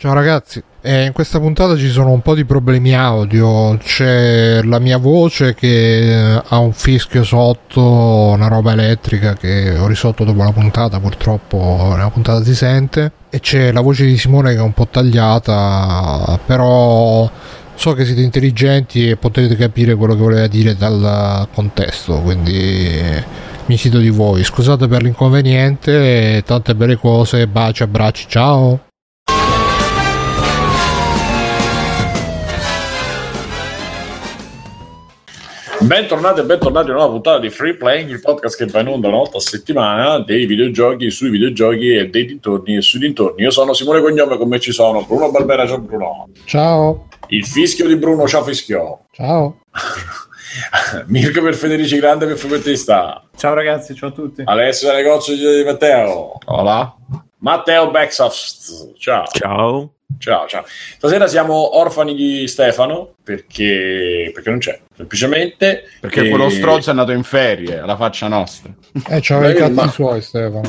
Ciao ragazzi, eh, in questa puntata ci sono un po' di problemi audio, c'è la mia voce che eh, ha un fischio sotto, una roba elettrica che ho risolto dopo la puntata, purtroppo nella puntata si sente, e c'è la voce di Simone che è un po' tagliata, però so che siete intelligenti e potete capire quello che voleva dire dal contesto, quindi eh, mi fido di voi. Scusate per l'inconveniente, tante belle cose, baci, abbracci, ciao! Bentornati e bentornati a una nuova puntata di Free Playing, il podcast che va in onda una volta a settimana dei videogiochi, sui videogiochi e dei dintorni e sui dintorni. Io sono Simone Cognome, con me ci sono Bruno Barbera, ciao Bruno. Ciao. Il fischio di Bruno, ciao Fischio. Ciao. Mirko per Federici Grande per fumettista. Ciao ragazzi, ciao a tutti. Alessio Negozio di Matteo. Hola. Matteo Backsoft. Ciao. Ciao. Ciao, ciao. Stasera siamo orfani di Stefano perché, perché non c'è, semplicemente perché e... quello stronzo è andato in ferie alla faccia nostra. Eh, c'aveva i cazzi ma... suoi, Stefano.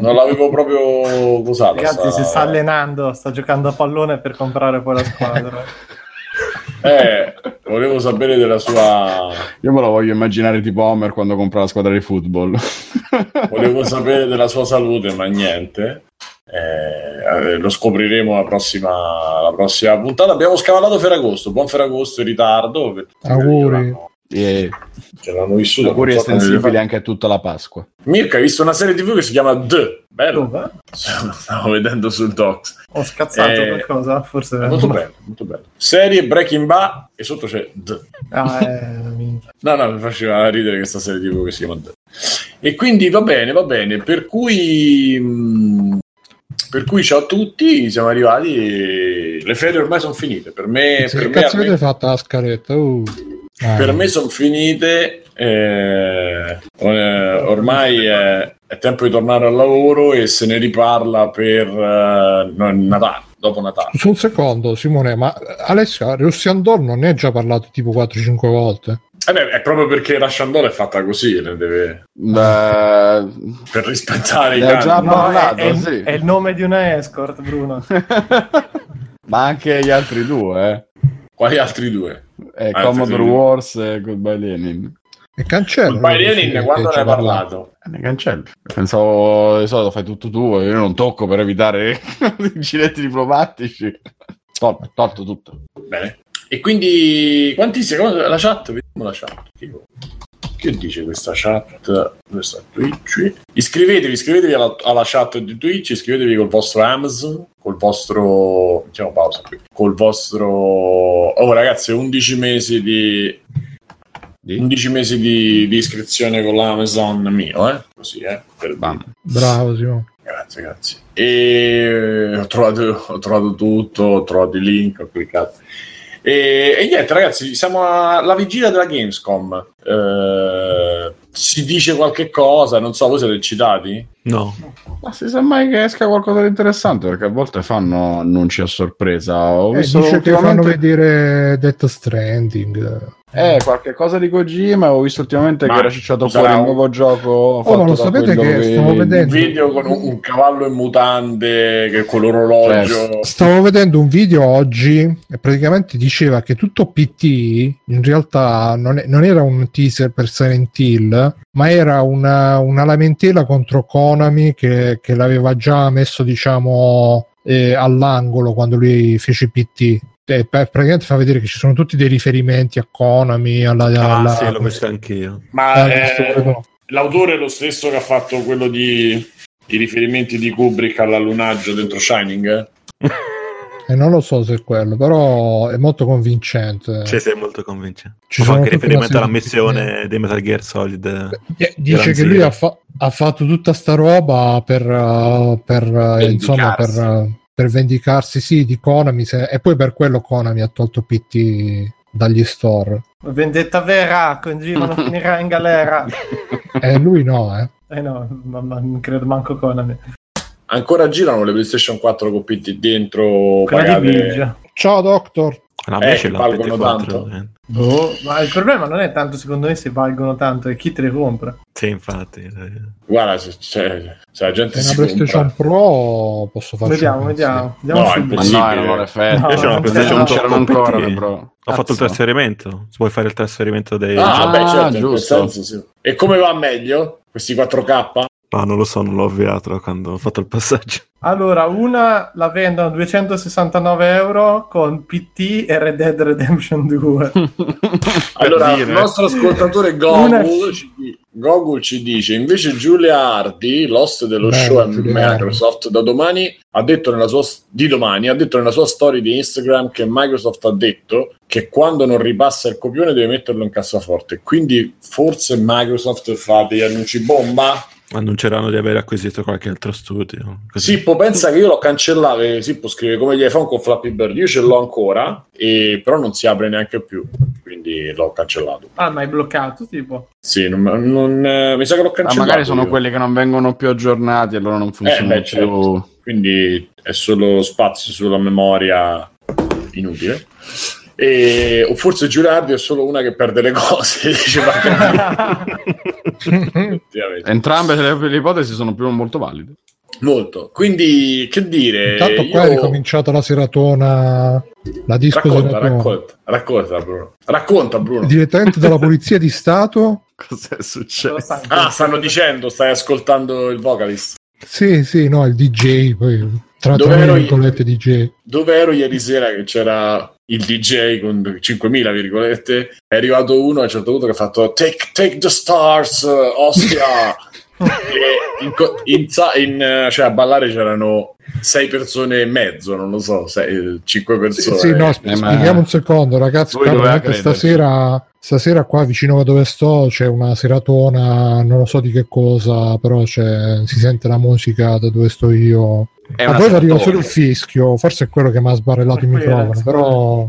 non l'avevo proprio usato. Ragazzi, sta... si sta allenando, sta giocando a pallone per comprare poi la squadra. eh, volevo sapere della sua. Io me lo voglio immaginare tipo Homer quando compra la squadra di football. volevo sapere della sua salute, ma niente. Eh, lo scopriremo la prossima, la prossima puntata. Abbiamo scavalato Ferragosto. Buon Ferragosto in ritardo. Auguri. E... Ce l'hanno vissuto. Auguri estensibili anche a tutta la Pasqua. Mirka, hai visto una serie TV che si chiama The. Bello. Dove? Stavo vedendo sul Docs. Ho scazzato eh, qualcosa, forse. È molto bello, molto bello. Serie Breaking Bad e sotto c'è The. Ah, eh, no, no, mi faceva ridere questa serie TV che si chiama The. E quindi va bene, va bene. Per cui... Mh, per cui ciao a tutti, siamo arrivati. Le ferie ormai sono finite. Per me, sì, per me, avete fatto la scaletta? Uh. Per me sono finite. Eh, ormai è, è, tempo di tornare al lavoro e se ne riparla per uh, Natale. Dopo Natale. Su un secondo, Simone, ma Alessia Rossiandor non ne ha già parlato tipo 4-5 volte? Eh beh, è proprio perché la Chandon è fatta così, ne deve... Beh, per rispettare i cani. già no, parlato, è, sì. è, il nome di una escort, Bruno. Ma anche gli altri due, eh. Quali altri due? Eh, Commodore Wars e Goodbye Lenin. E cancello. Goodbye Lenin, quando ne hai parlato? Eh, ne cancello. Pensavo, di solito fai tutto tu, io non tocco per evitare incidenti diplomatici. Tolto, tolto tutto. Bene. E quindi quanti secondi la chat? Vediamo la chat. Che dice questa chat? Questa Twitch. Iscrivetevi, iscrivetevi alla, alla, chat di Twitch, iscrivetevi col vostro Amazon, col vostro. Facciamo pausa qui. Col vostro. Oh, ragazzi, 11 mesi di. di? 11 mesi di, di, iscrizione con l'Amazon mio, eh? Così, eh? Per Bam. Bravo, Simone. Grazie, grazie. E ho trovato, ho trovato tutto, ho trovato i link, ho cliccato. E, e, niente, ragazzi, siamo alla vigilia della Gamescom. Eh, si dice qualche cosa, non so, voi siete eccitati? No. Ma si sa mai che esca qualcosa di interessante perché a volte fanno annunci a sorpresa. Ho eh, visto dice ultimamente... che fanno vedere Death Stranding. Eh, qualche cosa di Kojima. Ho visto ultimamente Ma che era cicciato fuori un nuovo gioco. Oh, ma lo sapete che stavo vedendo un video con un, un, cavallo in mutande che con l'orologio. Cioè, stavo vedendo un video oggi e praticamente diceva che tutto PT in realtà non, è, non era un teaser per Silent Hill, ma era una, una lamentela contro Konami che, che l'aveva già messo, diciamo, eh, all'angolo quando lui fece PT eh, praticamente fa vedere che ci sono tutti dei riferimenti a Konami alla, ah alla, sì l'ho visto anch'io ma eh, l'autore è lo stesso che ha fatto quello di i riferimenti di Kubrick all'allunaggio dentro Shining e non lo so se è quello, però è molto convincente. Sì, sì, è molto convincente. Ci Fa anche riferimento alla missione dei Metal Gear Solid. Beh, dice che lui ha, fa- ha, fatto tutta sta roba per, uh, per uh, insomma, per, uh, per vendicarsi sì di Konami se... e poi per quello Konami ha tolto PT dagli store. Vendetta vera Kojima non finirà in galera. E eh, lui no eh. Eh no ma, ma non credo manco Konami. Ancora girano le PlayStation 4 con PT dentro pagate... ciao Doctor A me Eh, ce l'ha valgono 24, tanto. eh. Boh, ma il problema non è tanto secondo me se valgono tanto, è chi te le compra. Sì, infatti. eh. Guarda, se, cioè, se la gente Se si una PlayStation compra... Pro posso farci Vediamo, un vediamo. No, Vediamo è subito. Possibile. no, erano le fette. No, Io c'ho una non PlayStation non c'erano ancora, bro. Ho fatto il trasferimento. Si puoi fare il trasferimento dei. Ah, Ah, beh, certo, in quel giusto. senso, sì. E come va meglio? Questi 4K? Ah, non lo so, non l'ho avviato quando ho fatto il passaggio. Allora, una la vendono a 269 euro con PT e Red Dead Redemption 2. Allora, dire. il nostro ascoltatore Gogol ci, Gogol ci dice invece Giulia Hardy, l'host dello Beh, show a Giulia Microsoft da domani ha detto nella sua di domani ha detto nella sua storia di Instagram che Microsoft ha detto che quando non ripassa il copione deve metterlo in cassaforte quindi forse Microsoft fa degli annunci bomba Annunceranno di aver acquisito qualche altro studio. Così. Sippo pensa che io l'ho cancellato e Sippo scrive come gli iPhone con Flappy Bird io ce l'ho ancora e però non si apre neanche più quindi l'ho cancellato Ah, ma è bloccato tipo? sì non, non- eh, mi sa che l'ho Ma cancellato magari sono io. quelli che non vengono più aggiornati, allora non Eh, funzionano più. certo. Quindi è solo spazio sulla memoria inutile. E, o forse Giuliardi è solo una che perde le cose. Entrambe le, le ipotesi sono più molto valide. Molto. Quindi, che dire? Intanto qua è io- ricominciata la seratona, la disco Racconta, seratona. racconta, racconta, Bruno. Racconta, Bruno. Direttamente dalla Polizia di Stato. Cos'è successo? Ah, stanno dicendo, stai ascoltando il vocalist. Sì, sì, no, il DJ, poi tra Dove tra ero virgolette DJ. dove ero ieri sera che c'era il DJ con 5.000 virgolette è arrivato uno a un certo punto che ha fatto take, take the stars Ostia e in, in in, eh, cioè a ballare c'erano sei persone e mezzo non lo so sei, cinque Sì, persone sì, no, sp- Eh, ma- spieghiamo un secondo, ragazzi. Stasera, stasera qua vicino a dove sto c'è una seratona, non lo so di che cosa, però c'è- si sente la musica da dove sto io. È A voi arriva solo il fischio, forse è quello che mi ha sbarellato il microfono, però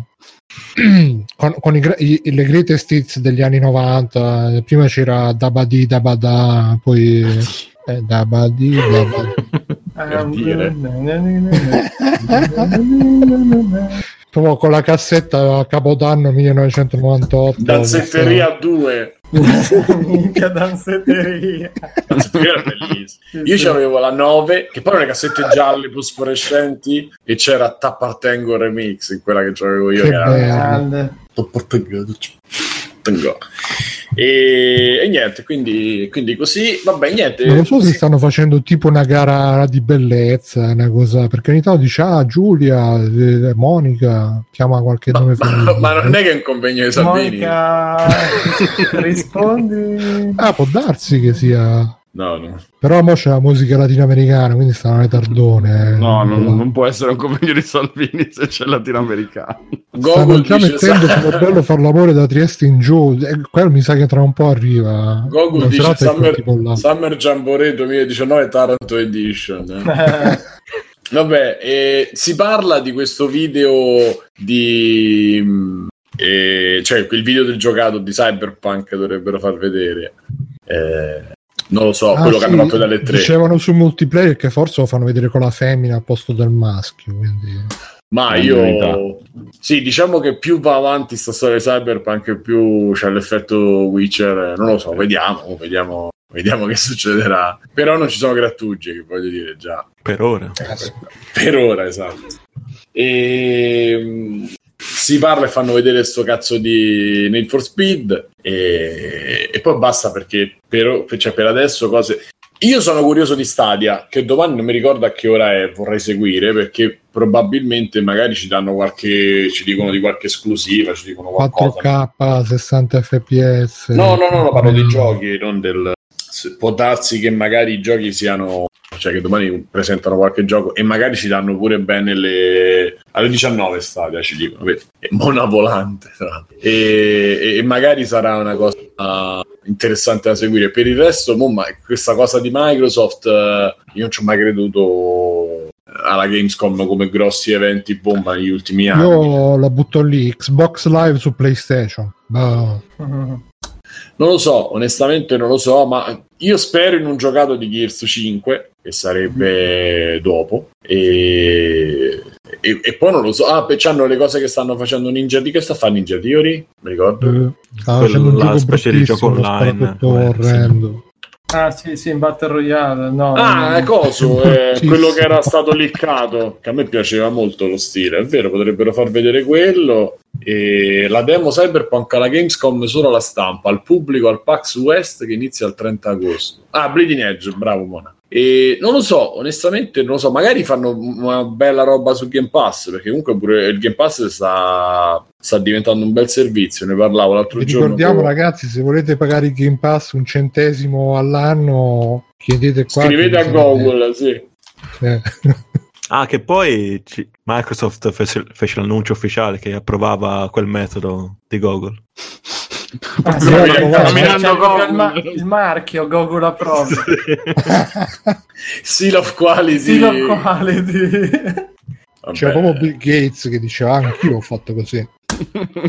con, con i, i- le greatest hits degli anni 90, prima c'era Dabadi Dabada, poi eh, Dabadi Dabada. Per dire. proprio con la cassetta a Capodanno 1998. danzetteria 2 Minchia danzetteria. danzetteria era bellissima Sì, io sì. avevo la 9 che poi erano le cassette gialle fosforescenti e c'era Tappartengo Remix in quella che avevo io Che che era bello. Grande. Tappartengo Tengo. E, e niente, quindi, quindi così, vabbè, niente. Non lo so se stanno facendo tipo una gara di bellezza, una cosa, perché ogni tanto dice ah Giulia, eh, Monica, chiama qualche Ma, nome ma- ma non è che è un convegno di Salvini. Monica, rispondi. Ah, può darsi che sia... No, no. Però mo c'è la musica latinoamericana, quindi stanno le tardone. eh. No, non, non può essere un convegno di Salvini se c'è latinoamericano. Stanno già mettendo sa- bello far l'amore da Trieste in giù. E quello mi sa che tra un po' arriva. Gogol dice Summer. Summer Jamboree 2019 Taranto Edition. eh. Vabbè, eh, si parla di questo video di... eh, cioè il video del giocato di Cyberpunk che dovrebbero far vedere. Eh, non lo so, Ah, quello che sì, hanno fatto dalle tre. Dicevano su multiplayer che forse lo fanno vedere con la femmina al posto del maschio. Quindi... Ma La io verità. sì, diciamo che più va avanti sta storia di Cyberpunk, più c'è l'effetto Witcher. Non lo so, vediamo, vediamo, vediamo che succederà. Però non ci sono grattugi, che voglio dire già. Per ora. Per ora, esatto. E mh, si parla e fanno vedere sto cazzo di Need for Speed e, e poi basta perché per, cioè, per adesso cose... Io sono curioso di Stadia, che domani non mi ricordo a che ora è, vorrei seguire perché probabilmente magari ci danno qualche, ci dicono di qualche esclusiva, ci dicono qualcosa. 4K, 60 fps. No, no, no, no, parlo di Mm. giochi, non del... Può darsi che magari i giochi siano... Cioè che domani presentano qualche gioco e magari ci danno pure bene le... Alle 19 Stadia ci dicono, vedi? È Mona volante. E, e- magari sarà una cosa interessante da seguire. Per il resto, mo, ma questa cosa di Microsoft, eh, io non ci ho mai creduto alla Gamescom come grossi eventi bomba negli ultimi anni. Io la butto lì, Xbox Live su PlayStation. Boh. Non lo so, onestamente non lo so, ma io spero in un giocato di Gears 5, che sarebbe dopo, e, e, e poi non lo so. Ah, beh, c'hanno le cose che stanno facendo Ninja di che sta a fare Ninja Theory? Mi ricordo. Eh, un Quella gioco specie di gioco online, eh, orrendo. Ah, sì, sì, in Battle Royale. No, Ah, è coso, è Sì, quello che era stato liccato, che a me piaceva molto lo stile, è vero, potrebbero far vedere quello. E la demo Cyberpunk alla Gamescom solo alla stampa, al pubblico al PAX West che inizia il 30 agosto. Ah, Bleeding Edge, bravo Mona. E non lo so, onestamente non lo so, magari fanno una bella roba su Game Pass, perché comunque pure il Game Pass sta, sta diventando un bel servizio, ne parlavo l'altro Vi giorno. ricordiamo ragazzi, se volete pagare il Game Pass un centesimo all'anno, chiedete qua. Scrivete a Google, sì. Eh. Ah, che poi Microsoft fece, fece l'annuncio ufficiale che approvava quel metodo di Google. Ah, sì, proprio il, Google. ma- il marchio Google approva. Seal of Quality. Seal of quality. C'era proprio Bill Gates che diceva "Ah, anch'io ho fatto così.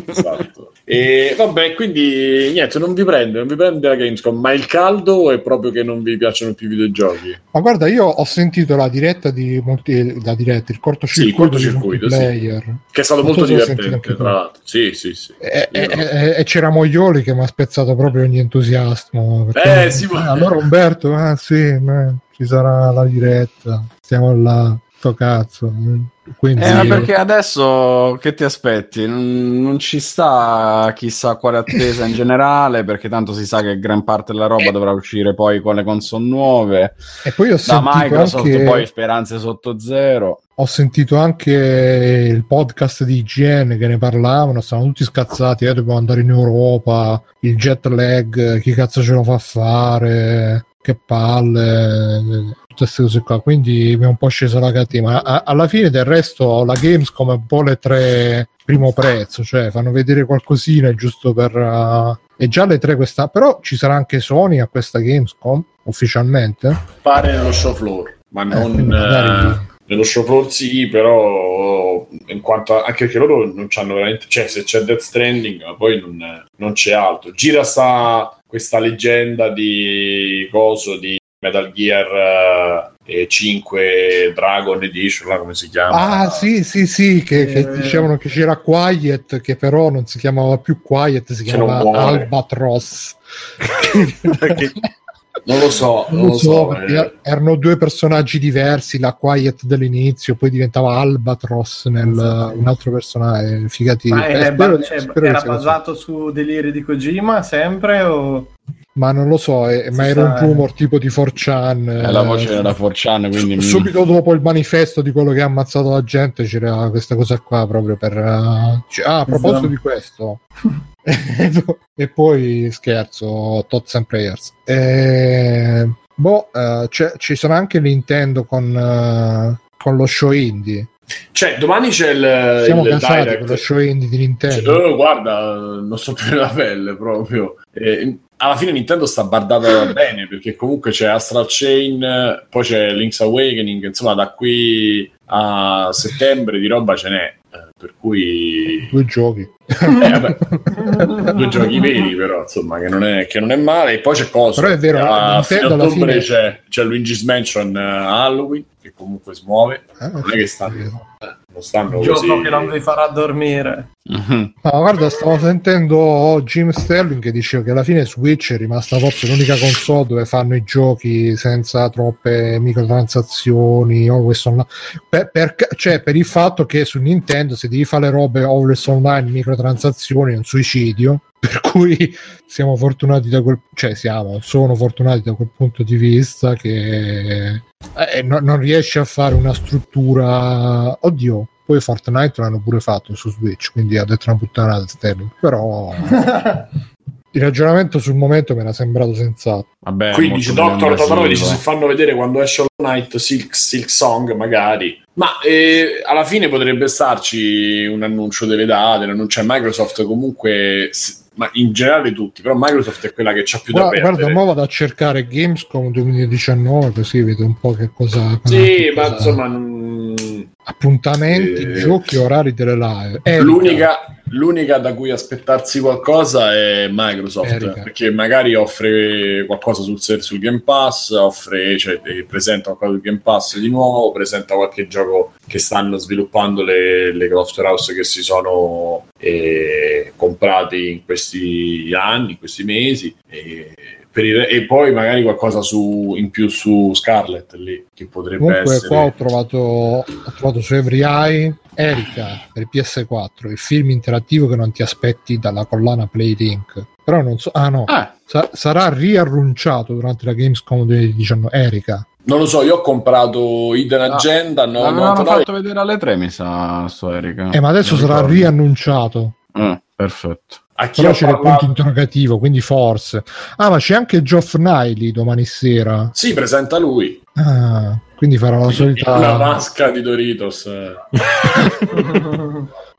Esatto. E vabbè, quindi niente, non vi prende, non vi prende la Gamescom, ma il caldo è proprio che non vi piacciono più i videogiochi. Ma guarda, io ho sentito la diretta di multi, la diretta, il cortocircuito, Sì, il cortocircuito, multiplayer. Che è stato molto sentito divertente, tra l'altro. Sì, sì, sì. E, e- e- e c'era Moglioli che mi ha spezzato proprio ogni entusiasmo. perché- Eh, sì, ma- allora Umberto, ah sì, ma ci sarà la diretta, stiamo là, sto cazzo. Quindi, Eh, ma perché adesso che ti aspetti? Non, non ci sta chissà quale attesa in generale, perché tanto si sa che gran parte della roba Eh. dovrà uscire poi con le console nuove. E poi ho Da sentito, Microsoft anche, poi speranze sotto zero. ho sentito anche il podcast di IGN che ne parlavano, stavano tutti scazzati, eh, dobbiamo andare in Europa, il jet lag, chi cazzo ce lo fa fare, che palle, tutte queste cose qua, quindi mi è un po' scesa la catena. A- alla fine del resto la Gamescom è un po' le tre primo prezzo, cioè fanno vedere qualcosina giusto per... uh, e già le tre questa... però ci sarà anche Sony a questa Gamescom ufficialmente? Pare nello show floor, ma non... nello show floor sì, però in quanto a- anche perché loro non c'hanno veramente... Cioè, se c'è Death Stranding, ma poi non, non c'è altro. Gira sta questa leggenda di coso di Metal Gear eh, 5 Dragon Edition, là, come si chiama? Ah, sì, sì, sì, che, che Eh. dicevano che c'era Quiet, che però non si chiamava più Quiet, si Che chiamava. Albatross. Perché- Non lo so, non, Non lo so, eh. perché erano due personaggi diversi, la Quiet dell'inizio, poi diventava Albatross nel un altro personaggio, figati. Ma Eh, è spero- ba- cioè, spero che era così. basato su deliri di Kojima sempre o Ma non lo so, eh, ma era un eh. rumor tipo di 4chan. È la eh, voce della 4chan, quindi... mi- Subito dopo il manifesto di quello che ha ammazzato la gente c'era questa cosa qua proprio per... eh, cioè, ah, a proposito Esatto. di questo. e poi scherzo, Tots and Prayers. Eh, boh, eh, c'è- ci sarà anche Nintendo con, eh, con lo show indie. Cioè, domani c'è il, Siamo il cansati direct. con lo show indie di Cioè, Nintendo. oh, guarda, non so più nella pelle proprio. Eh, alla fine Nintendo sta bardata bene perché comunque c'è Astral Chain, eh, poi c'è Link's Awakening, insomma da qui a settembre di roba ce n'è. Per cui Due giochi. eh, vabbè, due giochi veri però insomma che non è, che non è male e poi c'è cosa Però è vero, a fine ottobre fine- c'è, c'è Luigi's Mansion eh, Halloween che comunque si muove Eh, non è che stanno, non stanno gioco così che non vi farà dormire. Mhm. No, guarda, stavo sentendo Jim Sterling che diceva che alla fine Switch è rimasta forse l'unica console dove fanno i giochi senza troppe microtransazioni o questo. Per, per- cioè, per il fatto che su Nintendo se devi fare le robe always online, microtransazioni è un suicidio. Per cui siamo fortunati da quel cioè siamo, sono fortunati da quel punto di vista che eh, no- non riesce a fare una struttura. Oddio, poi Fortnite l'hanno pure fatto su Switch, quindi ha detto una puttanata Sterling. Però il ragionamento sul momento mi era sembrato sensato. Vabbè, Quindi dice Doctor Totoro dice invasivo. se fanno vedere quando esce Hollow Knight Silk, Silk Song magari ma eh, alla fine potrebbe starci un annuncio delle date l'annuncio a Microsoft comunque ma in generale tutti però Microsoft è quella che c'ha più da Guarda, perdere guarda, mo vado a cercare Gamescom 2019 così vedo un po' che cosa. sì cosa- ma insomma non- appuntamenti, Eh, giochi, orari delle live. L'unica l'unica da cui aspettarsi qualcosa è Microsoft, Erika. perché magari offre qualcosa sul, sul Game Pass, offre, cioè, presenta qualcosa sul Game Pass di nuovo, presenta qualche gioco che stanno sviluppando le, le software house che si sono eh, comprati in questi anni, in questi mesi. E, il e poi magari qualcosa su, in più su Scarlet lì che potrebbe Comunque essere qua ho trovato, ho trovato su Every Eye Erika per PS4, il film interattivo che non ti aspetti dalla collana Playlink. Però non so, ah no, Eh, sa- sarà riannunciato durante la Gamescom 2019 Erika. Non lo so, io ho comprato Hidden Ah, Agenda no, l'avevano 99. fatto vedere alle tre, mi sa, sto Erika. Eh, ma adesso sarà ricordo. riannunciato. Eh, perfetto. A chi Però ho c'era il punto parlato... interrogativo, quindi forse. Ah, ma c'è anche Geoff Niley domani sera. Sì, presenta lui. Ah, quindi farà la Una solita. vasca di Doritos.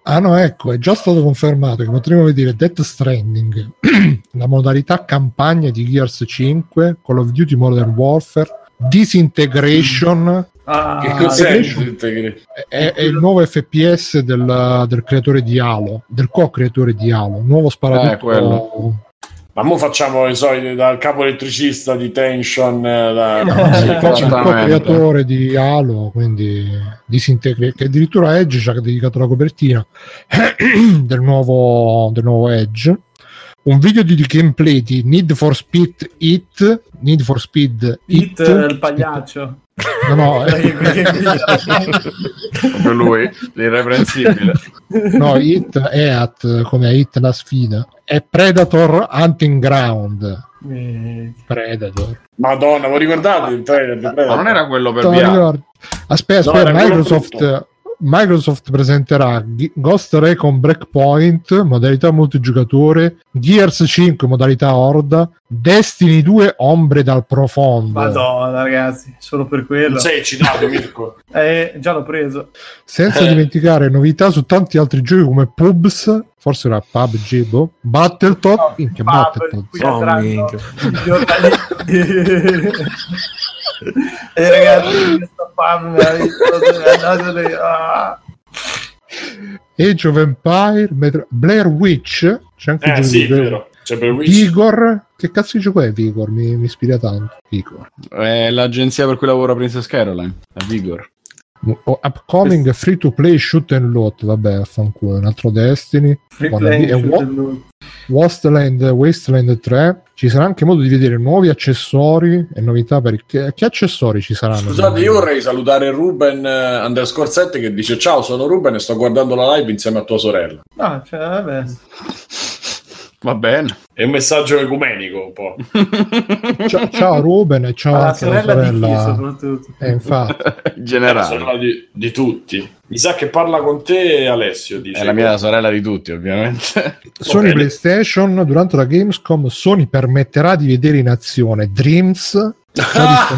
Ah no, ecco, è già stato confermato che potremo vedere Death Stranding, la modalità campagna di Gears 5, Call of Duty Modern Warfare, Disintegration, Ah, che cos'è? È, è il nuovo FPS del, del creatore di Halo, del co-creatore di Halo, nuovo sparatutto. Eh, quello. Ma mo facciamo i soliti dal capo elettricista di Tension. eh, da- Sì, da- faccio il co-creatore di Halo, quindi Disintegration, che addirittura Edge ci ha dedicato la copertina del nuovo, del nuovo Edge. Un video di gameplay di Need for Speed It, Need for Speed Hit eh, il pagliaccio. No, no, eh, lui, l'irreprensibile. no, It è at, come It la sfida. È Predator Hunting Ground. Eh, Predator. Madonna, vi ricordate il trailer di Predator? Ma non era quello per ricordo. Aspetta, No, aspetta, quello Microsoft. Microsoft presenterà Ghost Recon Breakpoint, modalità multigiocatore, Gears 5, modalità Horda, Destiny 2, Ombre dal profondo. Madonna, ragazzi, solo per quello. Non sei eccitato, Mirko. Eh, già l'ho preso. Senza Eh. dimenticare novità su tanti altri giochi come Pubs, forse era PUBG, boh, minchia, Oh, andranno minchia. i giornalisti. e ragazzi, questo pub mi ha visto, ah. Age of Empire, Metro- Blair Witch, c'è anche Eh sì, Blair- vero. C'è per Witch. Vigor, che cazzo di gioco è Vigor? Mi, mi ispira tanto. Vigor. È l'agenzia per cui lavora Princess Caroline, la Vigor. Oh, upcoming free to play shoot and loot, vabbè, affanculo, un altro Destiny. Free Guarda, play, è shoot Wa- and loot. Wasteland, Wasteland 3. Ci sarà anche modo di vedere nuovi accessori e novità per. Che, che accessori ci saranno? Scusate, io vorrei salutare Ruben eh, underscore 7 che dice ciao, sono Ruben e sto guardando la live insieme a tua sorella. No, cioè, vabbè. Va bene. È un messaggio ecumenico un po'. Ciao, ciao Ruben e ciao alla sorella di chi, sorella. soprattutto. Eh, infatti. In generale. sorella di, di tutti. Mi sa che parla con te Alessio, dice. È la mia sorella di tutti, ovviamente. Sony bene. PlayStation durante la Gamescom Sony permetterà di vedere in azione Dreams. Dreams,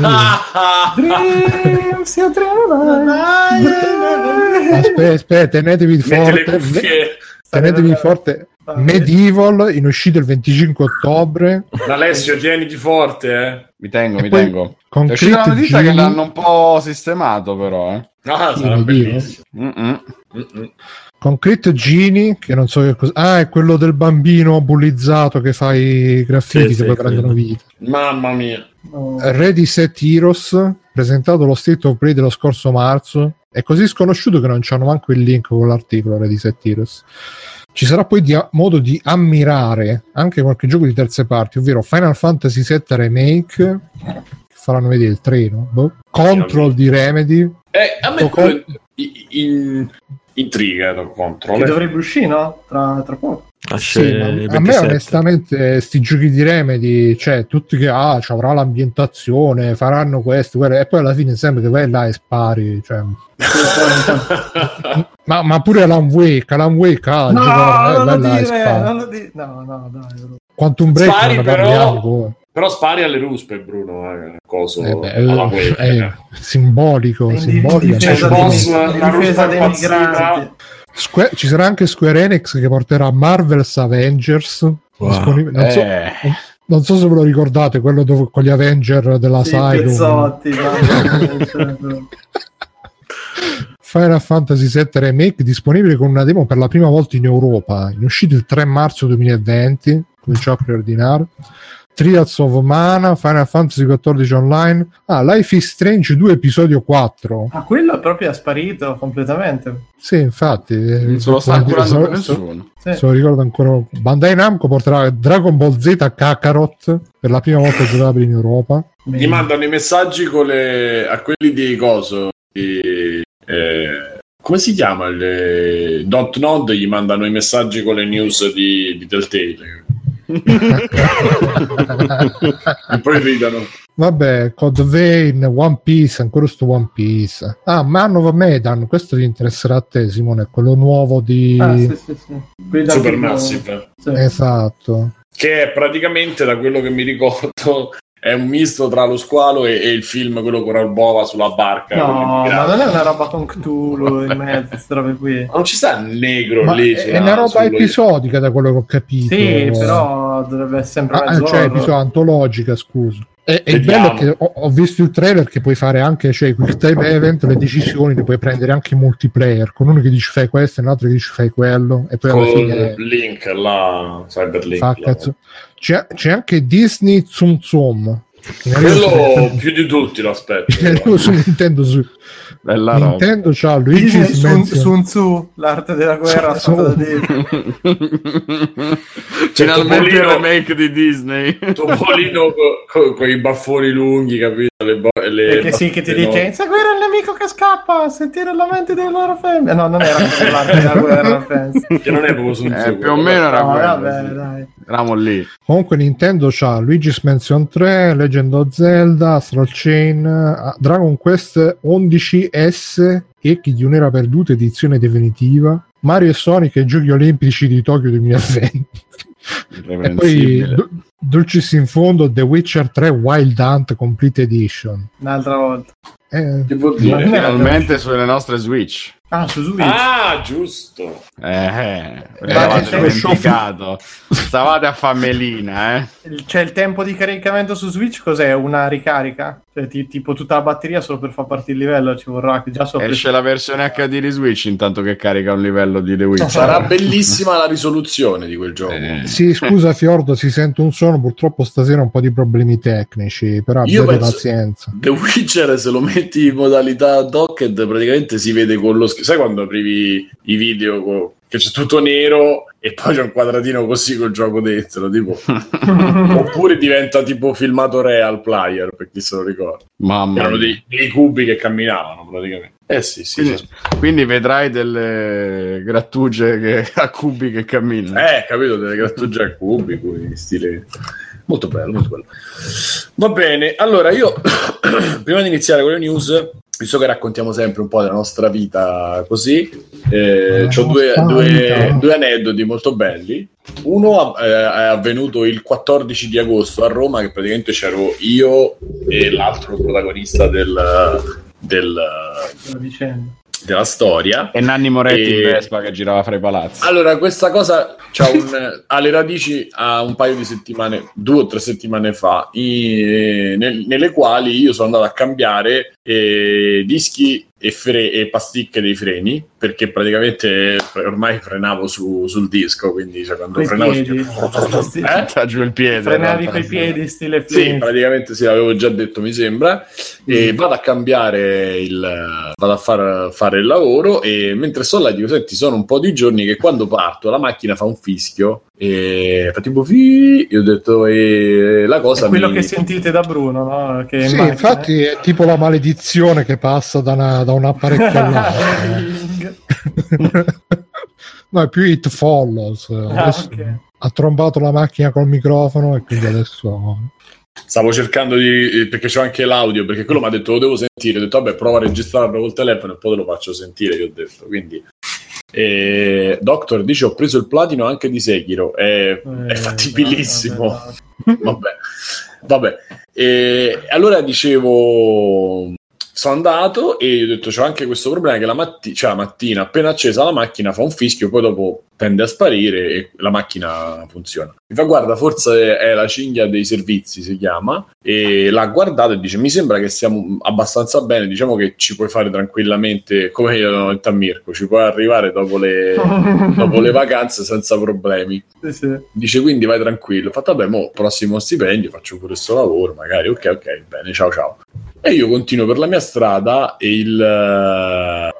aspetta, aspetta, tenetevi forte tenetevi forte Medieval in uscita il 25 ottobre Alessio, tieniti forte, eh. Mi tengo, E mi tengo. con È uscita Crit notizia che Genie- l'hanno un po' sistemato, però. Eh. Ah, sarà bellissimo. Mm-mm. Mm-mm. con Crit Genie che non so che cosa ah è quello del bambino bullizzato che fa i graffiti Sì, che sì, poi prendono vita Mamma mia. no. Ready Set Heroes presentato lo State of Play dello scorso marzo è così sconosciuto che non c'hanno manco il link con l'articolo Ready Set Heroes ci sarà poi di- modo di ammirare anche qualche gioco di terze parti ovvero Final Fantasy VII Remake che faranno vedere il treno boh. Control di Remedy Eh, a me quello in, in, intriga da Che dovrebbe uscire, no? Tra, tra poco. Sì, il a me 27. onestamente sti giochi di Remedy, cioè tutti che ah, ci avrà l'ambientazione, faranno questo, quello, e poi alla fine sembra che vai là e spari. Cioè. Ma, ma pure Alan Wake, Alan Wake, ah, No, giocare, non vai lo là e dire, spari. non lo dire. No, no, dai. bro. Quantum Break Spari, non però- parliamo poi. Però spari alle ruspe, Bruno. Eh, coso Eh beh, alla eh, Wake, è eh. simbolico, simbolico. difesa, C'è il dei, boss, la difesa ruspa dei impazzita. Sque- ci sarà anche Square Enix che porterà Marvel's Avengers. Wow. Non, so, Eh, non so se ve lo ricordate, quello dove, con gli Avenger della Sì, pezzotti, cioè, Final Fantasy VII Remake disponibile con una demo per la prima volta in Europa, in uscita il 3 marzo 2020, cominciò a preordinare. Trials of Mana, Final Fantasy XIV Online, ah, Life is Strange 2 episodio 4. Ah, quello proprio è sparito completamente. Sì, infatti, eh, Non se lo sta curando nessuno. Sì. se lo ricordo ancora. Bandai Namco porterà Dragon Ball Z Kakarot per la prima volta giocabile in Europa. Gli mandano i messaggi con le... a quelli di coso. di- eh, come si chiama? Il... Don't Nod gli mandano i messaggi con le news di, di Telltale. E poi ridano. Vabbè, Code Vein, One Piece, ancora sto One Piece. Ah, Man of Medan, questo ti interesserà a te, Simone, quello nuovo di... Ah, sì, sì, sì. Supermassive. Sì. Esatto. Che è praticamente, da quello che mi ricordo, è un misto tra lo squalo e, e il film, quello con Arbova sulla barca. No, ma non è una roba con Cthulhu in mezzo, queste robe qui. Ma non ci sta il negro Ma lì. è, è una roba episodica da quello che ho capito. Sì, però dovrebbe essere sempre Ah, cioè, episodio antologica, scusa. E, e il bello è che ho, ho visto il trailer che puoi fare anche, cioè, il time event, le decisioni le puoi prendere anche in multiplayer, con uno che dice fai questo e un altro che dice fai quello, e poi alla Con fine Link, la Cyberlink. fa là. cazzo. C'è, c'è anche Disney Tsum Tsum. Quello più di tutti lo aspetto. in arrivo su Nintendo Su- Bella roba. Nintendo c'ha Disney Luigi's Sun, Sun Tzu, l'arte della guerra Tzu. Disney. Finalmente il remake di Disney. Topolino con i baffoni lunghi, capito? Le bo- le Perché sì, che ti dice inseguire il nemico che scappa, sentire la mente delle loro femmine. No, non era l'arte della guerra, penso. Che non è proprio Sun Tzu, Eh, più o meno era No, quello. vabbè, sì. dai. Eravamo lì. Comunque Nintendo c'ha Luigi's Mansion 3, Legend of Zelda, Astral Chain, ah, Dragon Quest 11S e chi di un'era perduta edizione definitiva, Mario e Sonic ai Giochi Olimpici di Tokyo 2020. e poi. Du- Dulcis in fondo The Witcher 3 Wild Hunt Complete Edition. Un'altra volta. Eh, Finalmente sulle nostre Switch. Ah, su Switch. Ah, giusto. Eh, eh, Eh, il dimenticato. Stavate a famelina, eh. C'è il tempo di caricamento su Switch, cos'è? Una ricarica? Cioè, ti- tipo tutta la batteria solo per far partire il livello ci vorrà, che già so Esce la versione HD di Switch intanto che carica un livello di The Witcher. Sarà bellissima la risoluzione di quel gioco. Eh, sì, scusa Fiordo, si sente un suono, purtroppo stasera un po' di problemi tecnici, però Io abbiate penso- pazienza. The Witcher, se lo metti in modalità docked, praticamente si vede con lo schermo. Sai quando aprivi i video co- che c'è tutto nero e poi c'è un quadratino così col gioco dentro? Tipo. Oppure diventa tipo filmato real player, per chi se lo ricorda. Mamma Erano dei, dei cubi che camminavano praticamente. Eh sì, sì. Quindi, sì. quindi vedrai delle grattugie che, a cubi che camminano. Eh, capito, delle grattugie a cubi, cui stile... Molto bello, molto bello. Va bene, allora io, prima di iniziare con le news, visto che raccontiamo sempre un po' della nostra vita così, eh, ho due, due- due aneddoti molto belli. Uno eh, è avvenuto il 14 di agosto a Roma, che praticamente c'ero io e l'altro protagonista del, del- della storia. E Nanni Moretti E- in Vespa che girava fra i palazzi. Allora, questa cosa un- ha le radici a un paio di settimane, due o tre settimane fa, i- nel- nelle quali io sono andato a cambiare eh, dischi e, fre- e pasticche dei freni, perché praticamente ormai frenavo su- sul disco, quindi cioè, quando Coi frenavo... piedi. Eh? Sta giù il piede. Frenavi no? coi piedi, stile Sì, Flint. praticamente sì, l'avevo già detto, mi sembra. E vado a cambiare il. vado a far, fare il lavoro. E mentre sto là, dico: Senti, sono un po' di giorni che quando parto la macchina fa un fischio. E fa tipo fi. Io ho detto, e la cosa. È quello mi- che sentite da Bruno, no? Che in Sì, macchina, infatti è tipo la maledizione che passa da, una- da un apparecchio all'altro. no, è più It Follows. Ah, Adesso ok. Ha trombato la macchina col microfono e quindi adesso... Stavo cercando di. perché c'ho anche l'audio. Perché quello mi ha detto: Lo devo sentire. Ho detto, vabbè, prova a registrarlo col telefono e poi te lo faccio sentire. Che ho detto. Quindi. E... Doctor dice: Ho preso il platino anche di Sekiro. È, è Eh, fattibilissimo. vabbè, vabbè, vabbè. E allora dicevo, sono andato e ho detto c'ho anche questo problema che la, matti- cioè, la mattina appena accesa la macchina fa un fischio poi dopo tende a sparire e la macchina funziona mi fa guarda forse è la cinghia dei servizi si chiama e l'ha guardato e dice mi sembra che siamo abbastanza bene diciamo che ci puoi fare tranquillamente come io a Mirko ci puoi arrivare dopo le, dopo le vacanze senza problemi Sì, sì. Dice quindi vai tranquillo. Ho fatto vabbè, mo prossimo stipendio faccio pure questo lavoro, magari. Ok, ok, bene, ciao ciao. E io continuo per la mia strada e il eh,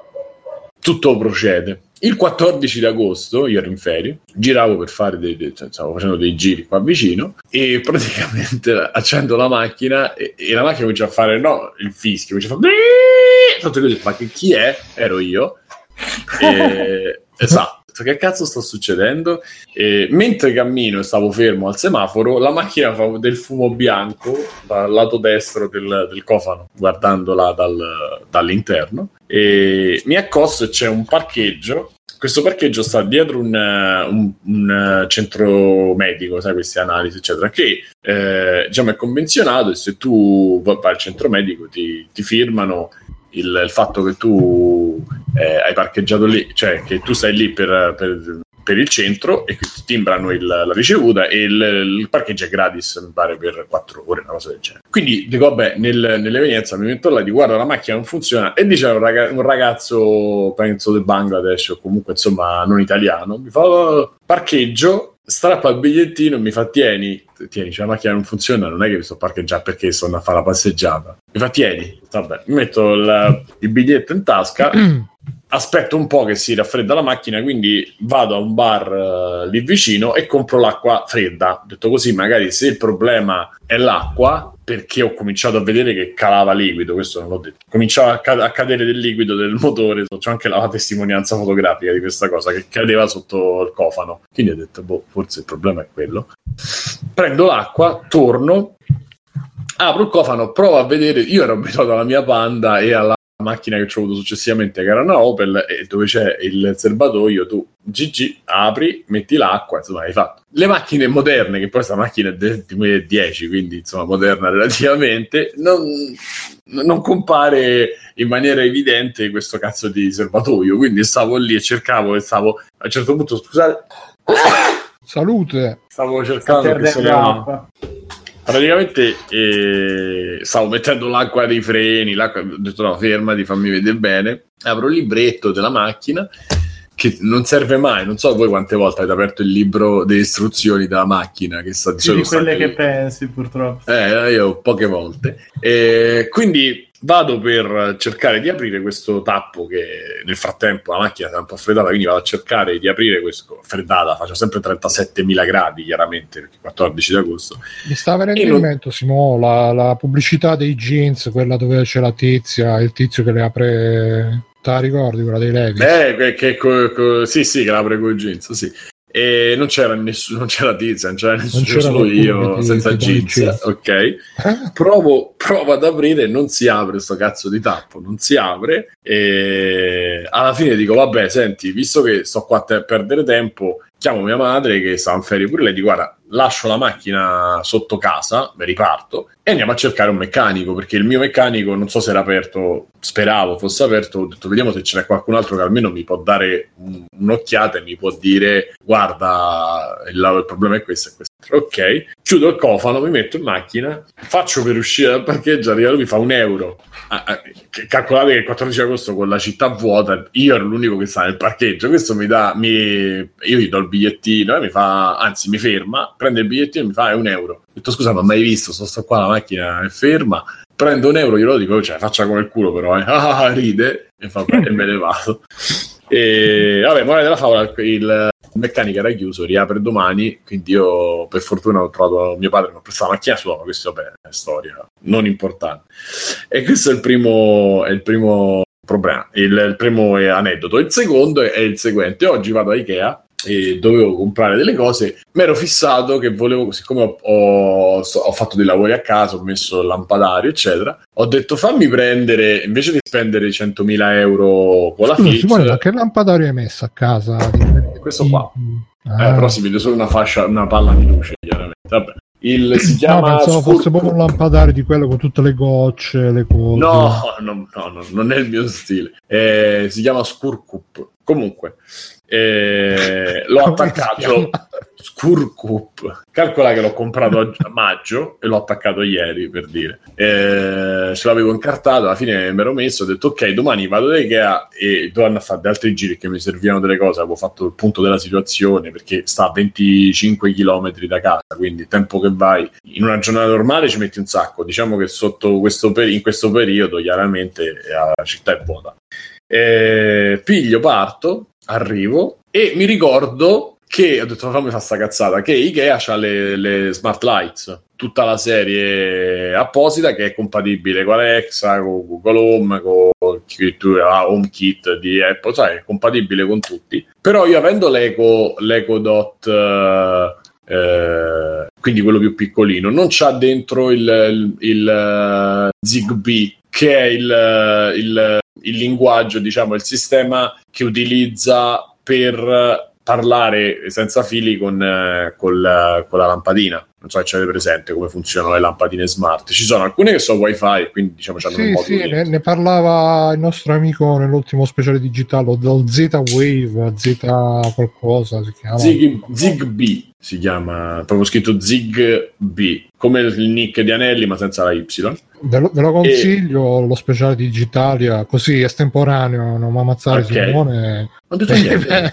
tutto procede. Il 14 di agosto, io ero in ferie, giravo per fare dei, dei- cioè, stavo facendo dei giri qua vicino e praticamente accendo la macchina e, e la macchina comincia a fare no, il fischio, comincia a fare Tanto che io ho detto, ma chi è? Ero io. E, esatto. Che cazzo sta succedendo? E mentre cammino e stavo fermo al semaforo, la macchina fa del fumo bianco dal lato destro del, del cofano, guardandola dal- dall'interno. E mi accosto e c'è un parcheggio. Questo parcheggio sta dietro un, un- un, centro medico, sai, queste analisi, eccetera, che eh, diciamo è convenzionato e se tu vai al centro medico ti, ti firmano il, il fatto che tu eh, hai parcheggiato lì, cioè che tu stai lì per, per- per il centro e ti timbrano il- la ricevuta e il, il parcheggio è gratis, mi pare, per 4 ore, una cosa del genere. Quindi dico, vabbè, nel- nell'evenienza mi metto là, di guarda, la macchina non funziona e dice un, raga- un ragazzo, penso del Bangladesh o comunque insomma non italiano, mi fa "Oh, parcheggio, strappa il bigliettino e mi fa tieni, tieni, cioè la macchina non funziona, non è che mi sto parcheggiando perché sono a fare la passeggiata. Mi fa tieni, vabbè, metto il, il biglietto in tasca, aspetto un po' che si raffredda la macchina, quindi vado a un bar eh, lì vicino e compro l'acqua fredda. Detto così, magari se il problema è l'acqua, perché ho cominciato a vedere che calava liquido, questo non l'ho detto. Cominciava a, ca- a cadere del liquido del motore, c'ho anche la testimonianza fotografica di questa cosa che cadeva sotto il cofano. Quindi ho detto, boh, forse il problema è quello. Prendo l'acqua, torno, apro il cofano, provo a vedere. Io ero abituato alla mia Panda e alla macchina che ho avuto successivamente, che era una Opel, e dove c'è il serbatoio, tu GG, apri, metti l'acqua, insomma, hai fatto. Le macchine moderne, che poi questa macchina è del 2010, quindi insomma moderna relativamente, non, non compare in maniera evidente questo cazzo di serbatoio. Quindi stavo lì e cercavo e stavo a un certo punto, scusate, Salute. stavo cercando che Perde Praticamente eh, stavo mettendo l'acqua dei freni, l'acqua, ho detto no, fermati, fammi vedere bene. Apro il libretto della macchina che non serve mai, non so voi quante volte avete aperto il libro delle istruzioni della macchina che sta di di quelle che pensi, purtroppo. eh, io poche volte. E quindi vado per cercare di aprire questo tappo che nel frattempo la macchina si è un po' freddata, quindi vado a cercare di aprire questo freddata, faccio sempre 37.000 gradi chiaramente, perché 14 di agosto. Mi sta venendo in mente, Simo, la, la pubblicità dei jeans, quella dove c'è la tizia, il tizio che le apre. Te la ricordi quella dei Levi? Eh, che, che co- co- sì, sì, che l'apre con i jeans, sì. E non c'era nessuno, non c'era tizia, non c'era nessuno, c'era solo io ti- senza jeans. ok. Eh? provo, provo ad aprire, non si apre sto cazzo di tappo, non si apre. E alla fine dico: Vabbè, senti, visto che sto qua a te- perdere tempo, chiamo mia madre che sta in ferie pure lei. Dico: Guarda, lascio la macchina sotto casa, mi riparto e andiamo a cercare un meccanico perché il mio meccanico non so se era aperto, speravo fosse aperto. Ho detto: Vediamo se c'è qualcun altro che almeno mi può dare un- un'occhiata e mi può dire: Guarda, il, il problema è questo e questo. Ok, chiudo il cofano, mi metto in macchina, faccio per uscire dal parcheggio, arriva lui, mi fa un euro. Ah, ah, calcolate che il 14 agosto con la città vuota, io ero l'unico che sta nel parcheggio. Questo mi dà, mi, io gli do il bigliettino e mi fa, anzi, mi ferma, prende il bigliettino e mi fa è un euro. Ho detto scusa, ho mai visto, sto, sto qua, la macchina è ferma. Prendo un euro, glielo dico, cioè faccia come il culo, però, eh. Ah, ride e, fa, e me ne vado. E vabbè, morale della favola, il meccanico era chiuso, riapre domani, quindi io per fortuna ho trovato mio padre, mi ha prestato la macchina sua, ma questo vabbè, è storia non importante. E questo è il primo, è il primo problema, il, il primo aneddoto. Il secondo è, è il seguente, oggi vado a Ikea e dovevo comprare delle cose, mi ero fissato che volevo, siccome ho, ho- ho fatto dei lavori a casa, ho messo il lampadario, eccetera, ho detto fammi prendere, invece di spendere 100.000 euro con la Scusa, Philips, che lampadario hai messo a casa? Questo qua. Ah. Eh, però si vede solo una fascia, una palla di luce, chiaramente. Vabbè. Il, si No, chiama pensavo Skur- fosse proprio un lampadario di quello con tutte le gocce, le cose. No, no, no, no, non è il mio stile. Eh, si chiama Skurkup. Comunque, eh, l'ho attaccato. Skurkup. Calcola che l'ho comprato a maggio e l'ho attaccato ieri per dire. Eh, ce l'avevo incartato. Alla fine mi ero messo. Ho detto, ok, domani vado da Ikea e a fare altri giri che mi servivano delle cose. Avevo fatto il punto della situazione perché sta a 25 km da casa. Quindi, tempo che vai in una giornata normale ci metti un sacco. Diciamo che sotto questo peri- in questo periodo, chiaramente, eh, la città è vuota. Eh, piglio, parto, arrivo e mi ricordo che ho detto fammi fa sta cazzata che Ikea ha le, le smart lights tutta la serie apposita che è compatibile con Alexa con Google Home con addirittura HomeKit di Apple sai è compatibile con tutti. Però io avendo l'Eco, l'Eco Dot eh, eh, quindi quello più piccolino non c'ha dentro il, il, il, eh, Zigbee che è il, il, il linguaggio diciamo il sistema che utilizza per parlare senza fili con, eh, col- con la lampadina. Non so se avete presente come funzionano le lampadine smart. Ci sono alcune che sono wifi, quindi diciamo hanno un Sì, modo sì, di- ne, ne parlava il nostro amico nell'ultimo speciale digitale del Z-Wave, Z qualcosa si chiama. Zig, Zigbee si chiama, proprio scritto Zigbee, come il nick di Anelli ma senza la Y. Ve lo, ve lo consiglio, lo speciale digitalia, così estemporaneo, non ammazzare Ok. Simone. Non detto niente.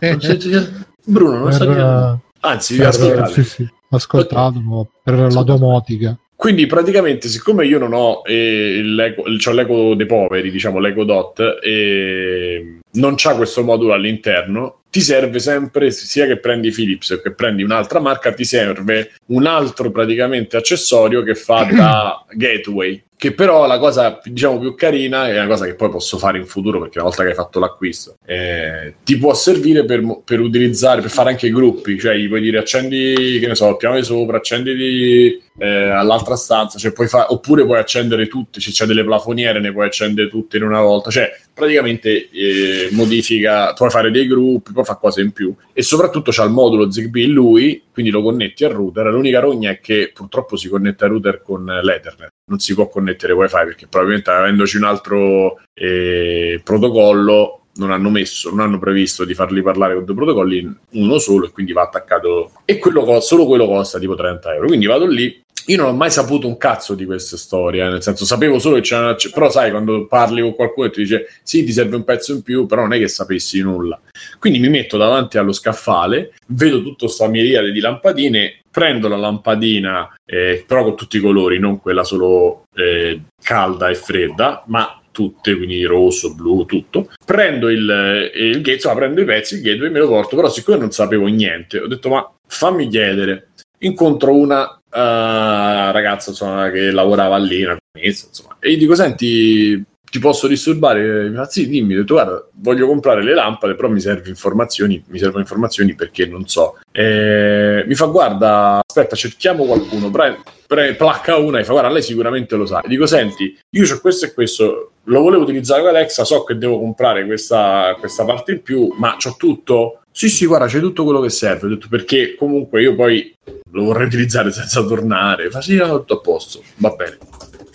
Non Bruno, non Per, niente. Anzi, vi ascoltate. sì, sì, ascoltatelo per la domotica. Quindi praticamente, siccome io non ho eh, l'eco, c'ho l'eco dei poveri, diciamo l'eco dot, e non c'ha questo modulo all'interno, ti serve sempre, sia che prendi Philips che prendi un'altra marca, ti serve un altro praticamente accessorio che fa da gateway. Che però la cosa diciamo più carina è una cosa che poi posso fare in futuro perché una volta che hai fatto l'acquisto eh, ti può servire per, per utilizzare, per fare anche gruppi, cioè gli puoi dire accendi, che ne so, il piano di sopra, accendi eh, all'altra stanza, cioè puoi fa- oppure puoi accendere tutte, se c'è delle plafoniere ne puoi accendere tutte in una volta, cioè praticamente eh, modifica, puoi fare dei gruppi, puoi fare cose in più e soprattutto c'ha il modulo Zigbee lui, quindi lo connetti al router, l'unica rogna è che purtroppo si connette al router con l'Ethernet, non si può connettere wifi perché probabilmente avendoci un altro eh, protocollo non hanno messo, non hanno previsto di farli parlare con due protocolli uno solo e quindi va attaccato e quello solo quello costa tipo 30 euro quindi vado lì io non ho mai saputo un cazzo di queste storie, eh, nel senso sapevo solo che c'era, c- però sai quando parli con qualcuno e ti dice sì ti serve un pezzo in più, però non è che sapessi nulla. Quindi mi metto davanti allo scaffale, vedo tutta sta miriade di lampadine, prendo la lampadina eh, però con tutti i colori, non quella solo eh, calda e fredda, ma tutte, quindi rosso, blu, tutto. Prendo il, eh, il gateway, insomma, prendo i pezzi, il gateway me lo porto, però siccome non sapevo niente, ho detto ma fammi chiedere. Incontro una eh, ragazza insomma, che lavorava lì, insomma, e gli dico senti ti posso disturbare? Mi fa sì, dimmi, ho detto guarda, voglio comprare le lampade, però mi serve informazioni, mi servono informazioni perché non so. Eh, mi fa guarda, aspetta, cerchiamo qualcuno, pre, pre- placca una e fa guarda, lei sicuramente lo sa. Dico senti, io ho questo e questo, lo volevo utilizzare con Alexa, so che devo comprare questa, questa parte in più, ma c'ho tutto? Sì, sì, guarda, c'è tutto quello che serve. Ho detto perché comunque io poi lo vorrei utilizzare senza tornare. Fa sì, no, tutto a posto, va bene.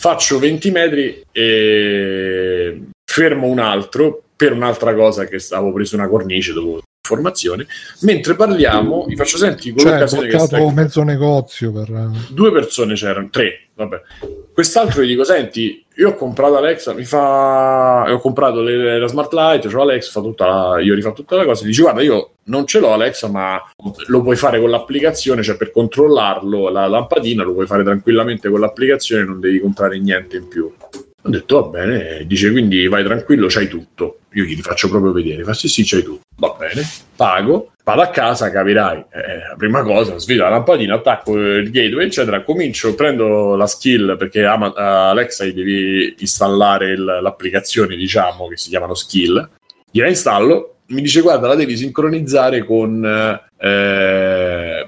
Faccio 20 metri e fermo un altro per un'altra cosa che stavo preso una cornice dopo informazione. Mentre parliamo, vi faccio senti con Cioè, che stai... mezzo negozio per... Due persone c'erano, tre, vabbè. Quest'altro gli dico, senti, io ho comprato Alexa, mi fa... ho comprato le- la smart light, c'ho Alexa, fa tutta la... io ho rifatto tutta la cosa, dice, guarda, io non ce l'ho Alexa, ma lo puoi fare con l'applicazione, cioè per controllarlo, la lampadina, lo puoi fare tranquillamente con l'applicazione, non devi comprare niente in più. Ho detto, va bene, dice, quindi vai tranquillo, c'hai tutto. Io gli faccio proprio vedere, fa sì, sì, c'hai tutto. Va bene, pago, vado a casa, capirai. Eh, la prima cosa, svilo la lampadina, attacco il gateway, eccetera, comincio, prendo la skill, perché Ama- Alexa devi installare il- l'applicazione, diciamo, che si chiamano skill. Gliela installo, mi dice, guarda, la devi sincronizzare con, eh,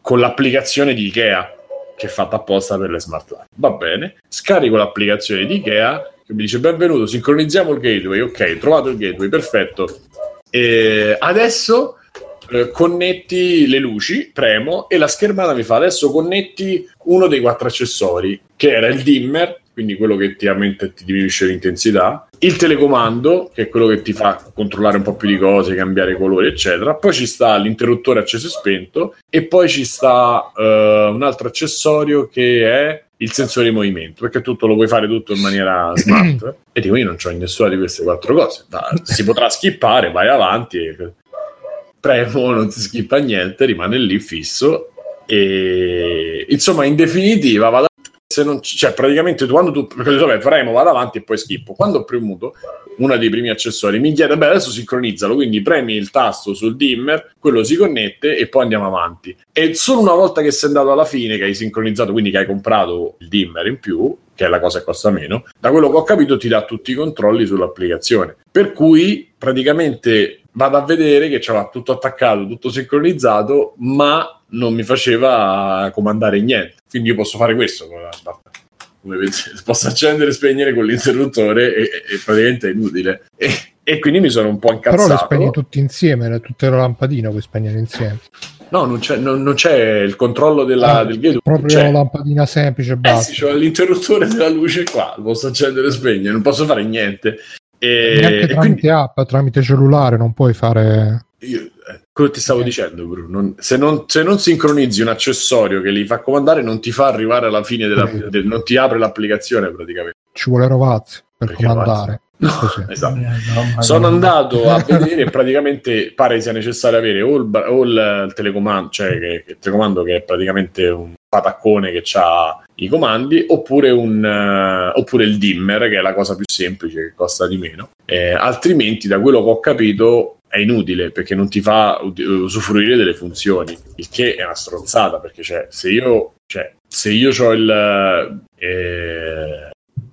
con l'applicazione di Ikea che è fatta apposta per le smart light. Va bene, scarico l'applicazione di Ikea che mi dice benvenuto, sincronizziamo il gateway, ok, trovato il gateway, perfetto. E adesso eh, connetti le luci, premo e la schermata mi fa adesso connetti uno dei quattro accessori, che era il dimmer, quindi quello che ti aumenta e ti diminuisce l'intensità, il telecomando, che è quello che ti fa controllare un po' più di cose, cambiare colori, eccetera. Poi ci sta l'interruttore acceso e spento, e poi ci sta eh, un altro accessorio che è il sensore di movimento, perché tutto lo puoi fare tutto in maniera smart. e dico, io non ho nessuna di queste quattro cose. Da- si potrà skippare, vai avanti. E... Premo, non si skippa niente, rimane lì fisso. E insomma, in definitiva, vado se non cioè praticamente quando tu perché vabbè, premo vado avanti e poi schippo. Quando ho premuto uno dei primi accessori mi chiede beh adesso sincronizzalo quindi premi il tasto sul dimmer quello si connette e poi andiamo avanti. E solo una volta che sei andato alla fine che hai sincronizzato quindi che hai comprato il dimmer in più che è la cosa che costa meno da quello che ho capito ti dà tutti i controlli sull'applicazione. Per cui praticamente vado a vedere che c'era tutto attaccato tutto sincronizzato ma non mi faceva comandare niente. Quindi io posso fare questo con la smart posso accendere e spegnere con l'interruttore e, e- praticamente è inutile. E, e quindi mi sono un po' Però le incazzato. spegni tutte insieme, tutte le lampadine puoi spegnere insieme. No non c'è, non- non c'è il controllo della, Ah, del gateway proprio c'è. lampadina semplice Eh basta. sì, c'ho l'interruttore della luce qua, lo posso accendere e spegnere, non posso fare niente. E, Neanche tramite quindi app, tramite cellulare non puoi fare... io, eh, quello ti stavo dicendo, Bruno, non- se, non, se non sincronizzi un accessorio che li fa comandare, non ti fa arrivare alla fine della, Sì. del- non ti apre l'applicazione praticamente. Ci vuole Rovazzi per Perché comandare. No, esatto. Eh, no, Sono andato a vedere e praticamente pare sia necessario avere o il, o il- telecomando, cioè che, il telecomando che è praticamente un pataccone che ha i comandi, oppure, un, eh, oppure il dimmer, che è la cosa più semplice, che costa di meno. Eh, altrimenti, da quello che ho capito, è inutile perché non ti fa usufruire delle funzioni, il che è una stronzata perché cioè, se io, cioè, se io ho il, eh,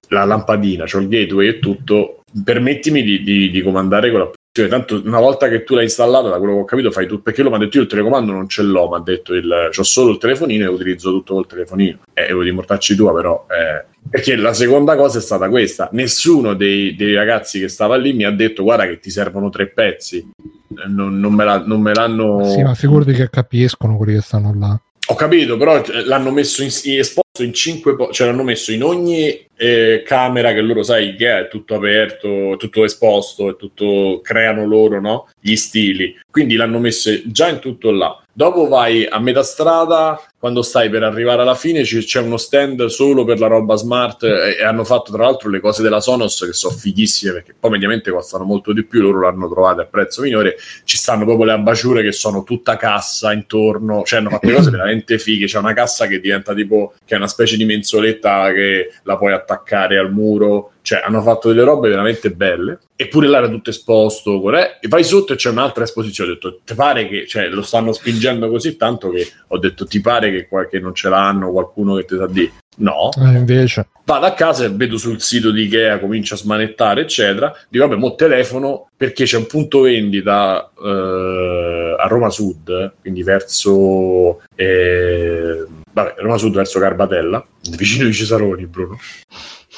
la lampadina, ho il gateway e tutto, permettimi di, di- di comandare con l'applicazione. Tanto una volta che tu l'hai installata, da quello che ho capito, fai tu. Perché lo mi ha detto io il telecomando non ce l'ho, mi ha detto il, ho solo il telefonino e utilizzo tutto col telefonino. Eh, devo dimortarci tua, però. eh, perché la seconda cosa è stata questa: nessuno dei, dei ragazzi che stava lì mi ha detto, guarda, che ti servono tre pezzi. Eh, Non, non me, la- non me l'hanno. Sì, ma figurati che capiscono quelli che stanno là. Ho capito, però eh, l'hanno messo in, in- esposto in cinque, po- cioè l'hanno messo in ogni eh, camera che loro sai che è tutto aperto, tutto esposto, è tutto creano loro, no? Gli stili. Quindi l'hanno messo già in tutto là. Dopo vai a metà strada, quando stai per arrivare alla fine, ci- c'è uno stand solo per la roba smart e, e hanno fatto tra l'altro le cose della Sonos che sono fighissime perché poi mediamente costano molto di più, loro l'hanno trovate a prezzo minore ci stanno proprio le abbaciure che sono tutta cassa intorno, cioè hanno fatto le cose veramente fighe, c'è una cassa che diventa tipo, che è una specie di mensoletta che la puoi attaccare al muro, cioè hanno fatto delle robe veramente belle, eppure là era tutto esposto, corre- e vai sotto e c'è un'altra esposizione, ho detto, ti pare che, cioè lo stanno spingendo così tanto che ho detto, ti pare che, qua- che non ce l'hanno, qualcuno che ti sa di... No, Eh, invece, vado a casa e vedo sul sito di Ikea, comincio a smanettare, eccetera. Dico, vabbè, mo telefono perché c'è un punto vendita eh, a Roma Sud, quindi verso eh, vabbè, Roma Sud verso Garbatella, vicino di Cesaroni, Bruno.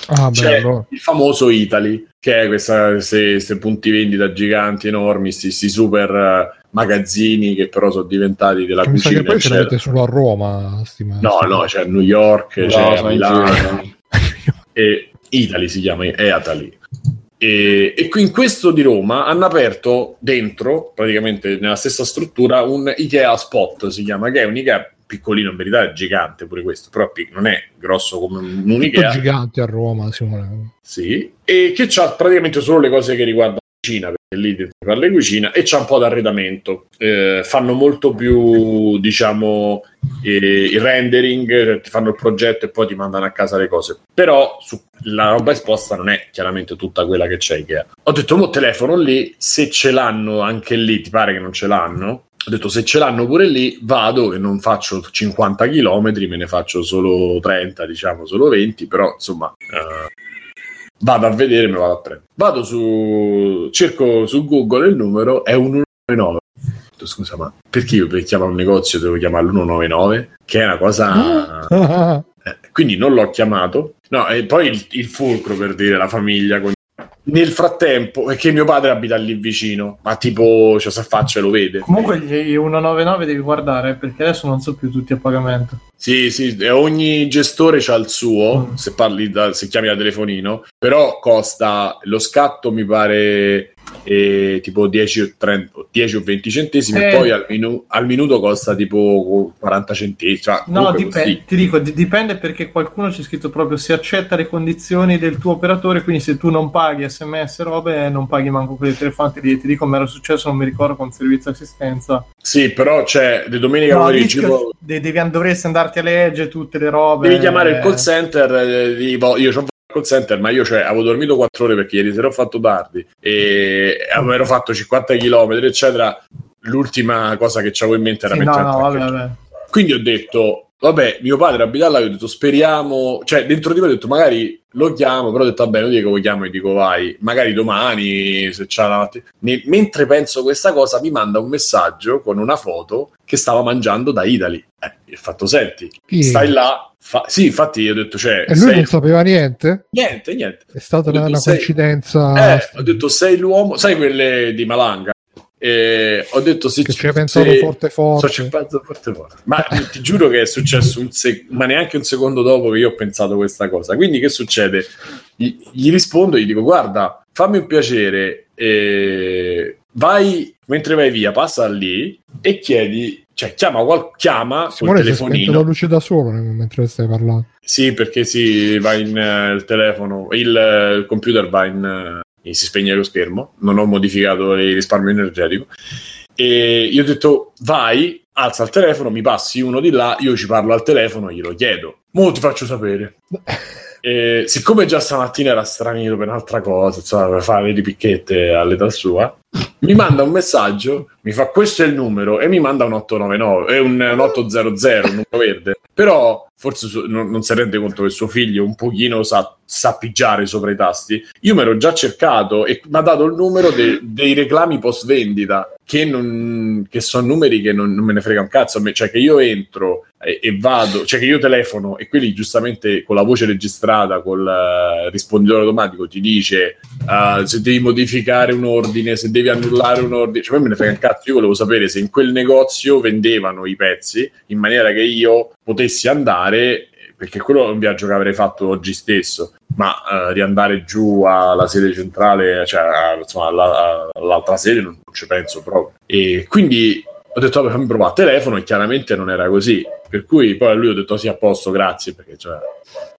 ah, C'è bello. il famoso Italy, che è questa, questi punti vendita giganti enormi, questi super eh, magazzini che però sono diventati della Mi cucina. che poi ce eccetera. l'avete solo a Roma. Stima, No, no, c'è a New York, No, c'è a Milano e Italy si chiama Eataly. E, e qui in questo di Roma hanno aperto dentro, praticamente nella stessa struttura, un Ikea Spot, si chiama, che è un Ikea piccolino, in verità è gigante pure questo, però non è grosso come un, un Tutto Ikea, gigante a Roma, Simone. sì, e che ha praticamente solo le cose che riguardano la cucina, perché lì ti parli di cucina, e c'ha un po' d'arredamento. Eh, fanno molto più, diciamo, eh, il rendering, ti fanno il progetto e poi ti mandano a casa le cose. Però su- la roba esposta non è chiaramente tutta quella che c'è Ikea. Ho detto, mo telefono lì, se ce l'hanno anche lì, ti pare che non ce l'hanno? Ho detto, se ce l'hanno pure lì, vado e non faccio 50 km, me ne faccio solo 30, diciamo, solo 20, però insomma... eh, vado a vedere e me lo vado a prendere. Vado su, cerco su Google il numero, è un 199. Ho detto, Scusa, ma perché io per chiamare un negozio devo chiamare l'199? Che è una cosa. Eh, quindi non l'ho chiamato. No, e poi il, il fulcro per dire la famiglia con nel frattempo, perché mio padre abita lì vicino, ma tipo, cioè, se faccia lo vede. Comunque gli 199 devi guardare perché adesso non so più tutti a pagamento. Sì, sì, ogni gestore ha il suo, Mm. se parli da, se chiami da telefonino, però costa lo scatto mi pare eh, tipo 10 o, 30 o 10 o 20 centesimi Eh. e poi al, minu- al minuto costa tipo 40 centesimi. Cioè, No, dipende, ti dico, di- dipende perché qualcuno c'è scritto proprio se accetta le condizioni del tuo operatore, quindi se tu non paghi sms robe, non paghi manco quelli telefonati lì. Ti dico, mi era successo, non mi ricordo, con servizio assistenza. Sì, però c'è di domenica No, pomeriggio devi, dovresti andarti a leggere tutte le robe. devi chiamare il call center, eh, di- io ho call center, ma io cioè, avevo dormito 4 ore perché ieri sera ho fatto tardi e avevo fatto 50 km, eccetera. L'ultima cosa che avevo in mente era Sì, no, mettere no, il vabbè, vabbè. Quindi ho detto, vabbè, mio padre abita là, io ho detto, speriamo, cioè dentro di me ho detto, magari lo chiamo, però ho detto, vabbè, non dico che lo chiamo e dico, vai, magari domani, se c'ha la mattina. Ne- mentre penso questa cosa, mi manda un messaggio con una foto che stava mangiando da Italy. Eh, e ho fatto, senti, stai là. Fa- sì, infatti io ho detto, cioè, E lui sei- non sapeva niente? niente, niente. È stata detto, una, sei- coincidenza Eh, ho detto, sei l'uomo, sai quelle di Malanga? E ho detto, sì, che ci hai pensato forte forte. cercando forte forte. Ma ti giuro che è successo un sec- ma neanche un secondo dopo che io ho pensato questa cosa. Quindi che succede? Gli, gli rispondo, gli dico guarda, fammi un piacere, eh, vai mentre vai via, passa lì e chiedi, cioè chiama, chiama col Simone si è spento la telefonino. luce da solo mentre stai parlando. Sì, perché si va in eh, il telefono, il, il computer va in... eh, si spegne lo schermo, non ho modificato il risparmio energetico. E io ho detto, vai, alza il telefono, mi passi uno di là, io ci parlo al telefono, glielo chiedo. Mo ti faccio sapere. E siccome già stamattina era stranito per un'altra cosa, insomma, per fare le picchette all'età sua, mi manda un messaggio, mi fa questo è il numero e mi manda un 899, è un, un 800, un numero verde. Però forse non, non si rende conto che suo figlio un pochino sa, sa pigiare sopra i tasti. Io mi ero già cercato e mi ha dato il numero de- dei reclami post vendita, che, che sono numeri che non, non me ne frega un cazzo. a me. Cioè che io entro e, e vado, cioè che io telefono e quelli giustamente con la voce registrata, col eh, risponditore automatico ti dice eh, se devi modificare un ordine, se devi annullare un ordine. Cioè, poi me ne frega un cazzo. Io volevo sapere se in quel negozio vendevano i pezzi in maniera che io potessi andare, perché quello è un viaggio che avrei fatto oggi stesso, ma eh, riandare giù alla sede centrale, cioè insomma, alla- all'altra sede non, non ci penso proprio. E quindi ho detto, vabbè, fammi provare a telefono e chiaramente non era così. Per cui poi a lui ho detto, sì, a posto, grazie, perché cioè...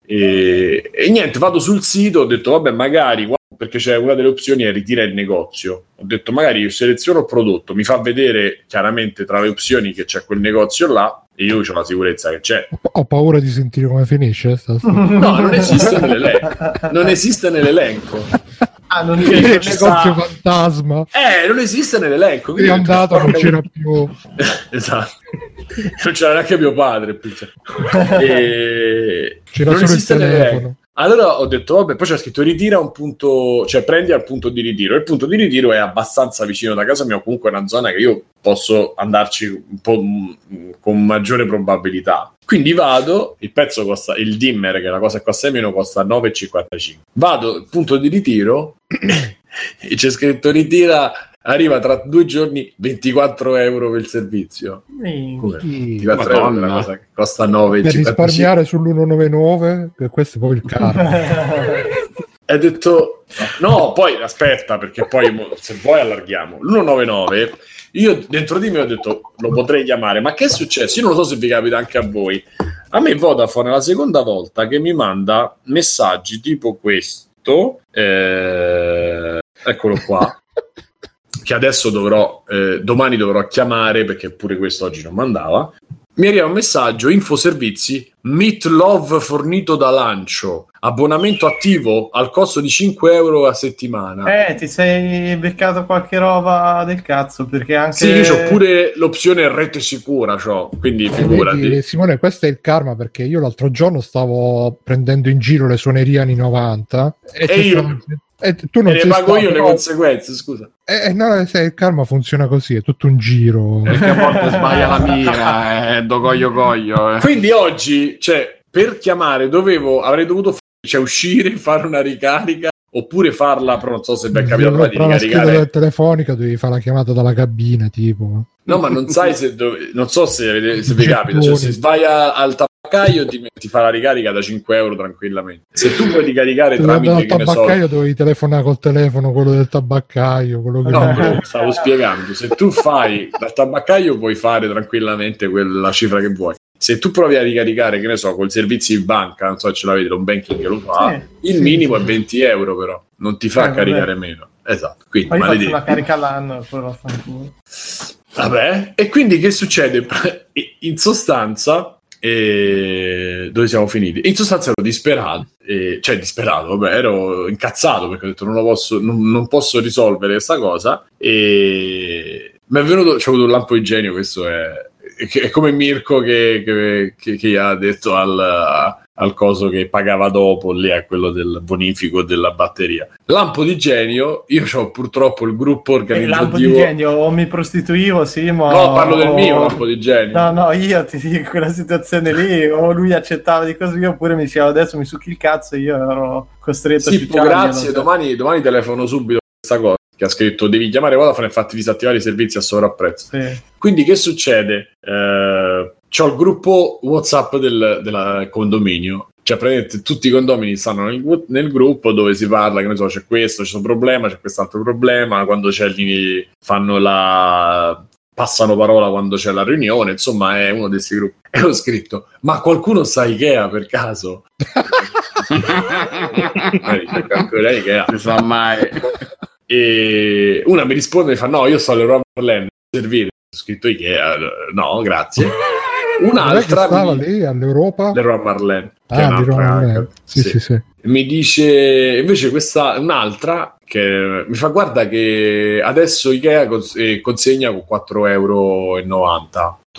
E, e niente, vado sul sito, ho detto, vabbè, magari, perché c'è una delle opzioni è ritira il negozio. Ho detto, magari io seleziono il prodotto, mi fa vedere chiaramente tra le opzioni che c'è quel negozio là, io ho la sicurezza che c'è. Ho, paura di sentire come finisce. No, non esiste nell'elenco. Non esiste nell'elenco. Ah, non c'è ci negozio sta- fantasma. Eh, non esiste nell'elenco. È quindi detto, andato, non c'era più. esatto. Non c'era neanche mio padre. E... C'era non solo il esiste telefono. nell'elenco. Allora ho detto, vabbè, poi c'è scritto ritira un punto, cioè prendi al punto di ritiro. Il punto di ritiro è abbastanza vicino da casa mia, comunque è una zona che io posso andarci un po' con maggiore probabilità. Quindi vado, il pezzo costa, il dimmer, che è la cosa che costa meno, costa 9,55. Vado punto di ritiro e c'è scritto ritira, arriva tra due giorni 24 euro per il servizio. Come? Sì. 24 euro per una Madonna. cosa che costa Per 9,55. risparmiare sull'199, che questo è proprio il caro. Ho detto no, poi aspetta, perché poi se vuoi allarghiamo. L'199, io dentro di me ho detto lo potrei chiamare, ma che è successo? Io non lo so se vi capita anche a voi. A me Vodafone è la seconda volta che mi manda messaggi tipo questo, eh, eccolo qua, che adesso dovrò, eh, domani dovrò chiamare perché pure questo oggi non mandava. Mi arriva un messaggio, info servizi, Meat Love fornito da Lancio, abbonamento attivo al costo di 5 euro a settimana. Eh, ti sei beccato qualche roba del cazzo perché anche Sì, io ho pure l'opzione rete sicura, c'ho, quindi figurati. vedi, Simone, questo è il karma perché io l'altro giorno stavo prendendo in giro le suonerie anni 90 e, E c'è io- stato- e tu E non ne sei pago io le conseguenze, scusa. Eh, no, se il karma funziona così, è tutto un giro. Perché a volte sbaglia la mira, eh, do coglio coglio. eh. Quindi oggi, cioè, per chiamare dovevo, avrei dovuto cioè, uscire, fare una ricarica oppure farla, però non so se vi è capitato di comprare la ricaricare. telefonica, devi fare la chiamata dalla cabina, tipo. No, ma non sai se dove- non so se, se vi capita, cioè se Gettoni. vai a- al tabaccaio ti, ti fa la ricarica da 5 euro tranquillamente. Se tu puoi ricaricare Se tramite che ne so, tabaccaio dovevi telefonare col telefono, quello del tabaccaio, quello che No, che stavo spiegando. Se tu fai dal tabaccaio, puoi fare tranquillamente quella cifra che vuoi. Se tu provi a ricaricare, che ne so, col servizio di banca, non so se ce l'avete, un banking che lo fa, Sì, il sì, minimo sì. è 20 euro, però non ti fa Eh, vabbè. caricare meno. Esatto, quindi Poi faccio maledetti. una carica all'anno e poi la fanculo. Vabbè, e quindi che succede? In sostanza, eh, dove siamo finiti? In sostanza ero disperato, eh, cioè disperato, vabbè, ero incazzato perché ho detto non, lo posso, non, non posso risolvere questa cosa e mi è venuto, c'è avuto un lampo di genio, questo è, è, come Mirko che, che, che, che ha detto al, al coso che pagava dopo, lì a quello del bonifico della batteria. Lampo di genio, io ho purtroppo il gruppo Eh, lampo di organizzativo... genio, o mi prostituivo, sì, ma... No, parlo del mio lampo di genio. No, no, io ti dico quella situazione lì, o lui accettava di così, oppure mi diceva adesso mi succhi il cazzo io ero costretto a Sì, po, ciucciarglielo, grazie. Domani, domani telefono subito questa cosa. Che ha scritto devi chiamare Vodafone e fatti disattivare i servizi a sovrapprezzo. Sì. Quindi che succede? Eh, c'ho il gruppo WhatsApp del, del condominio. Cioè, praticamente tutti i condomini stanno nel, nel gruppo dove si parla, che ne so, c'è questo, c'è questo problema, c'è quest'altro problema. Quando c'è lì, fanno la. passano parola quando c'è la riunione. Insomma, è uno di questi gruppi. E ho scritto: Ma qualcuno sa Ikea per caso? Non sa mai. E una mi risponde e fa: No, io sto alle Merlin servire. Ho scritto Ikea, no, grazie. Un'altra stava mi... lì all'Europa. Leroy è Ah, di anche. Sì, Sì. sì, sì. Mi dice invece questa un'altra che mi fa guarda che adesso Ikea eh, consegna con 4,90 euro.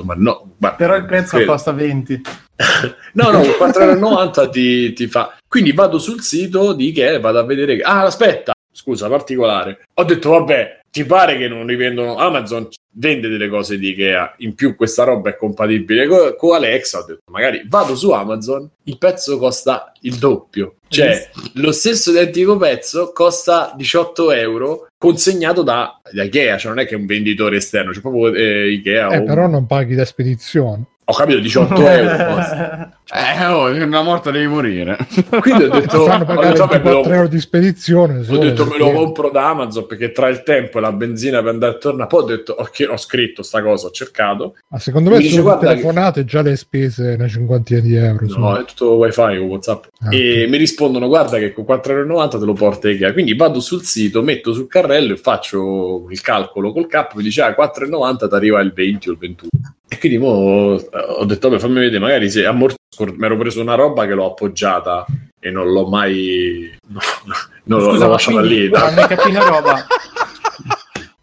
Ma no, guarda, Però il prezzo credo. costa 20. No, no, con 4,90 ti, ti fa. Quindi vado sul sito di Ikea e vado a vedere. Ah, aspetta, scusa, particolare. Ho detto, vabbè, ti pare che non rivendono. Amazon vende delle cose di Ikea. In più, questa roba è compatibile co- con Alexa. Ho detto, magari vado su Amazon, il pezzo costa il doppio. Cioè, lo stesso identico pezzo costa 18 euro consegnato da, da Ikea. Cioè, non è che è un venditore esterno, c'è proprio eh, Ikea. Eh, o- però non paghi la spedizione. Ho capito, 18 euro. costa. Eh, oh, una morte devi morire. Quindi ho detto, ho detto, vabbè, me lo- 24 euro di spedizione. Ho detto me lo compro da Amazon perché tra il tempo e la benzina per andare e tornare. Poi ho detto, ok, ho scritto sta cosa, ho cercato. Ma secondo me Mi dice, sono guarda che- telefonate già le spese una cinquantina di euro. No, insomma. è tutto wifi o WhatsApp. Ah, e ok. mi rispondono: Guarda, che con 4,90 te lo porta Ikea. Quindi vado sul sito, metto sul carrello e faccio il calcolo col capo. Mi dice: ah, 4,90 ti arriva il 20 o il 21. E quindi mo, eh, ho detto: Vabbè, fammi vedere, magari se a morto mi ero preso una roba che l'ho appoggiata e non l'ho mai. No, no, non l'ho- Scusa, l'ho ma lasciata quindi, lì. capire una roba.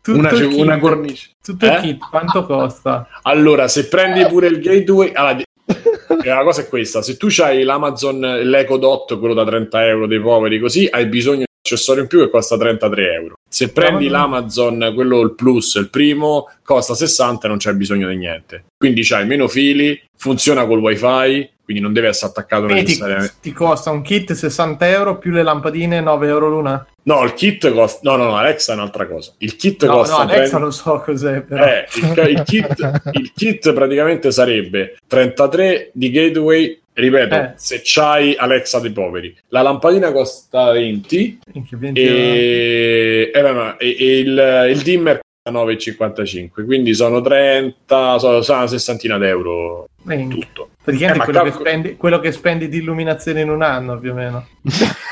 Tutto Una, kit- una cornice. Tutto il Eh? kit, quanto costa? Allora, se prendi pure il gateway, allora, la cosa è questa: se tu hai l'Amazon, l'Eco Dot, quello da 30 euro dei poveri, così hai bisogno accessorio in più che costa 33 euro. Se prendi l'Amazon, quello il Plus, il primo, costa 60 e non c'è bisogno di niente. Quindi c'hai meno fili, funziona col wifi, quindi non deve essere attaccato Quindi ti, necessariamente. ti costa un kit 60 euro più le lampadine 9 euro l'una? No, il kit costa. No, no, no, Alexa è un'altra cosa. Il kit No, costa. no, Alexa 30 lo so cos'è, però. Eh, il, il kit, il kit praticamente sarebbe 33 di gateway. Ripeto, Eh. se c'hai Alexa dei poveri, la lampadina costa 20 Minchia, 20 euro. e, eh, ma- e- e il, il dimmer costa 9,55 quindi sono 30, sono, sono una sessantina d'euro Minchia. tutto. Praticamente Eh, quello, che calcolo- spendi, quello che spendi di illuminazione in un anno, più o meno.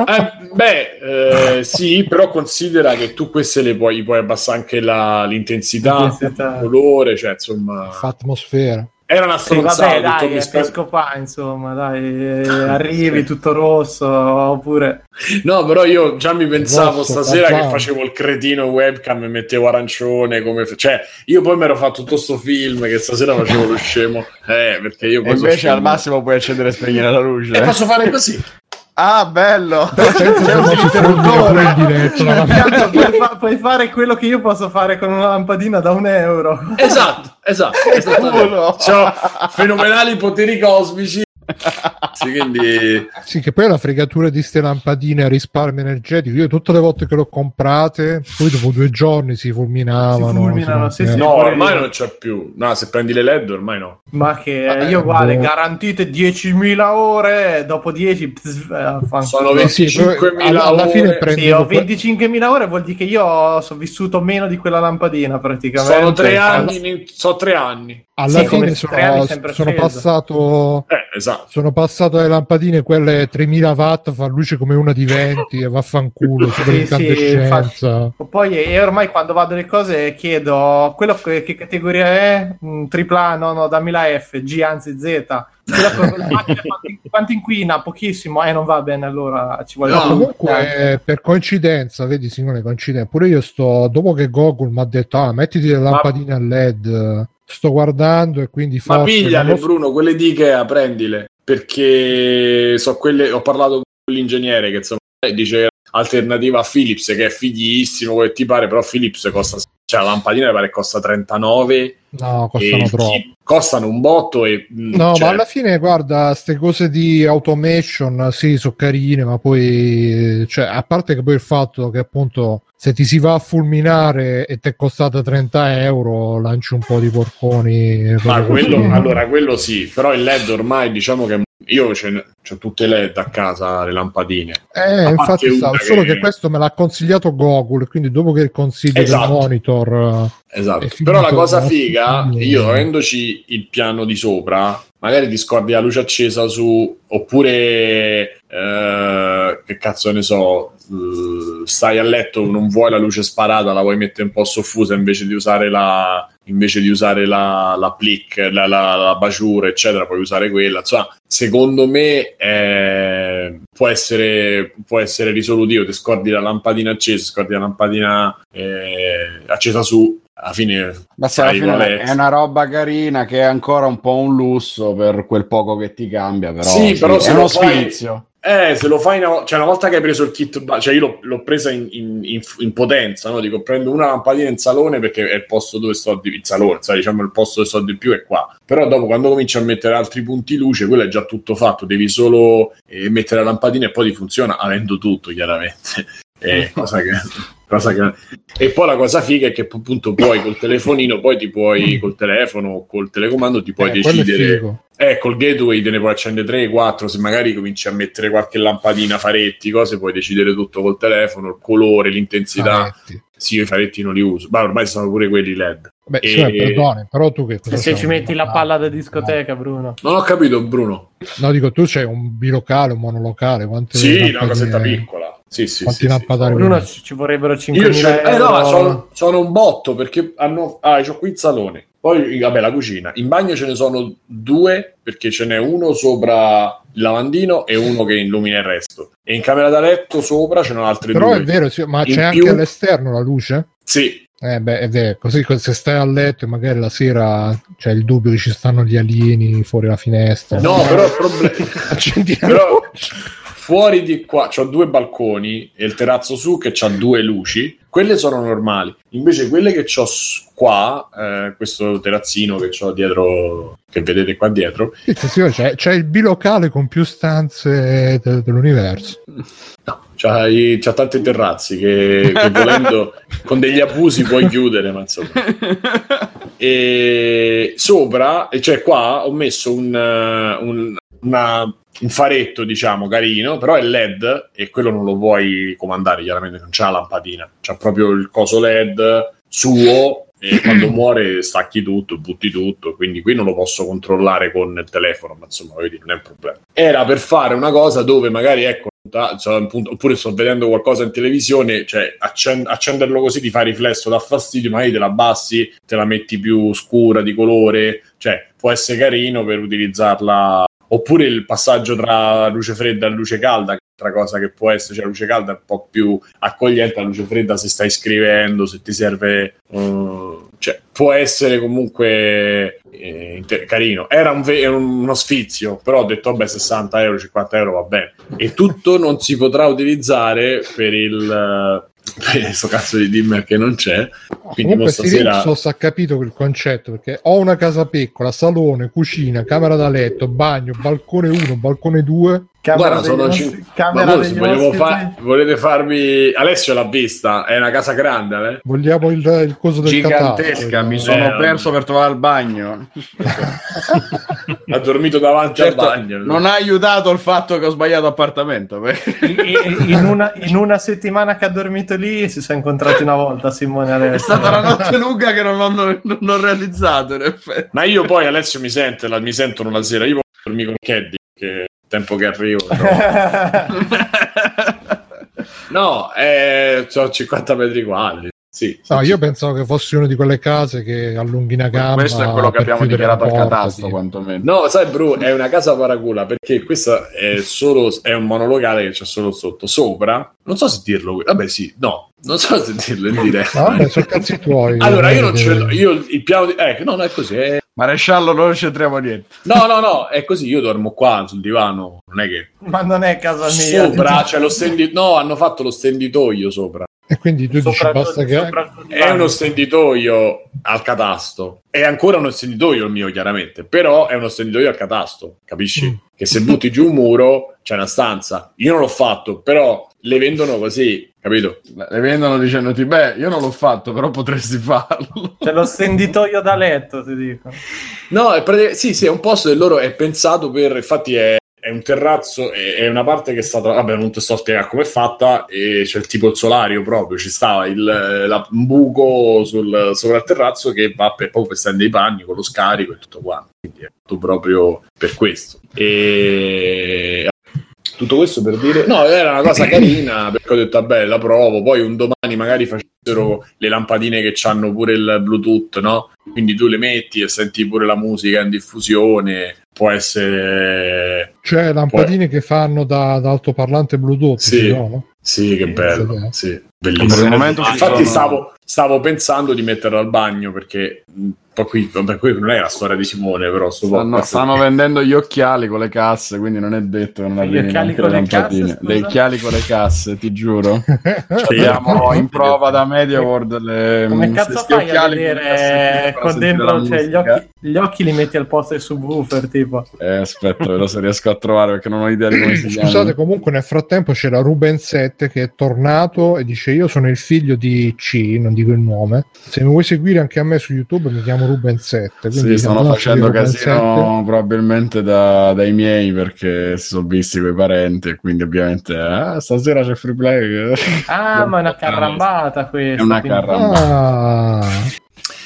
Eh, beh, eh, sì, però considera che tu queste le puoi, puoi abbassare anche la- l'intensità, L'intensità. il colore, cioè insomma, Fa atmosfera. Era una Sì, stronzata. vabbè, ho detto, dai, mi è spe- Pescopa, insomma, dai, eh, arrivi tutto rosso, oppure... No, però io già mi pensavo Rosso, stasera che facevo il cretino webcam e mettevo arancione come... Cioè, io poi mi ero fatto tutto sto film che stasera facevo lo scemo. Eh, perché io E invece al scemo. massimo puoi accendere e spegnere la luce. E posso fare così? Ah, bello! Un interruttore. puoi, fa- puoi fare quello che io posso fare con una lampadina da un euro. Esatto, esatto. culo. C'ho fenomenali poteri cosmici. Ragazzi. Quindi Sì, che poi la fregatura di ste lampadine a risparmio energetico, io tutte le volte che le ho comprate, poi dopo due giorni si fulminavano. Si fulminano, sì, sì. no, ormai non c'è più. No, se prendi le LED ormai no. Ma che Eh, io guarda, boh. garantite 10.000 ore, dopo 10 pss, eh. Sono Eh sì, poi 25.000 alla, alla fine Sì, ho 25.000 ore, vuol dire che io ho sono vissuto meno di quella lampadina praticamente. Sono tre anni, so tre anni. Alla Sì, fine sono, sono passato Eh, esatto. sono passato alle lampadine quelle 3000 watt fa luce come una di 20 e vaffanculo super Sì, sì, incandescenza Poi e ormai quando vado alle cose chiedo quello che, che categoria è? Mm, tripla no, no, dammi la F, G, anzi Z. Quanto, inquina? Pochissimo, eh, non va bene, allora ci vuole No, comunque eh, per coincidenza vedi Simone coincidenza pure io sto dopo che Google mi ha detto ah mettiti le lampadine a led sto guardando e quindi Ma forse pigliale, so- Bruno, quelle di Ikea, prendile. Perché so quelle. Ho parlato con l'ingegnere che insomma dice alternativa a Philips, che è fighissimo, che ti pare, però Philips costa. Cioè, la lampadina mi pare costa 39 no costano troppo costano un botto e mm, No, cioè, ma alla fine, guarda, queste cose di automation, sì, sono carine, ma poi, cioè, a parte che poi il fatto che appunto se ti si va a fulminare e ti è costata 30 euro, lanci un po' di porconi. Ma quello, allora, quello sì, però il LED ormai diciamo che io ce ne- c'ho tutte LED a casa, le lampadine. Eh, infatti, sa- solo che- che questo me l'ha consigliato Google, quindi dopo che il consiglio Esatto. del monitor, Esatto. È finito Però la cosa figa, io avendoci il piano di sopra, magari ti scordi la luce accesa su, oppure eh, che cazzo ne so, eh, stai a letto, non vuoi la luce sparata, la vuoi mettere un po' soffusa invece di usare la invece di usare la, la plic, la, la, la baciura, eccetera, puoi usare quella. Insomma, secondo me eh, può, essere, può essere risolutivo. Ti scordi la lampadina accesa, scordi la lampadina eh, accesa su, alla fine Ma se alla fine è. una roba carina che è ancora un po' un lusso per quel poco che ti cambia, però, Sì, però se è uno fai- sfizio. Eh, se lo fai una, cioè una volta che hai preso il kit, cioè io l'ho, l'ho presa in, in- in- in potenza, no? Dico, prendo una lampadina in salone perché è il posto dove sto di il salone, sai, diciamo il posto dove sto di più è qua. Però dopo quando cominci a mettere altri punti luce, quello è già tutto fatto, devi solo eh, mettere la lampadina e poi ti funziona avendo tutto, chiaramente. Eh, cosa che, cosa che- E poi la cosa figa è che appunto puoi col telefonino, poi ti puoi col telefono o col telecomando ti puoi eh, decidere eh, col gateway te ne puoi accendere 3, 4, se magari cominci a mettere qualche lampadina, faretti, cose, puoi decidere tutto col telefono, il colore, l'intensità. Faretti. Sì, io i faretti non li uso, ma ormai sono pure quelli LED. Beh, E- sì, perdone, però tu che cosa Se ci metti la palla da discoteca, Bruno. Non ho capito, Bruno. No, dico, tu c'hai un bilocale, un monolocale, quante Sì, una cosetta piccola. Sì, sì, Quanti sì, sì. Bruno ci, vorrebbero 5.000 Io c'ho, eh, no, sono, sono un botto perché hanno. Ah, c'ho qui il salone. Poi, vabbè, la cucina. In bagno ce ne sono due perché ce n'è uno sopra il lavandino e uno che illumina il resto. E in camera da letto sopra ce ne sono altri Però due. è vero, sì, ma In c'è più- anche all'esterno la luce? Sì, Eh beh, è vero, così co- se stai a letto e magari la sera c'è il dubbio che ci stanno gli alieni fuori la finestra. No, però il problema. Accendi la però luce. Fuori di qua c'ho due balconi e il terrazzo su che ha due luci. Quelle sono normali. Invece quelle che ho qua, eh, questo terrazzino che ho dietro, che vedete qua dietro, c'è, c'è il bilocale con più stanze de- dell'universo. no, c'ha, i- c'ha tanti terrazzi che, che volendo con degli abusi puoi chiudere, ma insomma. E sopra, e cioè qua ho messo un, un, una- un faretto, diciamo, carino, però è LED e quello non lo puoi comandare, chiaramente non c'ha la lampadina, c'ha proprio il coso LED suo e quando muore stacchi tutto, butti tutto, quindi qui non lo posso controllare con il telefono, ma insomma, dire, non è un problema. Era per fare una cosa dove magari, ecco, cioè, appunto, oppure sto vedendo qualcosa in televisione, cioè accen- accenderlo così ti fa riflesso, dà fastidio, magari te la abbassi, te la metti più scura di colore, cioè può essere carino per utilizzarla. Oppure il passaggio tra luce fredda e luce calda, che cosa che può essere, cioè luce calda è un po' più accogliente, la luce fredda se stai scrivendo, se ti serve, eh, cioè può essere comunque eh, inter- carino. Era un ve- uno sfizio, però ho detto vabbè 60 euro, 50 euro va bene. E tutto non si potrà utilizzare per il, questo cazzo di dimmer che non c'è. Quindi Comunque stasera... Sirinxos ha capito il concetto perché ho una casa piccola, salone, cucina, camera da letto, bagno, balcone 1, balcone 2. Camera Guarda, sono degli cin- ospiti- camera Ma voi, ospiti. fa- volete farvi Alessio l'ha vista, è una casa grande, eh? Vogliamo il, il coso del Gigantesca, catastro, mi no? sono Eh, perso per trovare il bagno. ha dormito davanti Certo, al bagno. non ha aiutato il fatto che ho sbagliato appartamento. In- in, una, in una settimana che ha dormito lì si sono incontrati una volta Simone e È Alessio. stata una notte lunga che non ho, non ho realizzato, in effetti. Ma io poi Alessio mi sente, la- mi sentono la sera, io dormire con Caddy, che tempo che arrivo. no. No, eh, ho 50 metri quadri. Sì, No, sì, io pensavo che fosse una di quelle case che allunghi una gamba. Questo è quello che abbiamo dichiarato al catasto, sì. quantomeno. No, sai, Bru, è una casa paracula perché questa è solo è un monolocale che c'è solo sotto. Sopra, non so se dirlo. Vabbè, sì, no, non so se dirlo in diretta. Ah, vabbè, sono cazzi tuoi. Allora, io non Eh, ce l'ho. Io il piano di. Eh, no, no, è così. è- Maresciallo, non c'entriamo niente. No, no, no, è così. Io dormo qua sul divano. Non è che. Ma non è casa mia. Sopra c'è lo stenditoio. No, hanno fatto lo stenditoio sopra. E quindi tu dici basta che... È uno stenditoio al catasto. È ancora uno stenditoio il mio, chiaramente. Però è uno stenditoio al catasto. Capisci? Mm. Che se butti giù un muro c'è una stanza. Io non l'ho fatto, però le vendono così. Capito? Le vendono dicendoti, beh, io non l'ho fatto, però potresti farlo. C'è lo stenditoio da letto, ti dico. No, è pratica- sì, sì, è un posto del loro. È pensato per. Infatti, è, è un terrazzo. È, è una parte che è stata. Vabbè, non ti sto a spiegare come è fatta. E c'è il tipo il solario proprio. Ci stava il, la- un buco sul, sopra il terrazzo che va per, proprio per stendere i panni con lo scarico e tutto quanto. Quindi è fatto proprio per questo. E. Tutto questo per dire, no, era una cosa carina perché ho detto, vabbè, la provo. Poi un domani magari facessero le lampadine che hanno pure il Bluetooth, no? Quindi tu le metti e senti pure la musica in diffusione. Può essere. Cioè, lampadine che fanno da, da altoparlante Bluetooth, Sì. no? no? Sì, che bello. sì. Bellissimo. Per il momento ci Infatti, sono- stavo, stavo pensando di metterlo al bagno perché. Poi qui, vabbè, qui non è la storia di Simone, però Stanno, stanno vendendo gli occhiali con le casse, quindi non è detto che non Gli arrivino occhiali anche con le lampadine. Gli occhiali con le casse, ti giuro. Abbiamo in prova da Media World le Come mm, cazzo fai a con vedere con dentro cioè, gli, occhi, gli occhi li metti al posto del subwoofer tipo Eh, aspetta, vedo se riesco a trovare perché non ho idea di come si chiama. Scusate, comunque nel frattempo c'era Ruben 7 che è tornato e dice io sono il figlio di C, non dico il nome. Se mi vuoi seguire anche a me su YouTube mi chiamo Ruben 7. Sì, stanno facendo casino probabilmente da- dai miei perché si sono visti coi parenti e quindi ovviamente ah, stasera c'è free play. ah ma è una carrambata questa È una quindi- carrambata. Ah,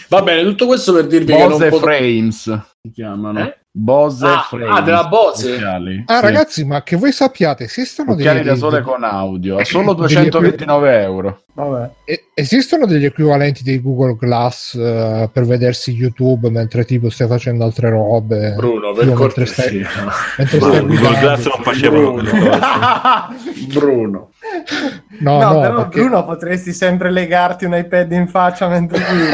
Va bene, tutto questo per dirvi che non Bose pot- Frames si chiamano. Eh? Bose Ah, Frames. ah, della Bose? Occhiali. Ah, Sì. ragazzi, ma che voi sappiate, esistono Occhiali degli, da sole degli- con audio a solo degli 229 euro. vabbè e- esistono degli equivalenti dei Google Glass eh, per vedersi YouTube mentre tipo stai facendo altre robe? Bruno, per mentre stai, cortesia. mentre stai Google. Glass non facevano Bruno. Bruno. No, no, no, però perché- Bruno potresti sempre legarti un iPad in faccia mentre guidi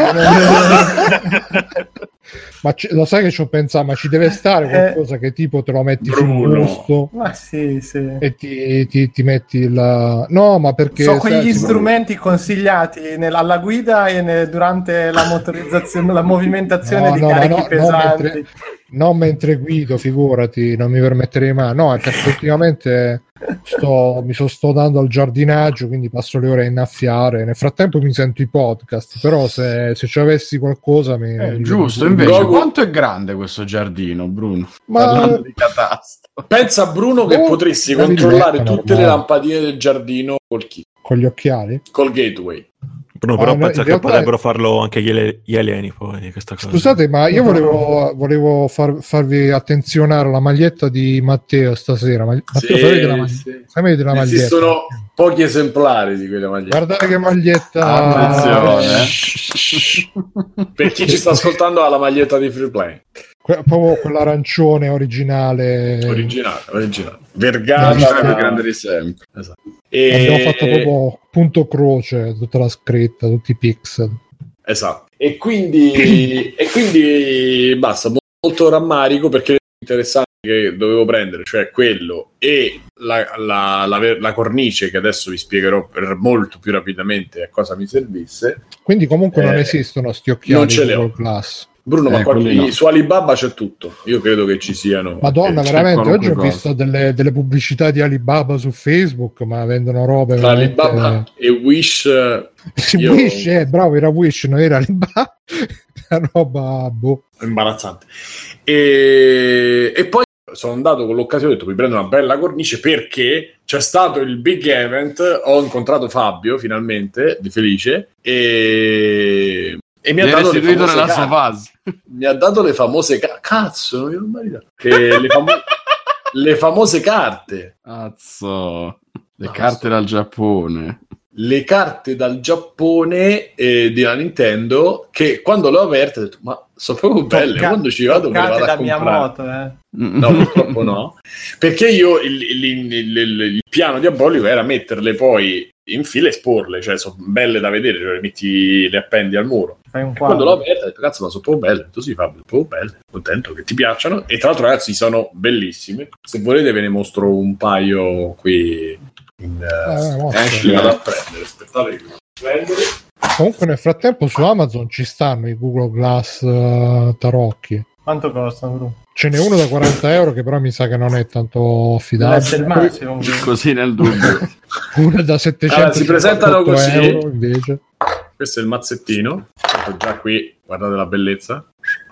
ma ci- lo sai che ci ho pensato, ma ci deve stare qualcosa che tipo te lo metti Bruno. sul busto ma sì sì. e ti, ti- ti metti il... No, ma perché... sono quegli sai, strumenti consigliati nel- alla guida e ne- durante la motorizzazione la movimentazione No, di no, carichi no, no, pesanti. mentre- non mentre guido, figurati, non mi permetterei mai. No, che effettivamente sto, mi so- sto dando al giardinaggio, quindi passo le ore a innaffiare. Nel frattempo mi sento i podcast, però se, se ci avessi qualcosa mi... Eh, giusto, mi- invece, Gogu- quanto è grande questo giardino, Bruno? Ma- Parlando di catastro. Pensa a Bruno che Oh, potresti la controllare tutte le lampadine del giardino col, key, con gli occhiali? col gateway. Bruno, Ma però no, penso che potrebbero farlo anche gli, gli alieni poi di questa cosa. Scusate, ma io volevo, volevo far- farvi attenzionare la maglietta di Matteo stasera. Ma- Matteo, Sì, vedere la sì. vedere la maglietta? Esistono pochi esemplari di quelle magliette. Guardate che maglietta. Attenzione. Per chi ci sta ascoltando ha la maglietta di Free Play. Que- proprio quell'arancione originale. Originale, originale. Vergata. sì, più grande di sempre. Esatto. E... Abbiamo fatto proprio punto croce, tutta la scritta, tutti i pixel. Esatto. E quindi, e quindi basta, molto rammarico perché interessante che dovevo prendere, cioè quello e la, la- la la cornice, che adesso vi spiegherò per molto più rapidamente a cosa mi servisse. Quindi comunque non Eh, esistono sti occhiali non ce li ho. Google Glass. Bruno, ma Eh, qua- quelli no. su Alibaba c'è tutto. Io credo che ci siano. Madonna, eh, veramente, oggi ho cosa. visto delle, delle pubblicità di Alibaba su Facebook, ma vendono robe tra veramente... Alibaba e Wish. Sì, io- Wish, eh, bravo, era Wish, non era Alibaba. Una roba, boh. imbarazzante. E, e poi sono andato con l'occasione, ho detto mi prendo una bella cornice perché c'è stato il big event, ho incontrato Fabio finalmente, di Felice, e, e mi ha dato le famose nella sua carte. fase. Mi ha dato le famose ca- cazzo, le, famo- le famose carte. Cazzo. Le No, carte dal Giappone. le carte dal Giappone eh, della Nintendo che quando le ho aperte ho detto ma sono proprio belle Tocca- quando ci vado me le vado a comprare Miyamoto, eh. no purtroppo no perché io il, il- il- il- il piano diabolico era metterle poi in fila esporle cioè sono belle da vedere cioè le metti le appendi al muro. Fai un quando l'ho aperta ho detto cazzo ma sono proprio belle. Sì Fabio sono proprio belle contento che ti piacciono. E tra l'altro ragazzi sono bellissime. Se volete ve ne mostro un paio qui in, Eh, eh, mostra. li vado a prendere aspettate che prendere. Comunque nel frattempo su Amazon ci stanno i Google Glass eh, tarocchi. Quanto costano, Bruno? Ce n'è uno da 40 euro che però mi sa che non è tanto essere il affidabile. massimo. Così nel dubbio. Uno da 700 Ah, si presentano così. euro invece. Questo è il mazzettino. Ecco già qui, guardate la bellezza.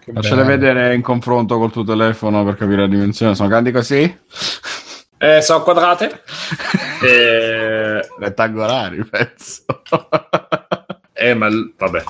Che bello. vedere in confronto col tuo telefono per capire la dimensione. Sono grandi così? Eh, sono quadrate. eh, Rettangolari, penso. eh, ma vabbè.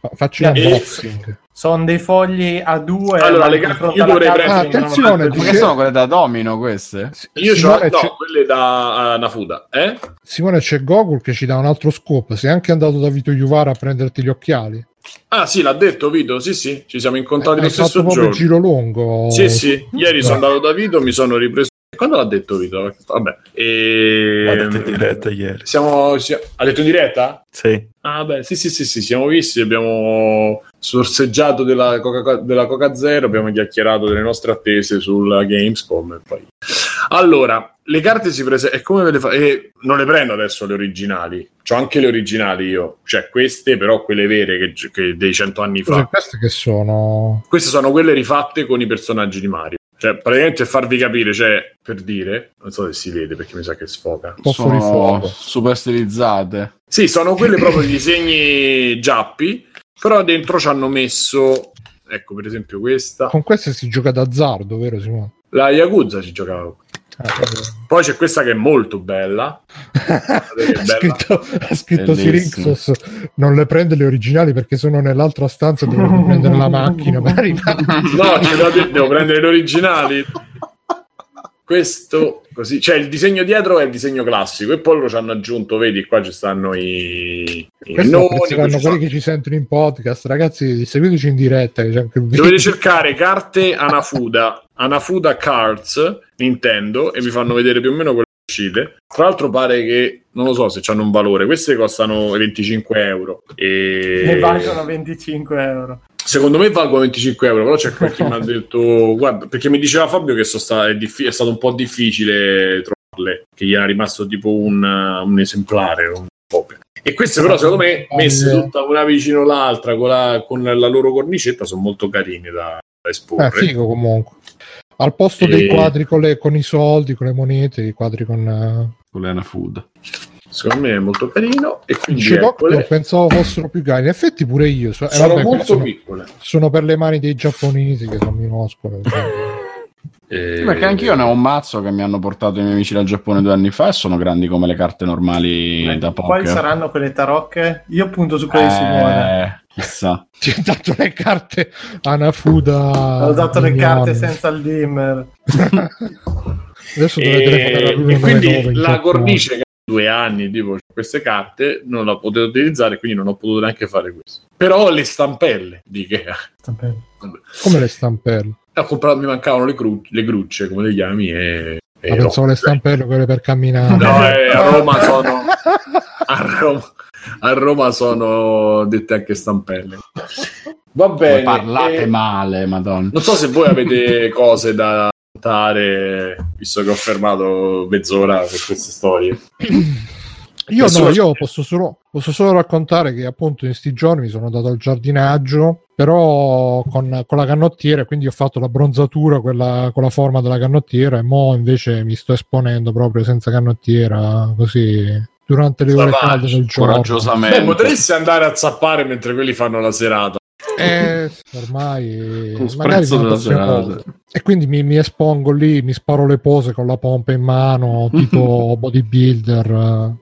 Fa- Facci Eh, unboxing. Sono dei fogli a due. Allora, le carte- io alla dovrei prendere- attenzione, Ma che sono quelle da domino queste? Io ho Simone, no, c'è, quelle da uh, Nafuda. Eh? Simone c'è Gogol che ci dà un altro scoop. Sei anche andato da Vito Juvara a prenderti gli occhiali. Ah, sì, l'ha detto Vito. Sì, sì, ci siamo incontrati Hai lo fatto stesso proprio il giorno. giro lungo. Sì, sì. Ieri sono andato da Vito, mi sono ripreso. Quando l'ha detto Vito? Vabbè. E... L'ha detto in diretta ieri. Siamo, si- Ha detto in diretta? Sì. Ah, beh, sì, sì, sì, sì, siamo visti, abbiamo sorseggiato della Coca, della Coca Zero, abbiamo chiacchierato delle nostre attese sulla Gamescom e poi... Allora, le carte si presentano... E come ve le fa? E non le prendo adesso le originali, ho anche le originali io, cioè queste però quelle vere che, che dei cento anni fa. queste che sono? Queste sono quelle rifatte con i personaggi di Mario. Cioè, praticamente farvi capire, cioè, per dire, non so se si vede perché mi sa che sfoca. po' fuori Sono fuoco. super stilizzate. Sì, sono quelle proprio i disegni giappi, però dentro ci hanno messo, ecco per esempio questa, Con queste si gioca d'azzardo, vero Simone? la Yakuza ci giocava. Eh, Poi c'è questa che è molto bella. ha che bella. scritto, ha scritto. Sirixos non le prende le originali perché sono nell'altra stanza devo prendere la macchina. No, devo prendere le originali. Questo così, cioè il disegno dietro è il disegno classico e poi loro ci hanno aggiunto, vedi qua ci stanno i, i noni, sono- quelli che ci sentono in podcast ragazzi seguiteci in diretta che c'è anche il video. Dovete cercare carte Anafuda, Anafuda Cards Nintendo e vi fanno vedere più o meno quelle uscite. Tra l'altro pare che non lo so se hanno un valore, queste costano 25 euro e Ne valgono 25 euro. Secondo me valgono 25 euro, però c'è qualche mi ha detto guarda, perché mi diceva Fabio che sta- è, diffi- è stato un po' difficile trovarle, che gli era rimasto tipo un, un esemplare, un copia. E queste però secondo me messe tutta una vicino l'altra con la, con la loro cornicetta sono molto carine da, da esporre. Eh, figo comunque. Al posto E- dei quadri con, le- con i soldi, con le monete, i quadri con... eh, Con l'Ena Food. Secondo me è molto carino e quindi Doctor, eccole. pensavo fossero più grandi. In effetti pure io. so- eh, sono vabbè, molto sono, piccole. sono per le mani dei giapponesi che sono minuscole. Eh, Perché anch'io ne ho un mazzo che mi hanno portato i miei amici dal Giappone due anni fa e sono grandi come le carte normali Eh, da Quali poker. saranno quelle tarocche? Io punto su quelle di Simone. Eh, chissà. Ti ho dato le carte Anafuda. Ho dato le carte senza il dimmer. Adesso dovete E, e quindi 199 in la cornice che due anni tipo queste carte non la potevo utilizzare quindi non ho potuto neanche fare questo però le stampelle di Ikea vabbè. Come le stampelle? ho comprato mi mancavano le, cru- le grucce come le chiami e, e Ma pensavo le stampelle, quelle per camminare. no eh, a Roma sono a Roma, a Roma sono dette anche stampelle va Come bene parlate e- male, madonna. non so se voi avete cose da raccontare, visto che ho fermato mezz'ora per queste storie. Io Nessuno- no, io posso solo, posso solo raccontare che appunto in questi giorni mi sono andato al giardinaggio, però con, con la canottiera, quindi ho fatto la bronzatura quella, con la forma della canottiera e mo invece mi sto esponendo proprio senza canottiera, così durante le ore calde del giorno. Coraggiosamente. Beh, potresti andare a zappare mentre quelli fanno la serata. Eh, ormai Con magari della e quindi mi, mi espongo lì, mi sparo le pose con la pompa in mano, tipo bodybuilder.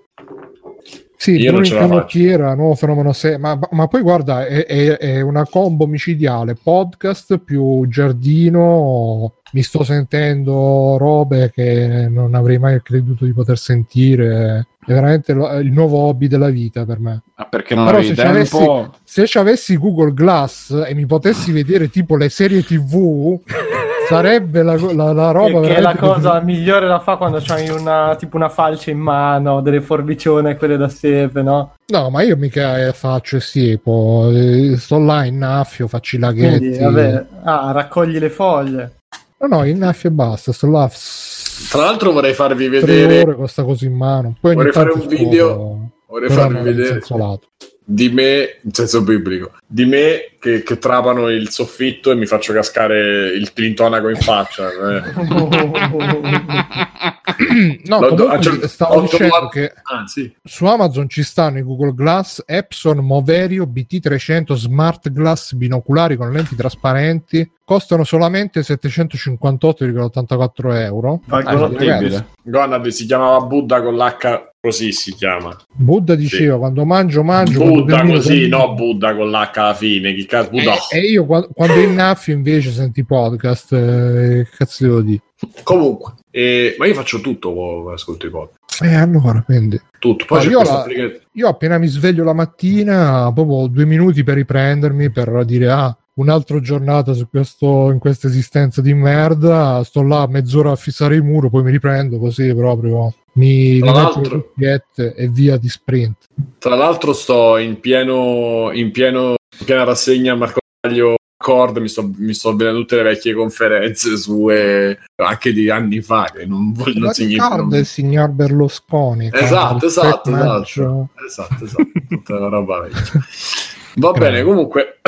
Sì, Io Bruno canottiera, nuovo fenomeno 6, ma, ma poi guarda, è, è- è una combo micidiale, podcast più giardino, mi sto sentendo robe che non avrei mai creduto di poter sentire, è veramente lo- il nuovo hobby della vita per me. Ah, perché non Però se ci avessi- tempo? Se ci avessi Google Glass e mi potessi vedere tipo le serie TV, sarebbe la, la- la roba che, che è la cosa migliore da fare quando c'hai una, tipo una falce in mano, delle forbicione, quelle da siepe, no? No, ma io mica eh, faccio il siepo, eh, sto là in naffio, faccio i laghetti. Quindi, vabbè, ah, raccogli le foglie. No, no, in naffio e basta, sto là Tra l'altro vorrei farvi tre vedere, ore con sta cosa in mano. Poi Vorrei fare un video- scopo, vorrei farvi vedere. Di me, in senso biblico, di me che, che trapano il soffitto e mi faccio cascare il l'intonaco in faccia. eh. No, L'ho- comunque ah, cioè, stavo ho dicendo trovato- che Ah, sì. Su Amazon ci stanno i Google Glass Epson Moverio BT300 Smart Glass binoculari con lenti trasparenti. Costano solamente 758,84 euro. Ah. Gonad si chiamava Buddha con l'H così si chiama. Buddha diceva quando mangio, mangio. quando Buddha cammino, così, cammino. no Buddha con l'H alla fine. Chi cazzo? Buddha. E, e io qua- quando innaffio invece senti podcast, eh, cazzo devo dire? Comunque, eh, ma io faccio tutto quando ascolto i podcast. E allora, quindi. Tutto. Poi io la-. Io appena mi sveglio la mattina, proprio due minuti per riprendermi, per dire, ah, un'altra giornata su questo, in questa esistenza di merda, sto là mezz'ora a fissare il muro, poi mi riprendo così proprio, mi, mi Tra metto le e via di sprint. Tra l'altro sto in pieno in pieno in piena rassegna Marco Taglio Cord, mi sto, mi sto vedendo tutte le vecchie conferenze sue anche di anni fa che non, voglio, non Ma significano ricorda il signor Berlusconi. con Esatto, il esatto, formaggio. esatto, esatto, esatto, tutta la roba vecchia. Va bene, comunque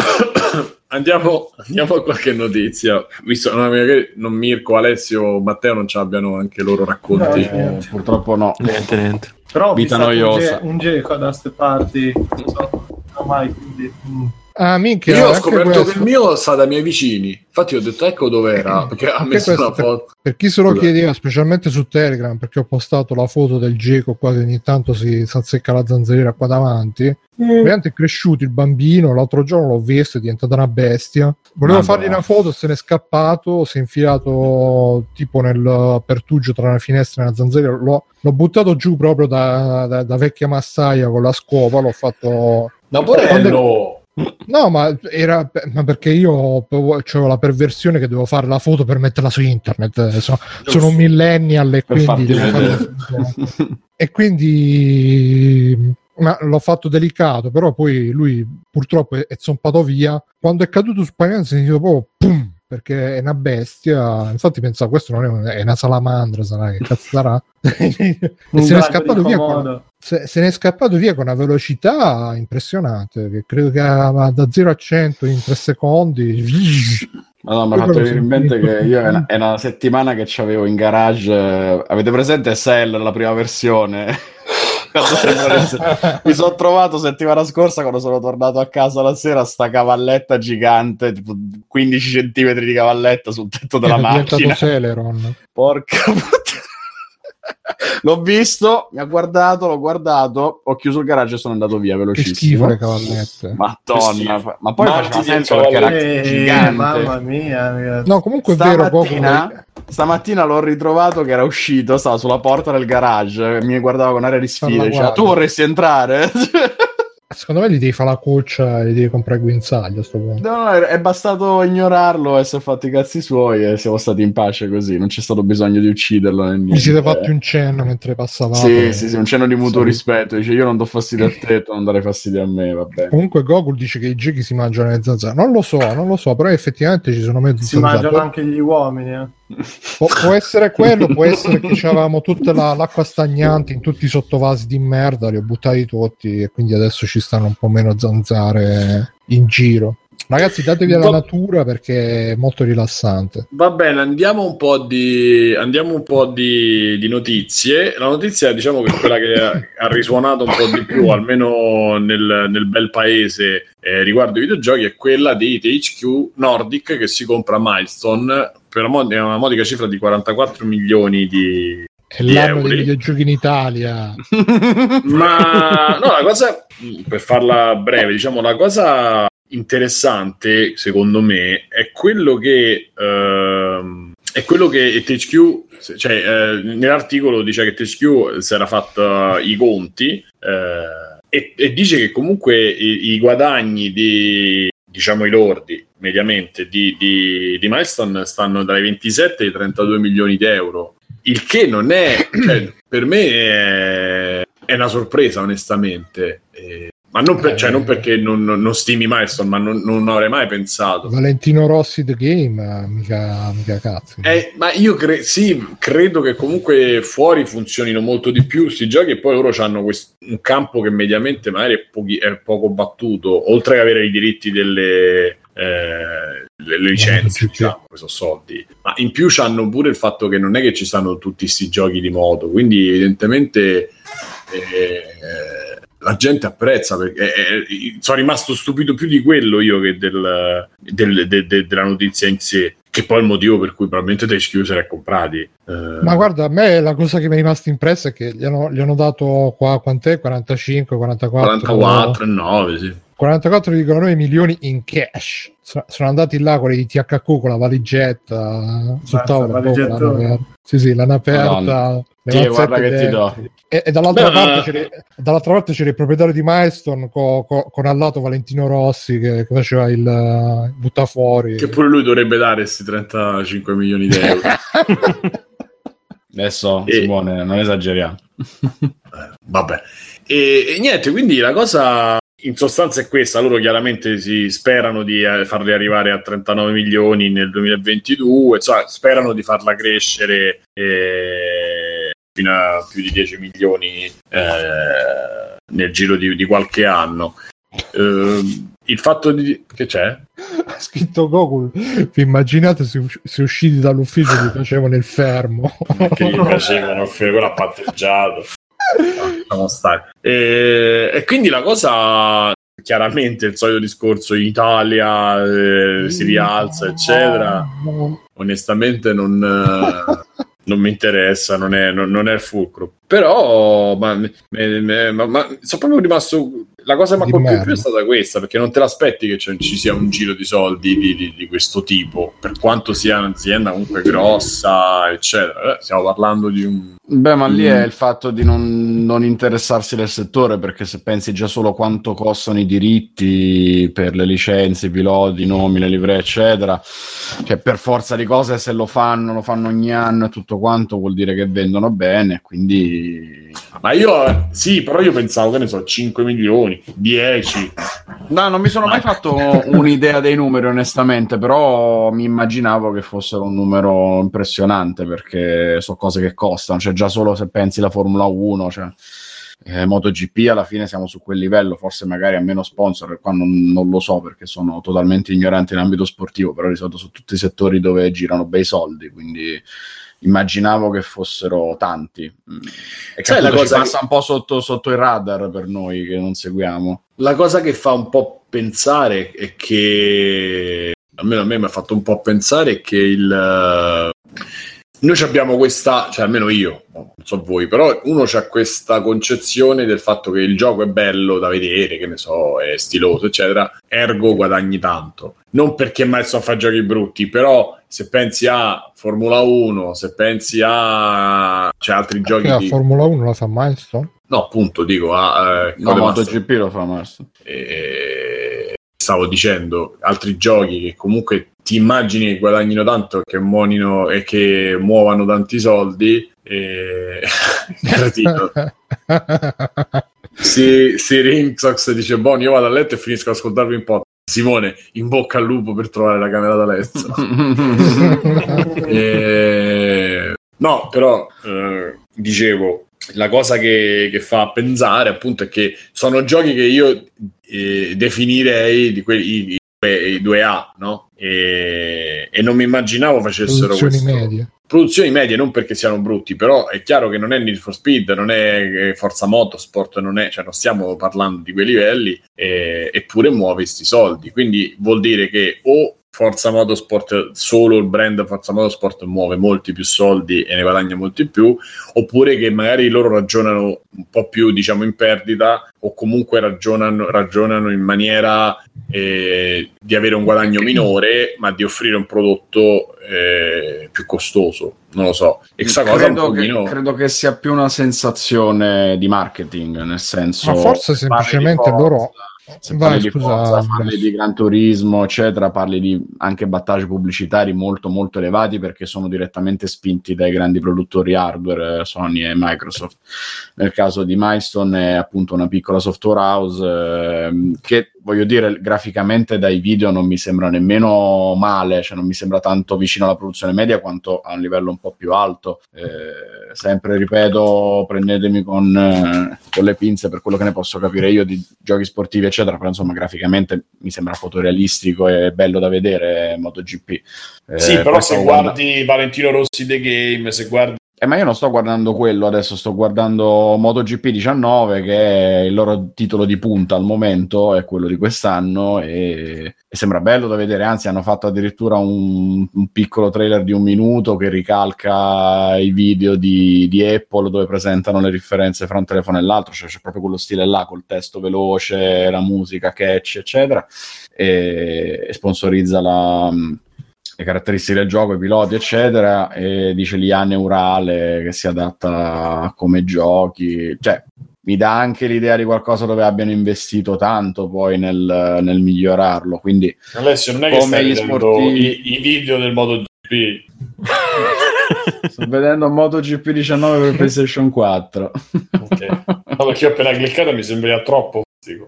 andiamo, andiamo a qualche notizia. Visto che magari non Mirko, Alessio o Matteo non ci abbiano anche loro racconti. No, Eh, purtroppo no. Niente, niente. Però Vita noiosa. un geco da queste parti. Non so mai, quindi... mm. Ah, minchia, Io ho scoperto questo. che il mio sta dai miei vicini. Infatti, ho detto ecco dov'era. Perché ha messo questo una per- foto. Per chi se lo Scusa. chiedeva, specialmente su Telegram, perché ho postato la foto del geco qua che ogni tanto si, si azzecca la zanzariera qua davanti. Veramente è cresciuto il bambino. L'altro giorno l'ho visto, è diventata una bestia. Volevo Madonna. fargli una foto, se n'è scappato. Si è infilato tipo nel pertugio tra una finestra e una zanzariera. L'ho, l'ho buttato giù proprio da, da- da vecchia massaia con la scopa. L'ho fatto. Ma porello! No, ma era ma perché io avevo la perversione che devo fare la foto per metterla su internet. eh, Sono, sono un millennial e quindi, e quindi ma l'ho fatto delicato, però poi lui purtroppo è, è zompato via. Quando è caduto sul pavimento si è sentito proprio pum, perché è una bestia. Infatti pensavo questo non è, un- è una salamandra, sarà che cazzo sarà. e se n'è scappato via con, se, se n'è scappato via con una velocità impressionante che credo che va da 0 a 100 in 3 secondi Madonna, mi ha fatto venire in mente che io è una, è una settimana che c'avevo in garage. eh, Avete presente Cell, la prima versione? Mi sono trovato settimana scorsa quando sono tornato a casa la sera sta cavalletta gigante, tipo 15 centimetri di cavalletta sul tetto della macchina. Celeron Porca puttana. L'ho visto, mi ha guardato, l'ho guardato, ho chiuso il garage e sono andato via che schifo velocissimo. le cavallette Madonna, ma poi Marti faceva senso perché era Eh, gigante. mamma mia, ragazzi. no comunque è vero Goku, Stamattina, stamattina l'ho ritrovato che era uscito, stava sulla porta del garage, mi guardava con aria di sfida, diceva tu vorresti entrare? secondo me gli devi fare la cuccia e gli devi comprare il guinzaglio a sto punto no, no, è è bastato ignorarlo e si è fatto i cazzi suoi e siamo stati in pace così, non c'è stato bisogno di ucciderlo né mi siete fatti un cenno mentre passavate Sì, sì, sì, un cenno di mutuo Sì. rispetto. Dice: Io non do fastidio a te, tu non dare fastidio a me. Va bene. comunque Goku dice che i gechi si mangiano le zanzare non lo so non lo so però effettivamente ci sono mezzo Si mangiano anche gli uomini. eh. Pu- può essere quello, può essere che avevamo tutta la- l'acqua stagnante in tutti i sottovasi di merda, li ho buttati tutti e quindi adesso ci stanno un po' meno zanzare in giro. Ragazzi, datevi alla Va- natura perché è molto rilassante. Va bene, andiamo un po' di, andiamo un po' di, di notizie. La notizia, diciamo che è quella che ha, risuonato un po' di più, almeno nel, nel bel paese, eh, riguardo ai videogiochi, è quella di THQ Nordic che si compra Milestone per una modica cifra di 44 milioni di, È Di l'anno euro. dei videogiochi in Italia. Ma no, la cosa, per farla breve, diciamo, la cosa interessante, secondo me, è quello che ehm, è quello che THQ, cioè eh, nell'articolo dice che THQ si era fatta i conti eh, e, e dice che comunque i, i guadagni di diciamo i lordi mediamente di, di, di Milestone stanno dai 27 ai 32 milioni di euro. Il che non è cioè, per me è, è una sorpresa onestamente. Eh, ma non, per- Eh. cioè, non perché non, non- non stimi Milestone ma non, non avrei mai pensato Valentino Rossi The Game, eh, mica, mica cazzo. Eh, ma io cre- sì, credo che comunque fuori funzionino molto di più questi giochi e poi loro hanno un campo che mediamente magari è, pochi- è poco battuto, oltre ad avere i diritti delle, eh, le le licenze, diciamo, questi soldi. Ma in più hanno pure il fatto che non è che ci stanno tutti questi giochi di moto, quindi evidentemente eh, la gente apprezza perché sono rimasto stupito più di quello io che del- del- de- de- della notizia in sé che poi è il motivo per cui probabilmente THQ se li ha comprati Eh, Ma guarda, a me la cosa che mi è rimasta impressa è che gli hanno, gli hanno dato qua quant'è? 45, 44, 44 e 9 sì 44,9 milioni in cash. So- Sono andati là quelli di THQ con la valigetta sul tavolo. valigetta. l'hanno aperta. Sì, sì, l'hanno aperta. Sì, guarda che ti do. E, e dall'altra, Beh, parte c'era, dall'altra parte c'era il proprietario di Milestone co- co- con al lato Valentino Rossi che, che faceva il uh, buttafuori. che pure lui dovrebbe dare questi 35 milioni di euro Adesso, E- Simone, non esageriamo. Vabbè, e, e niente, quindi la cosa in sostanza è questa: loro chiaramente si sperano di eh, farli arrivare a 39 milioni nel 2022, cioè sperano di farla crescere eh, fino a più di 10 milioni eh, nel giro di, di qualche anno. Eh, il fatto di che c'è? Ha scritto Gokul. Vi immaginate se, se usciti dall'ufficio vi facevano il fermo? che gli facevano quello ha patteggiato. Lasciamo stare. E, e quindi la cosa, chiaramente, il solito discorso in Italia eh, si rialza, eccetera. Onestamente, non, eh, non mi interessa, non è, non, non è il fulcro. Però, ma, me- me- ma- ma sono proprio rimasto. La cosa che mi ha colpito più è stata questa, perché non te l'aspetti che ci sia un giro di soldi di, di- di questo tipo, per quanto sia un'azienda comunque grossa, eccetera. Eh, stiamo parlando di un. Beh, ma lì Mm. è il fatto di non, non interessarsi del settore, perché se pensi già solo quanto costano i diritti per le licenze, i piloti, i nomi, le livree, eccetera, cioè per forza di cose se lo fanno, lo fanno ogni anno e tutto quanto vuol dire che vendono bene, quindi... Ma io sì, però io pensavo che ne so, 5 milioni, 10. No, non mi sono mai fatto un'idea dei numeri, onestamente, però mi immaginavo che fossero un numero impressionante perché so cose che costano, cioè già solo se pensi la Formula 1, cioè eh, MotoGP alla fine siamo su quel livello, forse magari a meno sponsor, qua non, non lo so perché sono totalmente ignorante in ambito sportivo, però di solito su tutti i settori dove girano bei soldi, quindi immaginavo che fossero tanti. Mm. E che Sai la cosa passa un po' sotto, sotto il radar per noi che non seguiamo. La cosa che fa un po' pensare è che, almeno a me mi ha fatto un po' pensare che il... eh, Noi abbiamo questa, cioè almeno io, non so voi, però uno c'ha questa concezione del fatto che il gioco è bello da vedere, che ne so, è stiloso, eccetera, ergo guadagni tanto. Non perché Milestone fa giochi brutti, però se pensi a Formula 1, se pensi a cioè, altri giochi Che la di... Formula 1 la fa Milestone? No, appunto, dico a... eh, No, MotoGP lo fa Master. e stavo dicendo altri giochi che comunque ti immagini che guadagnino tanto che monino e che muovano tanti soldi e Cretino. si, si Ringsox dice buon io vado a letto e finisco ad ascoltarvi un po' Simone, in bocca al lupo per trovare la camera da letto. e... No, però eh, dicevo, la cosa che, che, fa pensare appunto è che sono giochi che io eh, definirei di quelli i, i, 2A, no? E, e, non mi immaginavo facessero questo. medie. Produzioni medie non perché siano brutti, però è chiaro che non è Need for Speed, non è Forza Motorsport, non, è, cioè non stiamo parlando di quei livelli, eh, eppure muove questi soldi. Quindi vuol dire che o Forza Motorsport, solo il brand Forza Motorsport muove molti più soldi e ne guadagna molti più, oppure che magari loro ragionano un po' più diciamo in perdita o comunque ragionano, ragionano in maniera eh, di avere un guadagno minore, ma di offrire un prodotto eh, più costoso. Non lo so. E questa cosa credo, che, credo che sia più una sensazione di marketing, nel senso. Ma forse semplicemente loro se Vai, parli di Forza, parli di Gran Turismo, eccetera, parli di anche battaggi pubblicitari molto molto elevati perché sono direttamente spinti dai grandi produttori hardware, eh, Sony e Microsoft. Nel caso di Milestone è appunto una piccola software house eh, che voglio dire, graficamente dai video non mi sembra nemmeno male, cioè non mi sembra tanto vicino alla produzione media quanto a un livello un po' più alto. Eh, sempre ripeto, prendetemi con, eh, con, le pinze per quello che ne posso capire io di giochi sportivi, eccetera, però insomma graficamente mi sembra fotorealistico e bello da vedere MotoGP. Eh, sì, però se guardi guarda... Valentino Rossi The Game, se guardi eh, ma io non sto guardando quello adesso, sto guardando MotoGP 19, che è il loro titolo di punta al momento, è quello di quest'anno, e, e sembra bello da vedere. Anzi, hanno fatto addirittura un, un, piccolo trailer di un minuto che ricalca i video di, di, Apple dove presentano le differenze fra un telefono e l'altro, cioè c'è proprio quello stile là, col testo veloce, la musica, catch, eccetera, e, e sponsorizza la le caratteristiche del gioco, i piloti, eccetera, e dice l'IA neurale che si adatta come giochi, cioè mi dà anche l'idea di qualcosa dove abbiano investito tanto poi nel, nel migliorarlo. Quindi, Alessio, non è che stai vedendo sportivi... i, i video del MotoGP. Sto vedendo MotoGP 19 per PlayStation 4. ok, no, perché ho appena cliccato mi sembra troppo.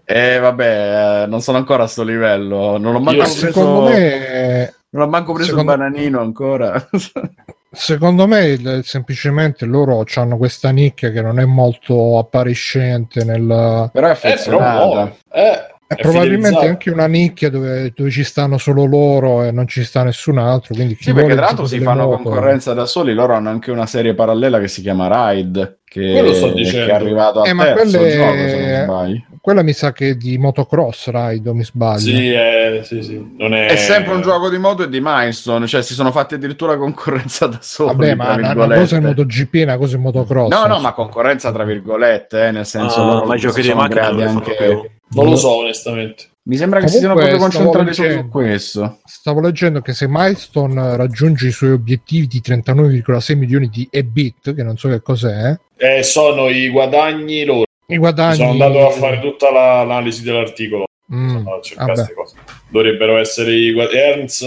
Eh, vabbè, eh, non sono ancora a sto livello. Non ho mai preso... Secondo me non ho manco preso secondo... il bananino ancora. secondo me semplicemente loro hanno questa nicchia che non è molto appariscente nel... Però è affezionata. Eh, eh, è probabilmente anche una nicchia dove, dove, ci stanno solo loro e non ci sta nessun altro. Quindi sì, perché tra l'altro si fanno moto. concorrenza da soli. Loro hanno anche una serie parallela che si chiama Ride. Che, che è arrivato a eh, ma terzo quelle... gioco, se non sbaglio. Quella mi sa che è di motocross Ride, mi sbaglio. Sì, è, sì, sì. Non è... è sempre un gioco di moto e di milestone, cioè si sono fatti addirittura concorrenza da soli. Vabbè, ma una, una cosa è MotoGP, una cosa è motocross. No, no, ma concorrenza tra virgolette, eh, nel senso ah, loro ma i giochi di macchina anche... Non lo so, onestamente. Mi sembra che Comunque, si siano proprio concentrati leggendo, su questo. Stavo leggendo che se Milestone raggiunge i suoi obiettivi di 39,6 milioni di EBIT, che non so che cos'è, eh, sono i guadagni loro. I guadagni... Sono andato a fare tutta la, l'analisi dell'articolo. Mm, Dovrebbero essere i guadagni. Ernst,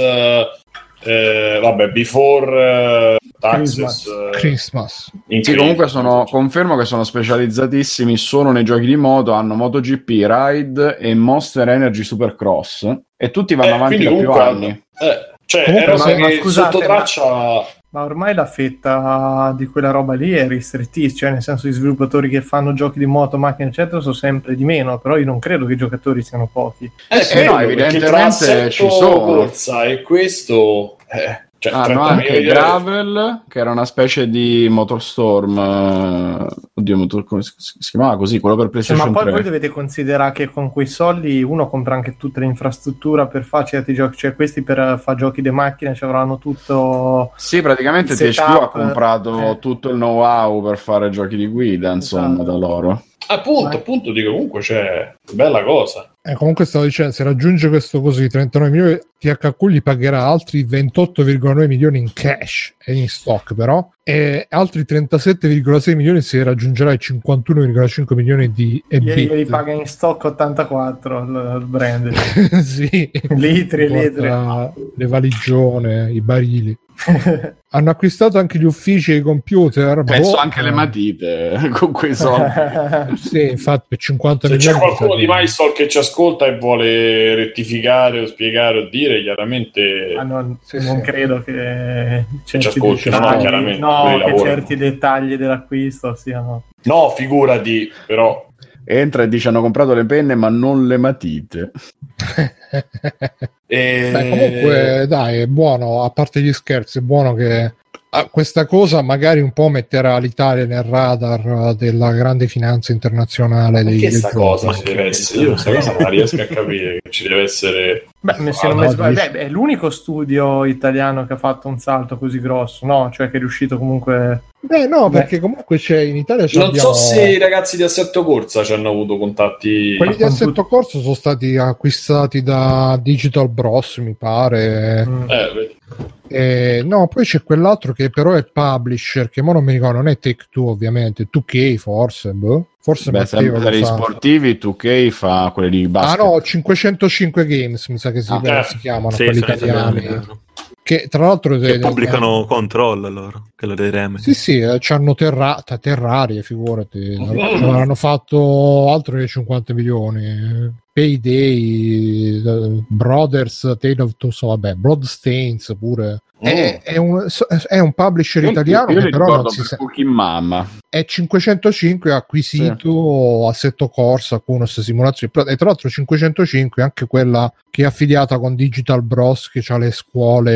eh, vabbè, before uh, taxes. Uh, Christmas. Sì, comunque sono, confermo che sono specializzatissimi solo nei giochi di moto. Hanno MotoGP, Ride e Monster Energy Supercross. E tutti vanno eh, avanti da più anni. Eh, cioè, comunque, ma, ma scusate, sotto traccia. Ma ma ormai la fetta di quella roba lì è ristrettissima, cioè nel senso i sviluppatori che fanno giochi di moto, macchine eccetera sono sempre di meno, però io non credo che i giocatori siano pochi. Eh, eh no, evidentemente ci sono. Corsa e questo... Eh. Cioè, hanno ah, anche Gravel, che era una specie di Motorstorm. Uh, oddio, motor, come si, si, chiamava così? Quello per PlayStation sì, ma poi 3. voi dovete considerare che con quei soldi uno compra anche tutta l'infrastruttura per fare certi giochi. Cioè, questi per fare giochi di macchine ci avranno tutto. Sì, praticamente THQ ha comprato eh. tutto il know-how per fare giochi di guida, insomma, esatto. da loro. Appunto, appunto, dico comunque c'è bella cosa. Eh, comunque stavo dicendo, se raggiunge questo così 39 milioni, THQ gli pagherà altri 28,9 milioni in cash e in stock però, e altri 37,6 milioni se raggiungerà i 51,5 milioni di EBIT. Io li paga in stock 84 il brand. sì. Litri e litri. Le valigione, i barili. Hanno acquistato anche gli uffici e i computer. Penso boh, anche le eh, matite con quei soldi. Sì, infatti, per 50 Se c'è milioni. qualcuno sa di MyStore che ci ascolta e vuole rettificare o spiegare o dire, chiaramente Ah, non, Sì, non sì. credo che certi ascolti, no, dettagli, chiaramente, no, quelli che lavorano. certi dettagli dell'acquisto siano no, figurati, però Entra e dice hanno comprato le penne ma non le matite. eh, Beh, comunque, dai, è buono, a parte gli scherzi, è buono che ah, questa cosa magari un po' metterà l'Italia nel radar della grande finanza internazionale dei perché sta del gioco. cosa ci deve essere? Io questa cosa non la riesco a capire che ci deve essere Beh, se Ah, non no, mi sbaglio, dici- beh, è l'unico studio italiano che ha fatto un salto così grosso, no? Cioè che è riuscito comunque... Beh, no, Beh. perché comunque c'è in Italia c'è non abbiamo- so se i ragazzi di Assetto Corsa ci hanno avuto contatti quelli di Assetto Corso sono stati acquistati da Digital Bros, mi pare. mm, eh, vedi. Eh, no, poi c'è quell'altro che però è publisher, che mo non mi ricordo, non è Take Two ovviamente, 2K forse, boh. Forse Beh, sempre per gli sportivi 2K fa quelli di Ah basket. no, 505 Games mi sa che si, Ah, si chiamano Sì, quelli italiani. italiani. Che tra l'altro Che eh, pubblicano Control loro, quello dei Remedy. Sì, sì, eh, ci hanno terra- t- terrarie, figurati. Avranno fatto altro che 50 milioni. Payday, eh, Brothers, Tale of Two, so, vabbè, Bloodstains pure. È, è un, è un publisher Io- italiano io che però non si per sa. Mama. È 505 acquisito Assetto Corsa, Kunos Simulazioni. E tra l'altro 505 è anche quella che è affiliata con Digital Bros che ha le scuole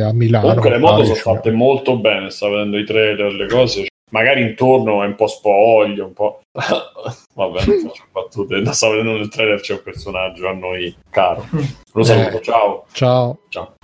a Milano. comunque le moto sono fatte molto bene sta vedendo i trailer le cose magari intorno è un po' spoglio un po' vabbè non faccio battute da stavo vedendo nel trailer c'è un personaggio a noi caro lo saluto Eh. ciao Ciao. ciao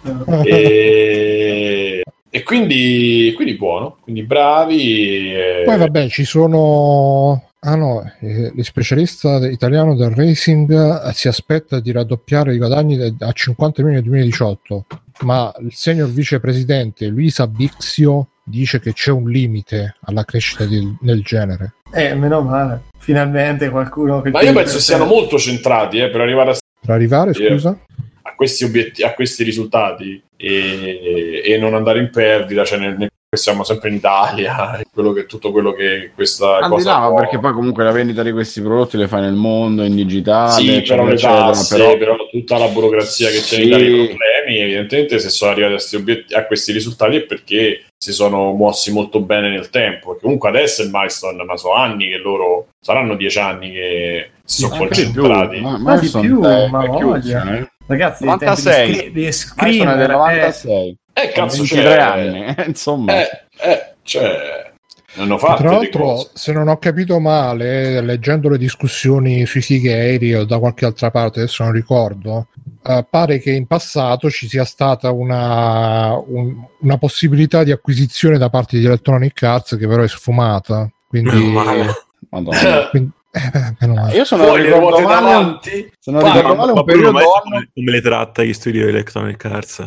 e, e quindi, quindi buono quindi bravi e- Poi vabbè, ci sono. Ah no, eh, specialista italiano del racing eh, si aspetta di raddoppiare i guadagni de- a 50 milioni nel 2018, ma il senior vicepresidente Luisa Bixio dice che c'è un limite alla crescita di- del genere. Eh, meno male. Finalmente qualcuno che... ma io penso siano molto centrati eh, per arrivare a Per arrivare, Sì. scusa? a questi, obietti- a questi risultati e, e non andare in perdita, cioè nel, nel- siamo sempre in Italia, quello che, tutto quello che questa Al cosa là, può- perché poi comunque la vendita di questi prodotti le fai nel mondo, in digitale, sì, eccetera, però le eccetera, tasse, però- però... tutta la burocrazia che c'è Sì. in Italia, i problemi, evidentemente se sono arrivati a questi, obiet- a questi risultati è perché si sono mossi molto bene nel tempo, perché comunque adesso è il milestone, ma sono anni che loro, saranno dieci anni che si sono Anche di più, concentrati. ma, Ma di più, eh, ma eh. Ragazzi, 96. i tempi di, scri- di Ma sono screamer, del eh, 96. Eh, cazzo, 23 c'è, anni, eh, insomma. Eh, eh, cioè, hanno fatto Tra l'altro, se non ho capito male, leggendo le discussioni sui fighi aerei o da qualche altra parte, adesso non ricordo, eh, pare che in passato ci sia stata una, un- una possibilità di acquisizione da parte di Electronic Arts che però è sfumata. Quindi. Madonna. quindi- eh, beh, meno male. Io sono Poi le ruote male, davanti. se non ricordo ma- male Ma un periodo come, come le tratta gli studio Electronic Arts?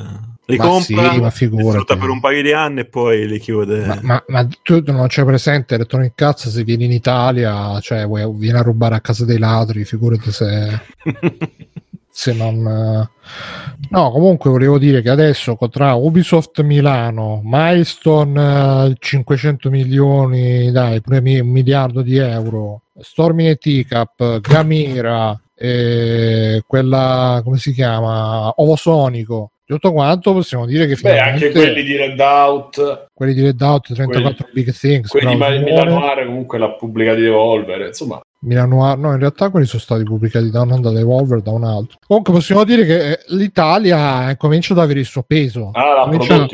Li Ma compra, sì, ma li figurati. per un paio di anni e poi li chiude. Ma, ma- ma tu non c'è presente Electronic Arts se vieni in Italia, cioè vuoi- vieni a rubare a casa dei ladri, figurati se... se non eh. no comunque volevo dire che adesso tra Ubisoft Milano Milestone eh, 500 milioni dai pure un miliardo di euro Storming e Teacup Gamera eh, quella come si chiama Ovosonico tutto quanto possiamo dire che Beh, anche quelli di Red Out, quelli di Red Out 34 Big Things quelli di bravo Ma- Simone. Milanoire comunque l'ha pubblicati Devolver, insomma. Milano no in realtà quelli sono stati pubblicati da non da Devolver da un altro. Comunque possiamo dire che eh, l'Italia eh, comincia ad avere il suo peso. Ah, comincia,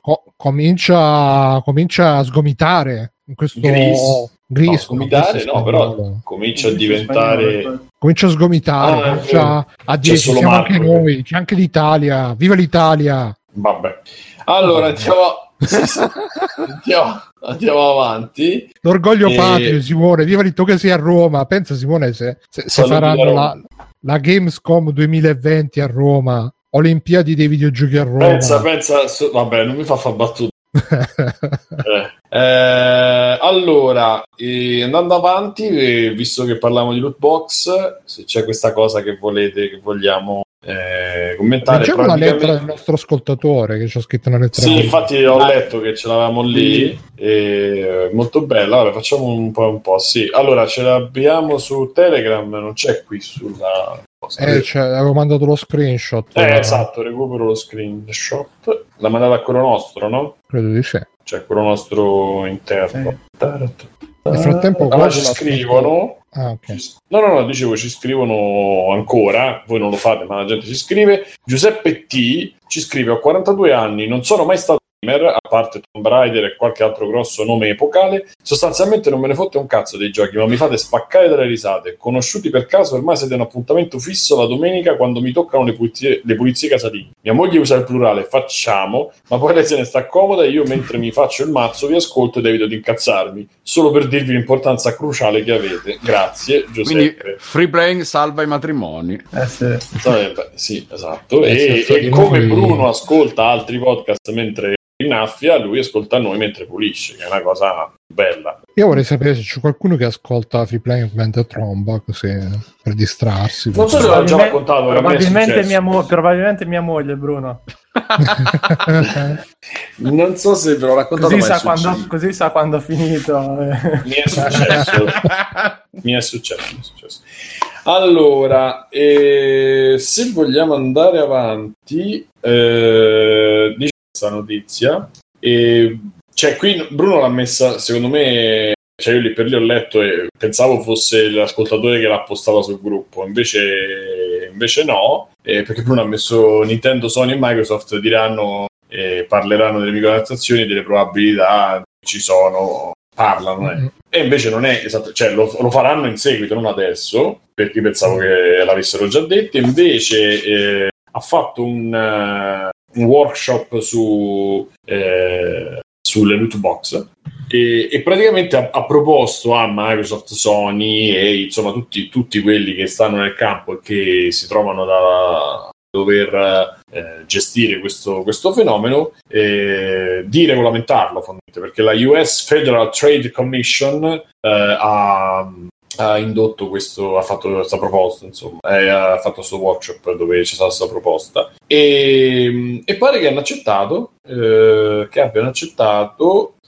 co- comincia, comincia a sgomitare in questo Gris. Gris, No, sgomitare no, però comincia a diventare... comincia a sgomitare Ah, comincia a dire ci siamo Marco, anche eh. noi c'è anche l'Italia viva l'Italia Vabbè. Allora, andiamo, andiamo, andiamo avanti. l'orgoglio E- patrio Simone. Viva tu che sei a Roma. Pensa Simone se, se- se faranno la, la Gamescom 2020 a Roma Olimpiadi dei videogiochi a Roma. Pensa, pensa... su- Vabbè, non mi fa far battute. Eh, eh, allora, eh, andando avanti, eh, visto che parliamo di loot box, se c'è questa cosa che volete, che vogliamo eh, eh, commentare. La praticamente- lettera del nostro ascoltatore che ci ha scritto una lettera. Sì, infatti ho letto che ce l'avevamo lì, e molto bella. Vabbè, facciamo un po' un po'. Sì, allora ce l'abbiamo su Telegram, non c'è qui sulla. Eh, cioè, avevo mandato lo screenshot. Eh, esatto, recupero lo screenshot. L'ha mandato a quello nostro, no? Credo di sì. Cioè quello nostro interno. Nel frattempo, allora ci scrivono. Ah, ok. No, no, no, dicevo, ci scrivono ancora, voi non lo fate, ma la gente ci scrive. Giuseppe T ci scrive: Ho 42 anni, non sono mai stato a parte Tomb Raider e qualche altro grosso nome epocale. Sostanzialmente non me ne fotte un cazzo dei giochi, ma mi fate spaccare dalle risate. Conosciuti per caso, ormai siete un appuntamento fisso la domenica quando mi toccano le pulizie, le pulizie casalinghe. Mia moglie usa il plurale, facciamo, ma poi lei se ne sta comoda e io mentre mi faccio il mazzo vi ascolto ed evito di incazzarmi. Solo per dirvi l'importanza cruciale che avete. Grazie, Quindi Giuseppe. free playing salva i matrimoni. Eh, sì. Eh, sì, esatto. Nel E, e come Bruno ascolta altri podcast mentre innaffia, lui ascolta noi mentre pulisce, che è una cosa bella. Io vorrei sapere se c'è qualcuno che ascolta Free Playing mentre tromba, così per distrarsi. Non so se l'ho già Probabilmente- raccontato. Probabilmente mia, mo- probabilmente mia moglie, Bruno. Non so se ve l'ho raccontato, Così sa, quando, così sa quando ha finito. eh. Mi è successo. mi è successo. mi è successo. Allora, eh, se vogliamo andare avanti, eh, questa notizia. E, cioè, qui Bruno l'ha messa, secondo me, cioè io lì per lì ho letto e pensavo fosse l'ascoltatore che l'ha postata sul gruppo, invece, invece no, eh, perché Bruno ha messo Nintendo, Sony e Microsoft diranno, eh, parleranno delle microtransazioni e delle probabilità che ci sono, parlano. eh. E invece non è esatto, cioè lo, lo faranno in seguito, non adesso, perché pensavo che l'avessero già detto. Invece eh, ha fatto un, un workshop su, eh, sulle loot box e, e praticamente ha, ha proposto a Microsoft, Sony e insomma tutti, tutti quelli che stanno nel campo e che si trovano da dover eh, gestire questo, questo fenomeno eh, di regolamentarlo fondamentalmente perché la US Federal Trade Commission eh, ha, ha indotto questo, ha fatto questa proposta, insomma, e ha fatto questo workshop dove c'è stata questa proposta. E, e pare che hanno accettato, eh, che abbiano accettato,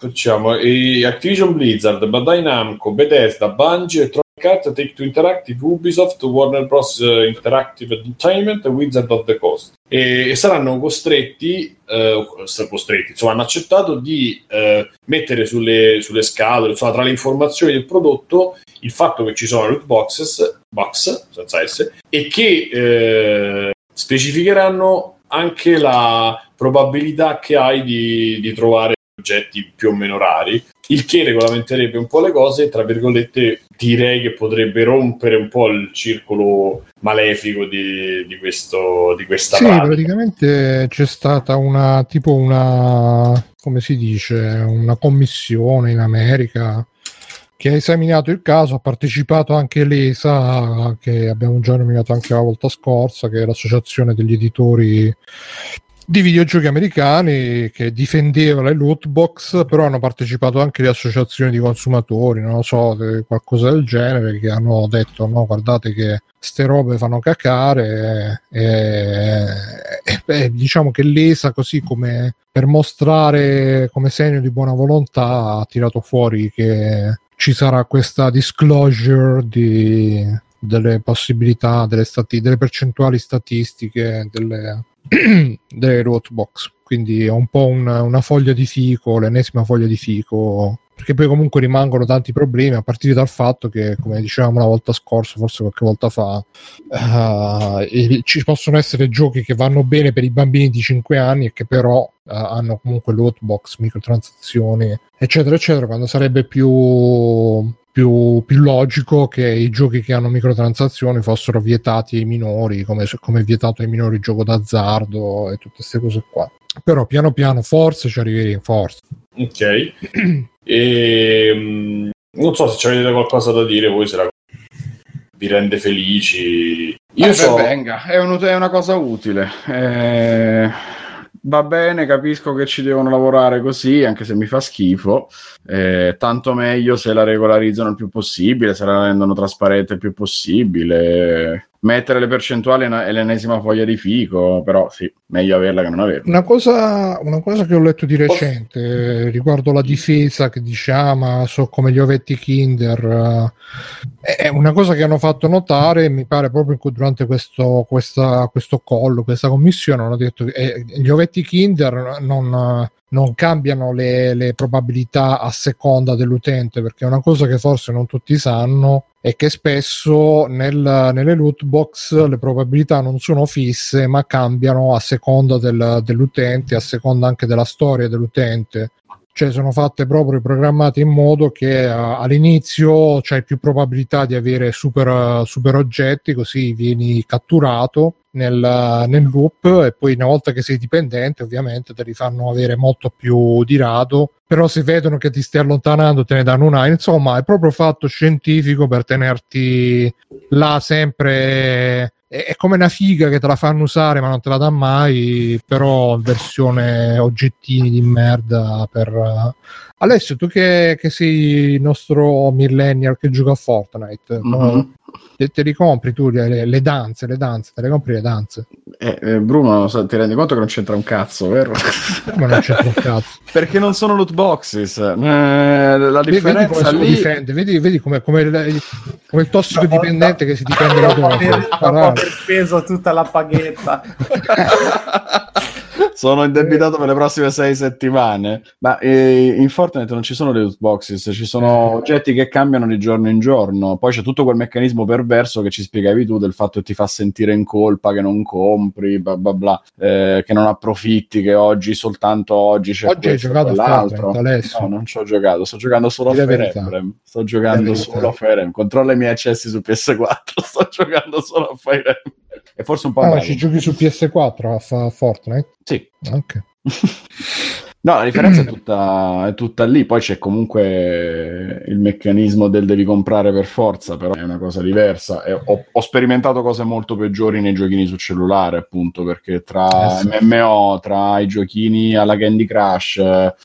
e Activision Blizzard, Bandai Namco, Bethesda, Bungie, Electronic Arts, Take-Two Interactive, Ubisoft, Warner Bros. Interactive Entertainment e Wizard of the Coast. E, e saranno costretti, eh, costretti, insomma, hanno accettato di eh, mettere sulle, sulle scatole, insomma, tra le informazioni del prodotto il fatto che ci sono loot boxes, box, senza S, e che eh, specificheranno anche la probabilità che hai di, di trovare oggetti più o meno rari, il che regolamenterebbe un po' le cose e tra virgolette direi che potrebbe rompere un po' il circolo malefico di, di, questo, di questa Sì, pratica. praticamente c'è stata una tipo una come si dice, una commissione in America che ha esaminato il caso, ha partecipato anche l'ESA, che abbiamo già nominato anche la volta scorsa, che è l'associazione degli editori di videogiochi americani che difendeva le loot box, però hanno partecipato anche le associazioni di consumatori, non lo so, de- qualcosa del genere, che hanno detto no, guardate che ste robe fanno cacare e, e- beh, diciamo che l'ESA così come per mostrare come segno di buona volontà ha tirato fuori che ci sarà questa disclosure di, delle possibilità, delle, stati- delle percentuali statistiche delle, delle root box. Quindi è un po' una, una foglia di fico, l'ennesima foglia di fico, perché poi comunque rimangono tanti problemi a partire dal fatto che, come dicevamo la volta scorsa, forse qualche volta fa, e- ci possono essere giochi che vanno bene per i bambini di 5 anni e che però eh, hanno comunque loot box, microtransazioni, eccetera, eccetera, quando sarebbe più, più, più logico che i giochi che hanno microtransazioni fossero vietati ai minori, come, come è vietato ai minori il gioco d'azzardo e tutte queste cose qua. Però piano piano forse ci arriveremo, forse. Ok. E, mm, non so se avete qualcosa da dire voi, se la vi rende felici. Io Eh, so, beh, venga, è, un- è una cosa utile. Eh, va bene, capisco che ci devono lavorare così, anche se mi fa schifo. Eh, tanto meglio se la regolarizzano il più possibile, se la rendono trasparente il più possibile. Mettere le percentuali è l'ennesima foglia di fico, però sì, meglio averla che non averla. Una cosa, una cosa che ho letto di recente eh, riguardo la difesa che diciamo so come gli ovetti Kinder eh, è una cosa che hanno fatto notare mi pare proprio durante questo, questa, questo collo, questa commissione hanno detto che eh, gli ovetti Kinder non non cambiano le, le, probabilità a seconda dell'utente, perché è una cosa che forse non tutti sanno è che spesso nel, nelle loot box le probabilità non sono fisse, ma cambiano a seconda del, dell'utente, a seconda anche della storia dell'utente. Cioè sono fatte proprio programmate in modo che uh, all'inizio c'hai più probabilità di avere super, super oggetti, così vieni catturato nel, nel, loop e poi una volta che sei dipendente ovviamente te li fanno avere molto più di rado. Però se vedono che ti stai allontanando te ne danno una. Insomma è proprio fatto scientifico per tenerti là sempre. È, come una figa che te la fanno usare ma non te la dà mai però versione oggettini di merda per Alessio tu che, che sei il nostro millennial che gioca a Fortnite mm-hmm te, te li compri tu le, le, danze, le danze, te le compri le danze. Eh, eh, Bruno, ti rendi conto che non c'entra un cazzo, vero? Ma non c'entra un cazzo. Perché non sono loot boxes. Eh, la differenza vedi come lì... difende, vedi, vedi come, come, il, come il tossicodipendente che si difende da dopo. Per speso tutta la paghetta. sono indebitato per le prossime sei settimane. Ma eh, in Fortnite non ci sono le loot boxes, ci sono oggetti che cambiano di giorno in giorno. Poi c'è tutto quel meccanismo perverso che ci spiegavi tu del fatto che ti fa sentire in colpa che non compri, bla bla bla, eh, che non approfitti, che oggi soltanto oggi c'è oggi hai giocato l'altro. No, non ci ho giocato, sto giocando solo a Fire Emblem. Sto giocando solo a Fire Emblem. Controlla i miei accessi su PS4, sto giocando solo a Fire Emblem. E forse un po' Ah, ci giochi su PS4 a fa Fortnite? Sì. Ok. No, la differenza è tutta, è tutta, lì, poi c'è comunque il meccanismo del devi comprare per forza, però è una cosa diversa. Ho, ho, sperimentato cose molto peggiori nei giochini su cellulare, appunto, perché tra eh. MMO, tra i giochini alla Candy Crush,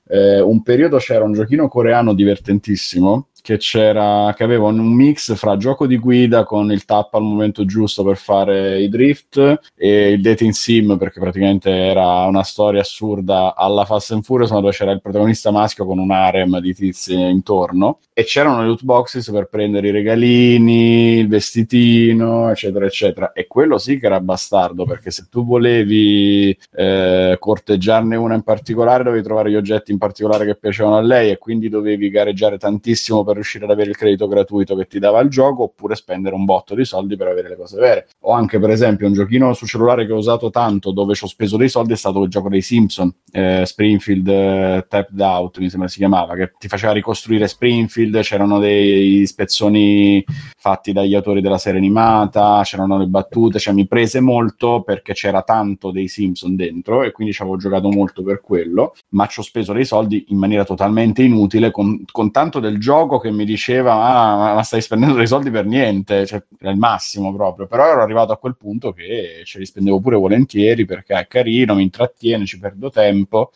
eh, un periodo c'era un giochino coreano divertentissimo che c'era che aveva un mix fra gioco di guida con il tap al momento giusto per fare i drift e il dating sim perché praticamente era una storia assurda. Alla Fast and Furious dove c'era il protagonista maschio con un harem di tizi intorno. E c'erano le loot boxes per prendere i regalini il vestitino eccetera eccetera. E quello sì che era bastardo perché se tu volevi eh, corteggiarne una in particolare dovevi trovare gli oggetti in particolare che piacevano a lei e quindi dovevi gareggiare tantissimo per per riuscire ad avere il credito gratuito che ti dava il gioco oppure spendere un botto di soldi per avere le cose vere. O anche per esempio un giochino su cellulare che ho usato tanto dove ci ho speso dei soldi è stato il gioco dei Simpson, eh, Springfield eh, Tapped Out mi sembra si chiamava, che ti faceva ricostruire Springfield, c'erano dei spezzoni fatti dagli autori della serie animata, c'erano le battute, cioè mi prese molto perché c'era tanto dei Simpson dentro e quindi ci avevo giocato molto per quello, ma ci ho speso dei soldi in maniera totalmente inutile con, con tanto del gioco che mi diceva ah, ma stai spendendo dei soldi per niente, cioè, era il massimo proprio, però ero arrivato a quel punto che ce li spendevo pure volentieri perché è carino, mi intrattiene, ci perdo tempo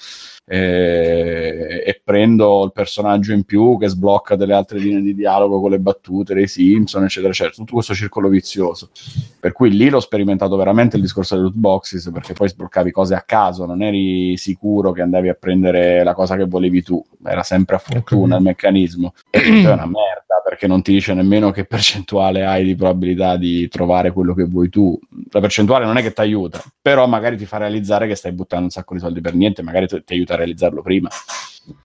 e, e, prendo il personaggio in più che sblocca delle altre linee di dialogo con le battute dei Simpson, eccetera, eccetera. Tutto questo circolo vizioso. Per cui lì l'ho sperimentato veramente il discorso delle loot boxes, perché poi sbloccavi cose a caso, non eri sicuro che andavi a prendere la cosa che volevi tu, era sempre a fortuna okay. il meccanismo. E è una merda perché non ti dice nemmeno che percentuale hai di probabilità di trovare quello che vuoi tu. La percentuale non è che ti aiuta, però magari ti fa realizzare che stai buttando un sacco di soldi per niente, magari ti aiuta a realizzarlo prima.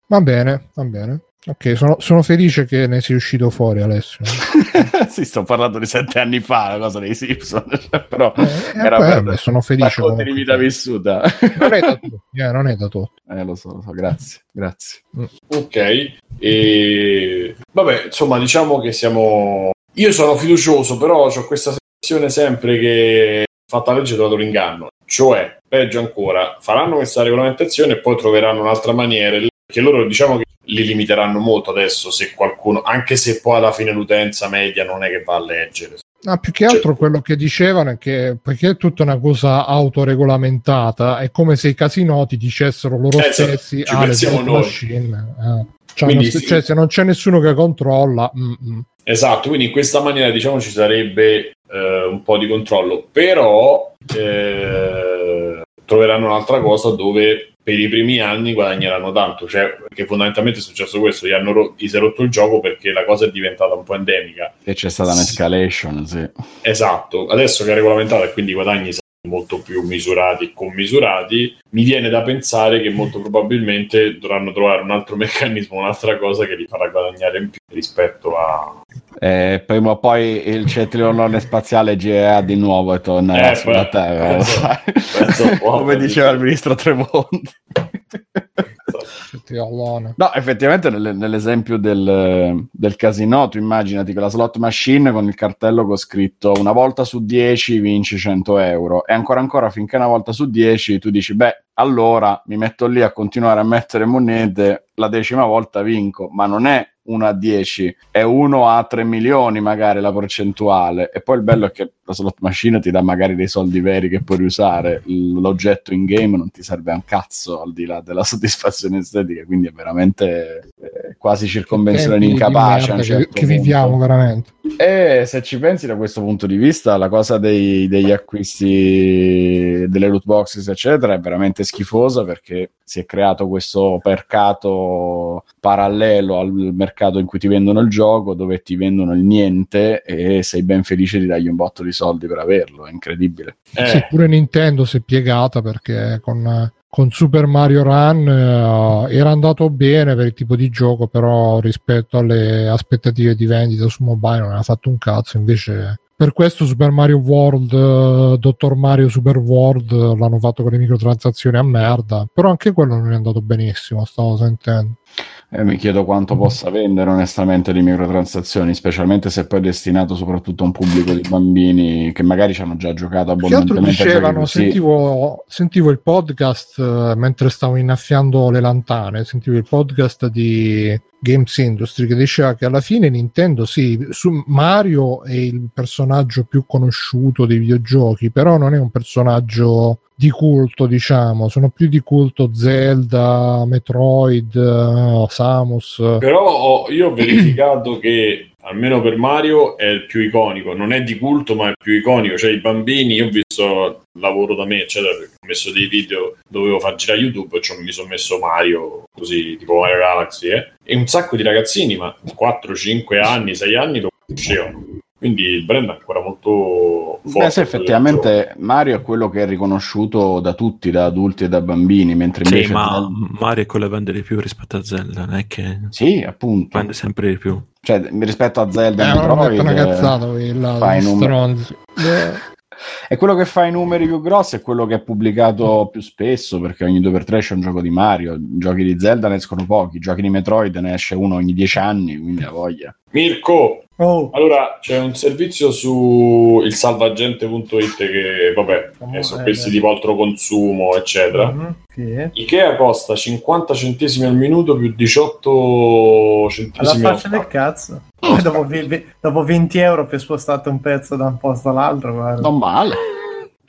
Va bene, va bene. Ok, sono, sono, felice che ne sia uscito fuori Alessio. sì, sto parlando di sette anni fa, la cosa dei Simpson, però eh, era beh, per sono felice la di vita vissuta. non è da tutti, eh, non è da tutti. Eh, lo so, lo so, grazie, grazie. Mm. Ok, e vabbè, insomma, diciamo che siamo... Io sono fiducioso, però ho questa sensazione sempre che fatta legge trovato l'inganno. Cioè, peggio ancora, faranno questa regolamentazione e poi troveranno un'altra maniera. Perché loro diciamo che li limiteranno molto adesso se qualcuno, anche se poi alla fine l'utenza media non è che va a leggere. Ah, più che altro cioè, quello che dicevano è che perché è tutta una cosa autoregolamentata, è come se i casinoti dicessero loro eh, stessi ah, le machine. Eh. Cioè, non, sì. cioè, se non c'è nessuno che controlla. Mm-mm. Esatto, quindi in questa maniera diciamo ci sarebbe eh, un po' di controllo, però eh, troveranno un'altra cosa dove per i primi anni guadagneranno tanto, cioè perché fondamentalmente è successo questo, gli, hanno ro- gli si è rotto il gioco perché la cosa è diventata un po' endemica. E c'è stata un'escalation, sì. Esatto, adesso che è regolamentata e quindi i guadagni molto più misurati e commisurati, mi viene da pensare che molto probabilmente dovranno trovare un altro meccanismo, un'altra cosa che li farà guadagnare in più rispetto a... Eh, prima o poi il cetriolone spaziale girerà di nuovo e tornerà Eh, sulla beh, Terra. penso- penso Come diceva il ministro Tremonti. No, effettivamente nelle- nell'esempio del, del casino, tu immaginati che la slot machine con il cartello con scritto una volta su 10 vinci 100 euro e ancora ancora finché una volta su 10 tu dici beh allora mi metto lì a continuare a mettere monete, la decima volta vinco, ma non è 1 a 10, è 1 a 3 milioni magari la percentuale. E poi il bello è che la slot machine ti dà magari dei soldi veri che puoi riusare, L- l'oggetto in game non ti serve a un cazzo al di là della soddisfazione estetica, quindi è veramente quasi circonvenzione incapace. a un merda certo che, che viviamo punto. veramente. E se ci pensi da questo punto di vista, la cosa dei- degli acquisti delle loot boxes, eccetera, è veramente schifosa perché si è creato questo mercato parallelo al mercato in cui ti vendono il gioco, dove ti vendono il niente e sei ben felice di dargli un botto di soldi per averlo. È incredibile. Eh, Sì, pure Nintendo si è piegata perché con, con Super Mario Run eh, era andato bene per il tipo di gioco, però rispetto alle aspettative di vendita su mobile non ha fatto un cazzo. Invece, per questo Super Mario World, eh, Dottor Mario Super World l'hanno fatto con le microtransazioni a merda. Però anche quello non è andato benissimo, stavo sentendo. E mi chiedo quanto possa vendere onestamente di microtransazioni, specialmente se poi è destinato soprattutto a un pubblico di bambini che magari ci hanno già giocato Più che altro abbondantemente. dicevano, sentivo, sentivo il podcast eh, mentre stavo innaffiando le lantane, sentivo il podcast di Games Industry che diceva che alla fine Nintendo, sì, su Mario è il personaggio più conosciuto dei videogiochi, però non è un personaggio di culto, diciamo, sono più di culto Zelda, Metroid, eh, Samus. Però ho- io ho verificato che almeno per Mario è il più iconico, non è di culto ma è più iconico, cioè i bambini, io ho visto lavoro da me, eccetera, ho messo dei video, dovevo far girare YouTube ci ho- mi sono messo Mario, così tipo Mario Galaxy, eh, e un sacco di ragazzini, ma 4, 5 anni, 6 anni lo conoscevano. Quindi il brand è ancora molto forte. Beh, sì, effettivamente Mario è quello che è riconosciuto da tutti, da adulti e da bambini, mentre Sì, invece ma Zelda- Mario è quello che vende di più rispetto a Zelda, non è che Sì, appunto. vende sempre di più. Cioè, rispetto a Zelda Eh, hanno Metroid, una cazzata quella, fai stronzi. È quello che fa i numeri più grossi, è quello che è pubblicato più spesso, perché ogni 2x3 c'è un gioco di Mario, giochi di Zelda ne escono pochi, giochi di Metroid ne esce uno ogni 10 anni, quindi ha voglia. Mirko, Oh, allora c'è un servizio su il salvagente.it che, vabbè, Oh, eh, sono questi tipo altro consumo, eccetera. mhm, sì. Ikea costa 50 centesimi al minuto più 18 Alla centesimi faccia al del cazzo. Poi dopo, ve- dopo 20 euro per spostare un pezzo da un posto all'altro, guarda. Non male.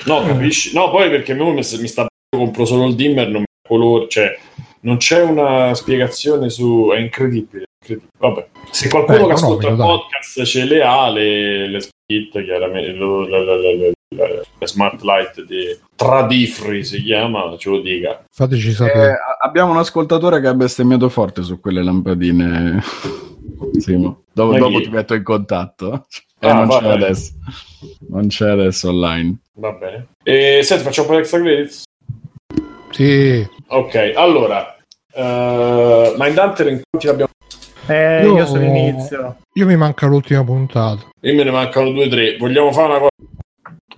No, capisci? No, poi perché mi, mi sta compro solo il dimmer, non mi colore, cioè non c'è una spiegazione su è incredibile, incredibile. Vabbè, se qualcuno Eh, che ascolta il dai. podcast ce le ha le, le split, chiaramente le, le- le- le- le- le smart light di Tradifri si chiama, ce lo dica. fateci Eh, sapere. a- abbiamo un ascoltatore che ha bestemmiato forte su quelle lampadine. Simo. Dopo, Ma dopo ti metto in contatto. Eh, Ah, non c'è bene. adesso. Non c'è adesso online. Va bene. E senti, facciamo un po' di extra credits? Sì, Ok, allora, uh, Mindhunter in quanti ne abbiamo? Eh, Io- io sono inizio. io mi manca l'ultima puntata. Io me ne mancano due o tre. Vogliamo fare una cosa?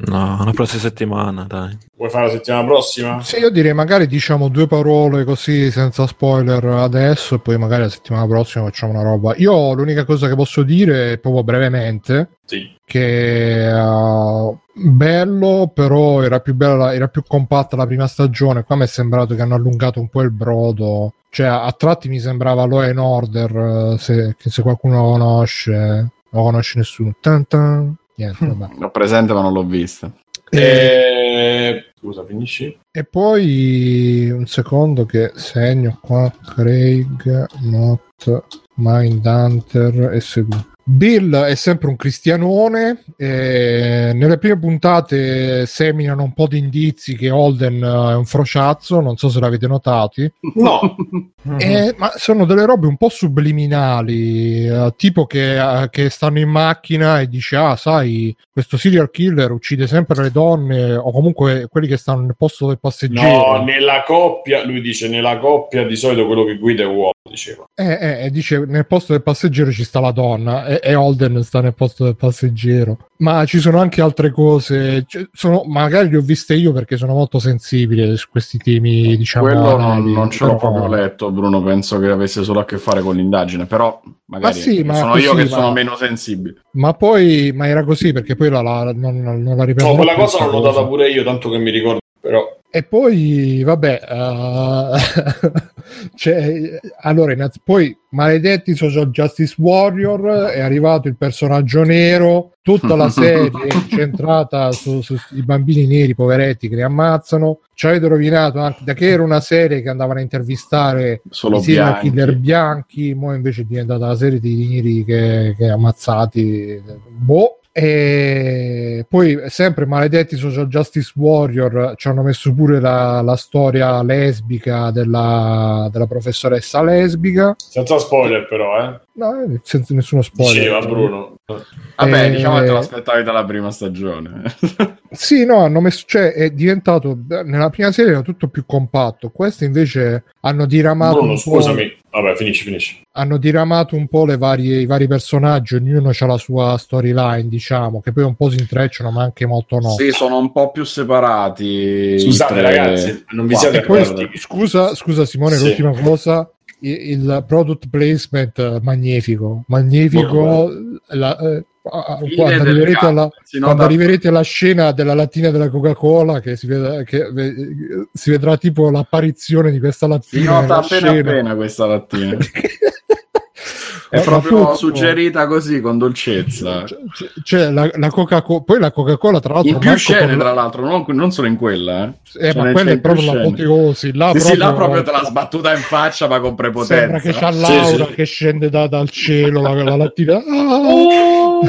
No, la prossima settimana, dai. Vuoi fare la settimana prossima? Sì, io direi magari diciamo due parole così senza spoiler adesso e poi magari la settimana prossima facciamo una roba. Io l'unica cosa che posso dire, proprio brevemente, Sì. che uh, bello, però era più bella, era più compatta la prima stagione. Qua mi è sembrato che hanno allungato un po' il brodo. Cioè, a tratti mi sembrava Law and Order, eh, se, se qualcuno lo conosce, non lo conosce nessuno. Tan tan. Niente, vabbè. L'ho presente ma non l'ho vista. E, Eh, Scusa, finisci? e poi un secondo che segno qua Craig Not Mindhunter SV. Bill è sempre un cristianone. eh, nelle prime puntate seminano un po' di indizi che Holden eh, è un frociazzo. Non so se l'avete notati. No, Eh, ma sono delle robe un po' subliminali, eh, tipo che, eh, che stanno in macchina e dice: Ah, sai, questo serial killer uccide sempre le donne, o comunque quelli che stanno nel posto del passeggero. no, nella coppia, lui dice nella coppia di solito quello che guida è uomo, diceva. Eh, eh, e dice: Nel posto del passeggero ci sta la donna, e, e Holden sta nel posto del passeggero. Ma ci sono anche altre cose, cioè, sono- magari le ho viste io perché sono molto sensibile su questi temi, diciamo. Quello non, non ce l'ho proprio letto, Bruno. Penso che avesse solo a che fare con l'indagine, però magari Ma sì, ma sono io così, che ma- sono meno sensibile. Ma poi, ma era così perché poi la, la- non, non la riprendo. No, quella cosa l'ho notata pure io, tanto che mi ricordo, però E poi, vabbè, eh, cioè, allora, innanzi- poi maledetti social justice warrior, è arrivato il personaggio nero, tutta la serie è incentrata su- su- sui bambini neri, poveretti, che li ammazzano. Ci avete rovinato anche da che era una serie che andavano a intervistare Solo bianchi. killer bianchi, mo invece è diventata una serie di neri che, che ammazzati. Boh. E poi sempre maledetti social justice warrior ci hanno messo pure la, la storia lesbica della, della professoressa lesbica senza spoiler però, eh. no, eh, senza nessuno spoiler Diceva Bruno. Vabbè, Eh, diciamo che te l'aspettavi dalla prima stagione. Sì, no, hanno messo, cioè è diventato nella prima serie era tutto più compatto. Queste invece hanno diramato Bruno, un po', scusami. Vabbè, finisci, finisci. hanno diramato un po' le varie, i vari personaggi, ognuno ha la sua storyline, diciamo, che poi un po' si intrecciano, ma anche molto no. Sì, sono un po' più separati. Scusate, ragazzi, non vi siete poi, accorti? scusa, scusa Simone, Sì. l'ultima cosa. Il, product placement magnifico, magnifico. La- eh, quando, del arriverete gatto, alla, quando arriverete alla scena della lattina della Coca-Cola, che si, vede- che, si vedrà tipo l'apparizione di questa lattina. Si nota appena scena. appena questa mattina. È ma proprio tutto. suggerita così con dolcezza. C'è- c'è- c'è la, la Coca-Cola, poi la Coca-Cola, tra l'altro, In più manco scene, tra l'altro, non, non solo in quella. Eh. eh, Ce ma quella è proprio scene. l'apoteosi. Là Sì, sì, là proprio- proprio te l'ha sbattuta in faccia, ma con prepotenza. Sembra che c'ha Sì, Laura sì. che scende da- dal cielo la, la lattina. Oh!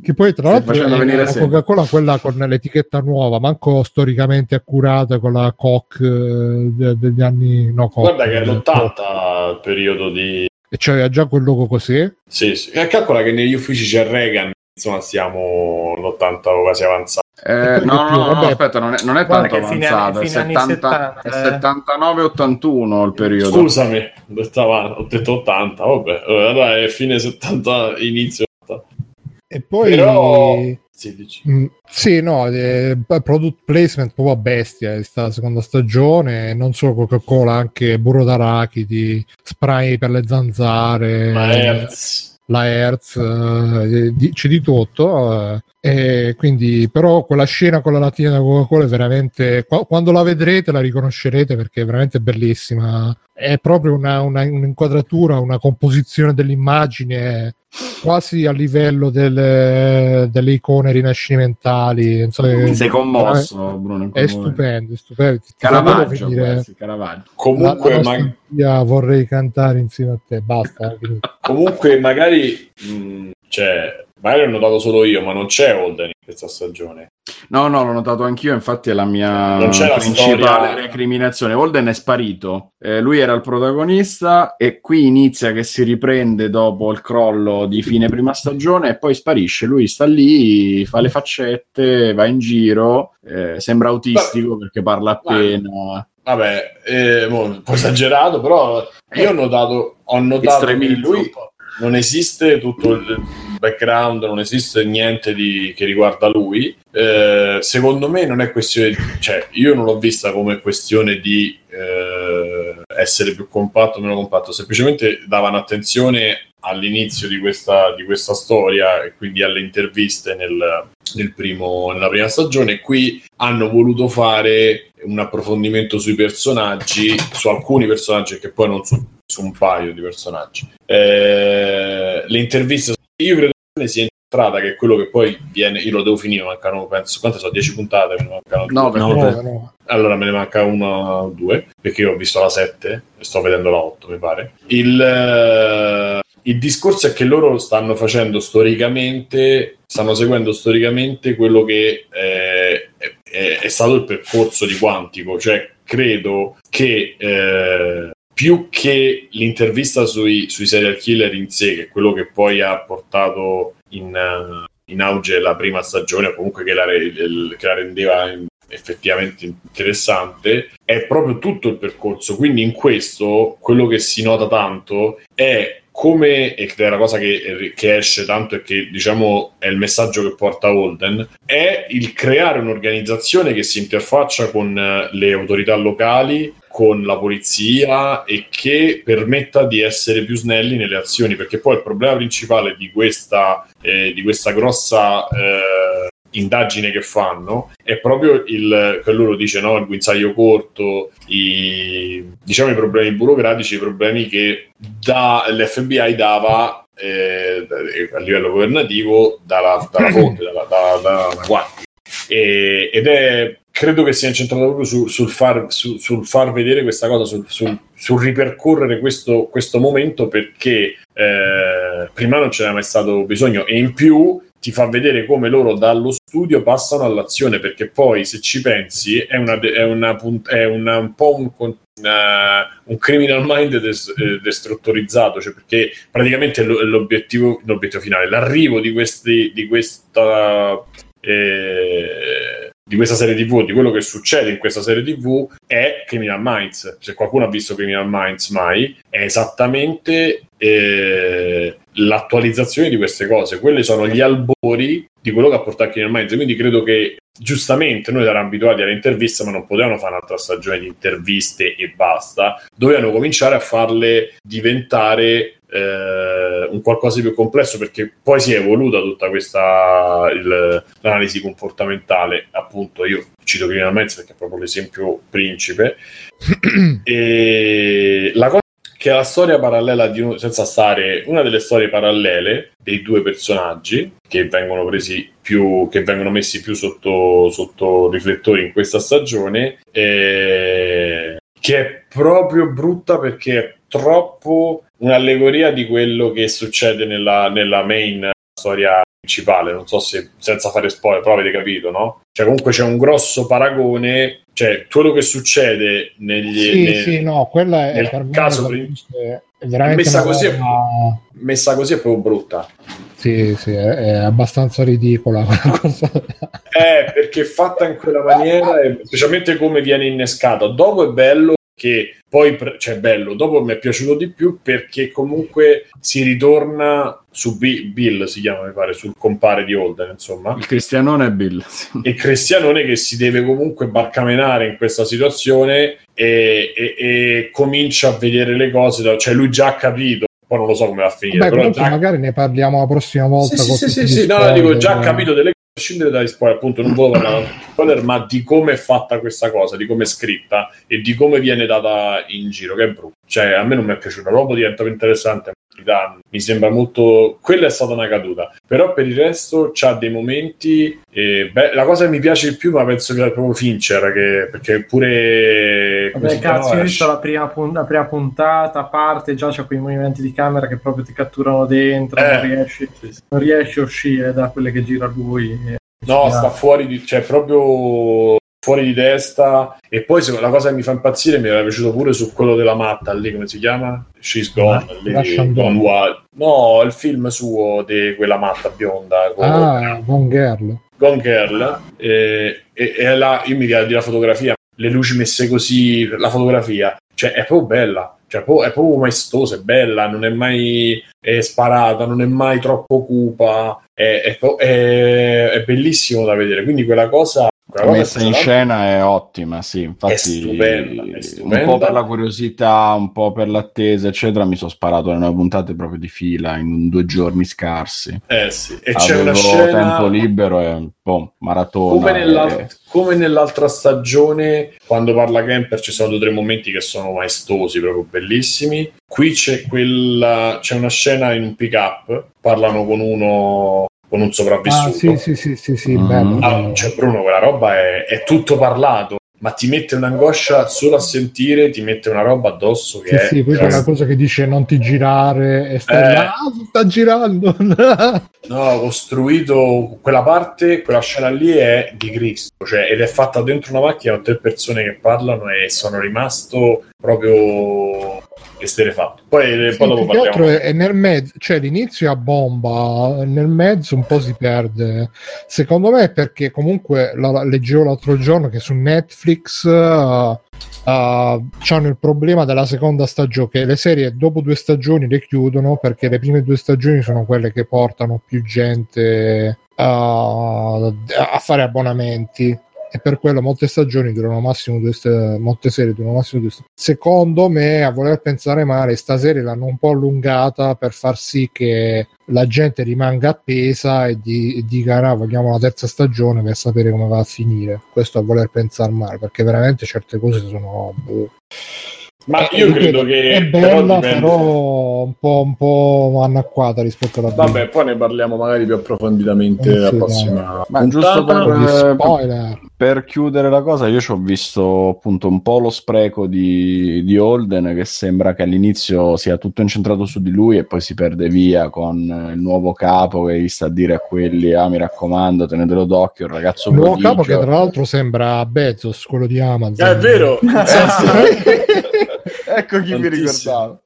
che poi tra l'altro è venire la sete. Coca-Cola quella con l'etichetta nuova, manco storicamente accurata con la Coke eh, de- degli anni no Coke, Guarda che è del l'80 il periodo di... e c'aveva già quel logo così. Sì, sì. E calcola che negli uffici c'è Reagan, insomma siamo all'80 quasi avanzati. Eh, poi no, più, no, no, vabbè. aspetta, non è, non è tanto avanzato, anni- è, fine anni 70 è 70, eh. 79-81 il periodo. Scusami, ho detto 80, vabbè, allora è fine 70, inizio 80. E poi Però... 16. Mm, sì, no, eh, product placement proprio a bestia questa seconda stagione, non solo Coca-Cola, anche burro d'arachidi, spray per le zanzare, Ma Hertz. la Hertz, eh, di- c'è di tutto. eh, e quindi, però, quella scena con la lattina da Coca-Cola è veramente. qua- quando la vedrete, la riconoscerete perché è veramente bellissima. È proprio una, una- un'inquadratura, una composizione dell'immagine quasi a livello delle, delle icone rinascimentali. Non so Ti sei commosso, Bruno. È stupendo, è stupendo. Caravaggio, questi, Caravaggio. Comunque, ma- vorrei cantare insieme a te. Basta. eh, comunque magari... mh, cioè, magari ho notato solo io, ma non c'è Holden in questa stagione. No, no, l'ho notato anch'io, infatti è la mia principale storia. recriminazione. Holden è sparito, Eh, lui era il protagonista e qui inizia che si riprende dopo il crollo di fine prima stagione e poi sparisce. Lui sta lì, fa le faccette, va in giro, eh, sembra autistico perché parla appena. Vabbè, eh, mo, un po' esagerato, però io ho notato, ho notato lui un po'. Non esiste tutto il background, non esiste niente di, che riguarda lui. Eh, secondo me non è questione, cioè io non l'ho vista come questione di eh, essere più compatto o meno compatto, semplicemente davano attenzione all'inizio di questa, di questa storia e quindi alle interviste nel, nel primo, nella prima stagione. Qui hanno voluto fare un approfondimento sui personaggi, su alcuni personaggi che poi non su, su un paio di personaggi. Eh, le interviste, io credo che sia entrata, che è quello che poi viene, io lo devo finire, mancano, penso, quante sono? 10 puntate? Me ne mancano No, due. per- No, No, beh. no. Allora me ne manca una o due, perché io ho visto la 7 e sto vedendo la 8, mi pare. Il, eh, il discorso è che loro stanno facendo storicamente, stanno seguendo storicamente quello che eh, è, è, stato il percorso di Quantico, cioè credo che eh, più che l'intervista sui, sui, serial killer in sé, che è quello che poi ha portato in, in auge la prima stagione, o comunque che la, che la rendeva effettivamente interessante, è proprio tutto il percorso. Quindi in questo quello che si nota tanto è come, e che è la cosa che, che, esce tanto e che diciamo è il messaggio che porta Holden, è il creare un'organizzazione che si interfaccia con eh, le autorità locali, con la polizia e che permetta di essere più snelli nelle azioni, perché poi il problema principale di questa, eh, di questa grossa... Eh, indagine che fanno è proprio il che loro dice no, il guinzaglio corto i, diciamo i problemi burocratici i problemi che da, l'FBI dava eh, a livello governativo dalla, dalla fonte dalla, dalla, dalla e, ed è credo che sia incentrato proprio su, sul, far, su, sul, far, vedere questa cosa, sul, sul, sul ripercorrere questo, questo, momento perché eh, prima non c'era mai stato bisogno. E in più ti fa vedere come loro dallo studio passano all'azione perché poi se ci pensi è, una, è, una, è una, un po' un, una, un criminal mind des, eh, cioè perché praticamente l'obiettivo, l'obiettivo finale l'arrivo di, questi, di questa eh, di questa serie TV, di quello che succede in questa serie TV, è Criminal Minds. Se qualcuno ha visto Criminal Minds mai, è esattamente eh, l'attualizzazione di queste cose. Quelli sono gli albori di quello che ha portato Criminal Minds. Quindi credo che giustamente noi eravamo abituati alle interviste, ma non potevano fare un'altra stagione di interviste e basta. Dovevano cominciare a farle diventare eh, un qualcosa di più complesso perché poi si è evoluta tutta questa il, l'analisi comportamentale appunto io cito Criminal Minds perché è proprio l'esempio principe. E la cosa che è la storia parallela di un, senza stare una delle storie parallele dei due personaggi che vengono presi più che vengono messi più sotto, sotto riflettori in questa stagione eh, che è proprio brutta perché è troppo un'allegoria di quello che succede nella, nella main storia principale. Non so se senza fare spoiler, però avete capito, no? Cioè, comunque c'è un grosso paragone. Cioè, quello che succede negli. Sì, nel, sì, no, quella è nel caso è veramente messa così, è, messa così è proprio brutta. Sì, sì, è, è abbastanza ridicola quella cosa. Eh, perché fatta in quella maniera, specialmente come viene innescata. Dopo è bello che poi cioè bello, dopo mi è piaciuto di più perché comunque si ritorna su B- Bill, si chiama mi pare, sul compare di Holden, insomma. Il cristianone è Bill. Il cristianone che si deve comunque barcamenare in questa situazione e, e, e comincia a vedere le cose, cioè lui già ha capito poi non lo so come va a finire. Beh, però già... magari ne parliamo la prossima volta. Sì, sì, sì, sì, no, no, dico già ha capito delle a scindere dagli spoiler, appunto, non volevo parlare di spoiler, ma di come è fatta questa cosa, di come è scritta e di come viene data in giro, che è brutto. Cioè, a me non mi è piaciuto, dopo diventa più interessante mi sembra molto quella è stata una caduta. Però per il resto c'ha dei momenti eh, beh, la cosa che mi piace di più ma penso che è proprio Fincher che, perché pure Vabbè, cazzo io ho visto la prima, la prima, puntata a parte già c'è quei movimenti di camera che proprio ti catturano dentro eh, non, riesci, sì, sì. non riesci a uscire da quelle che gira lui no sta fuori di, cioè proprio fuori di testa. E poi se, la cosa che mi fa impazzire mi era piaciuto pure su quello della matta lì, come si chiama? She's Gone, ah, lì, gone Wild. No, il film suo di quella matta bionda. Con... Ah, Gone Girl. Gone Girl. E, e, e la, io mi ricordo la fotografia, le luci messe così, la fotografia, cioè è proprio bella. Cioè, è proprio maestosa, è bella, non è mai è sparata, non è mai troppo cupa, è, è, è bellissimo da vedere. Quindi quella cosa la messa in scena è ottima, sì, infatti è stupenda, è stupenda. un po' per la curiosità, un po' per l'attesa, eccetera, mi sono sparato le nuove puntate proprio di fila in due giorni scarsi. Eh sì, e Avevo c'è una scena... tempo libero e boh, maratona. Come, nell'alt- e... come, nell'altra stagione, quando parla Kemper, ci sono due o tre momenti che sono maestosi, proprio bellissimi. Qui c'è, quella... c'è una scena in un pick-up, parlano con uno con un sopravvissuto. Ah, sì, sì, sì, sì, sì mm. bello, ah, cioè Bruno, quella roba è, è, tutto parlato. ma ti mette un'angoscia solo a sentire, ti mette una roba addosso che Sì, è... sì, poi c'è una cosa che dice non ti girare e stai Eh. là, "Ah, sta girando. No, ho costruito quella parte, quella scena lì è di Cristo, cioè, ed è fatta dentro una macchina con tre persone che parlano e sono rimasto proprio esterefatto. Poi, Sì, poi dopo parliamo. è, nel mezzo, cioè l'inizio è a bomba, nel mezzo un po' si perde. Secondo me è perché comunque la, la- leggevo l'altro giorno che su Netflix uh, uh, hanno il problema della seconda stagione, che le serie dopo due stagioni le chiudono perché le prime due stagioni sono quelle che portano più gente uh, a fare abbonamenti e per quello molte stagioni durano massimo due sta- molte serie durano massimo due stagioni. Secondo me, a voler pensare male, sta serie l'hanno un po' allungata per far sì che la gente rimanga appesa e, di- e dica "Ah, vogliamo la terza stagione per sapere come va a finire. Questo a voler pensare male, perché veramente certe cose sono boh. Ma Eh, io credo che... è però bella, dipende- però un po', un po' anacquata rispetto alla. Vabbè, poi ne parliamo magari più approfonditamente Eh, la sì, prossima Ma giusto per- eh, spoiler. Per chiudere la cosa, io ci ho visto appunto un po' lo spreco di, di Holden che sembra che all'inizio sia tutto incentrato su di lui e poi si perde via con eh, il nuovo capo che gli sta a dire a quelli ah mi raccomando tenetelo d'occhio, il ragazzo Il nuovo prodigio." capo che tra l'altro sembra Bezos, quello di Amazon. Eh, è vero! ecco chi mi ricordava.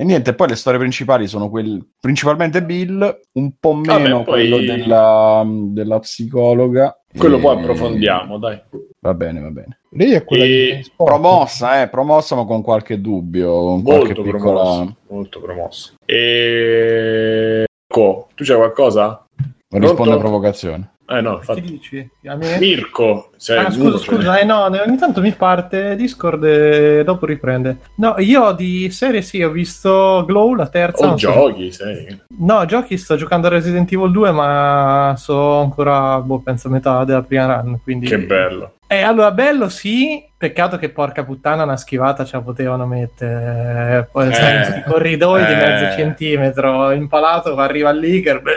E niente, poi le storie principali sono quelle principalmente Bill, un po' meno Vabbè, poi- quello della, della psicologa. Quello E- poi approfondiamo, dai. Va bene, va bene. Lei è quella E- Sport. Promossa, eh, promossa ma con qualche dubbio, con qualche Molto piccola... promosso. Molto promosso. E... Ecco, tu c'hai qualcosa? risponde Pronto? a provocazione. Eh no, Che infatti. dici? A me? Mirko, Ah, uno, scusa, cioè- scusa, eh, no, ogni tanto mi parte Discord e dopo riprende. No, io di serie sì, ho visto Glow, la terza. O so- giochi, sei. No, giochi sto giocando a Resident Evil 2, ma so ancora, boh, penso a metà della prima run, quindi... Che bello. Eh, allora, bello sì, peccato che porca puttana una schivata ce la potevano mettere. Eh, Poi Eh, sai, corridoi di eh. mezzo centimetro, impalato, arriva l'Iker, beh,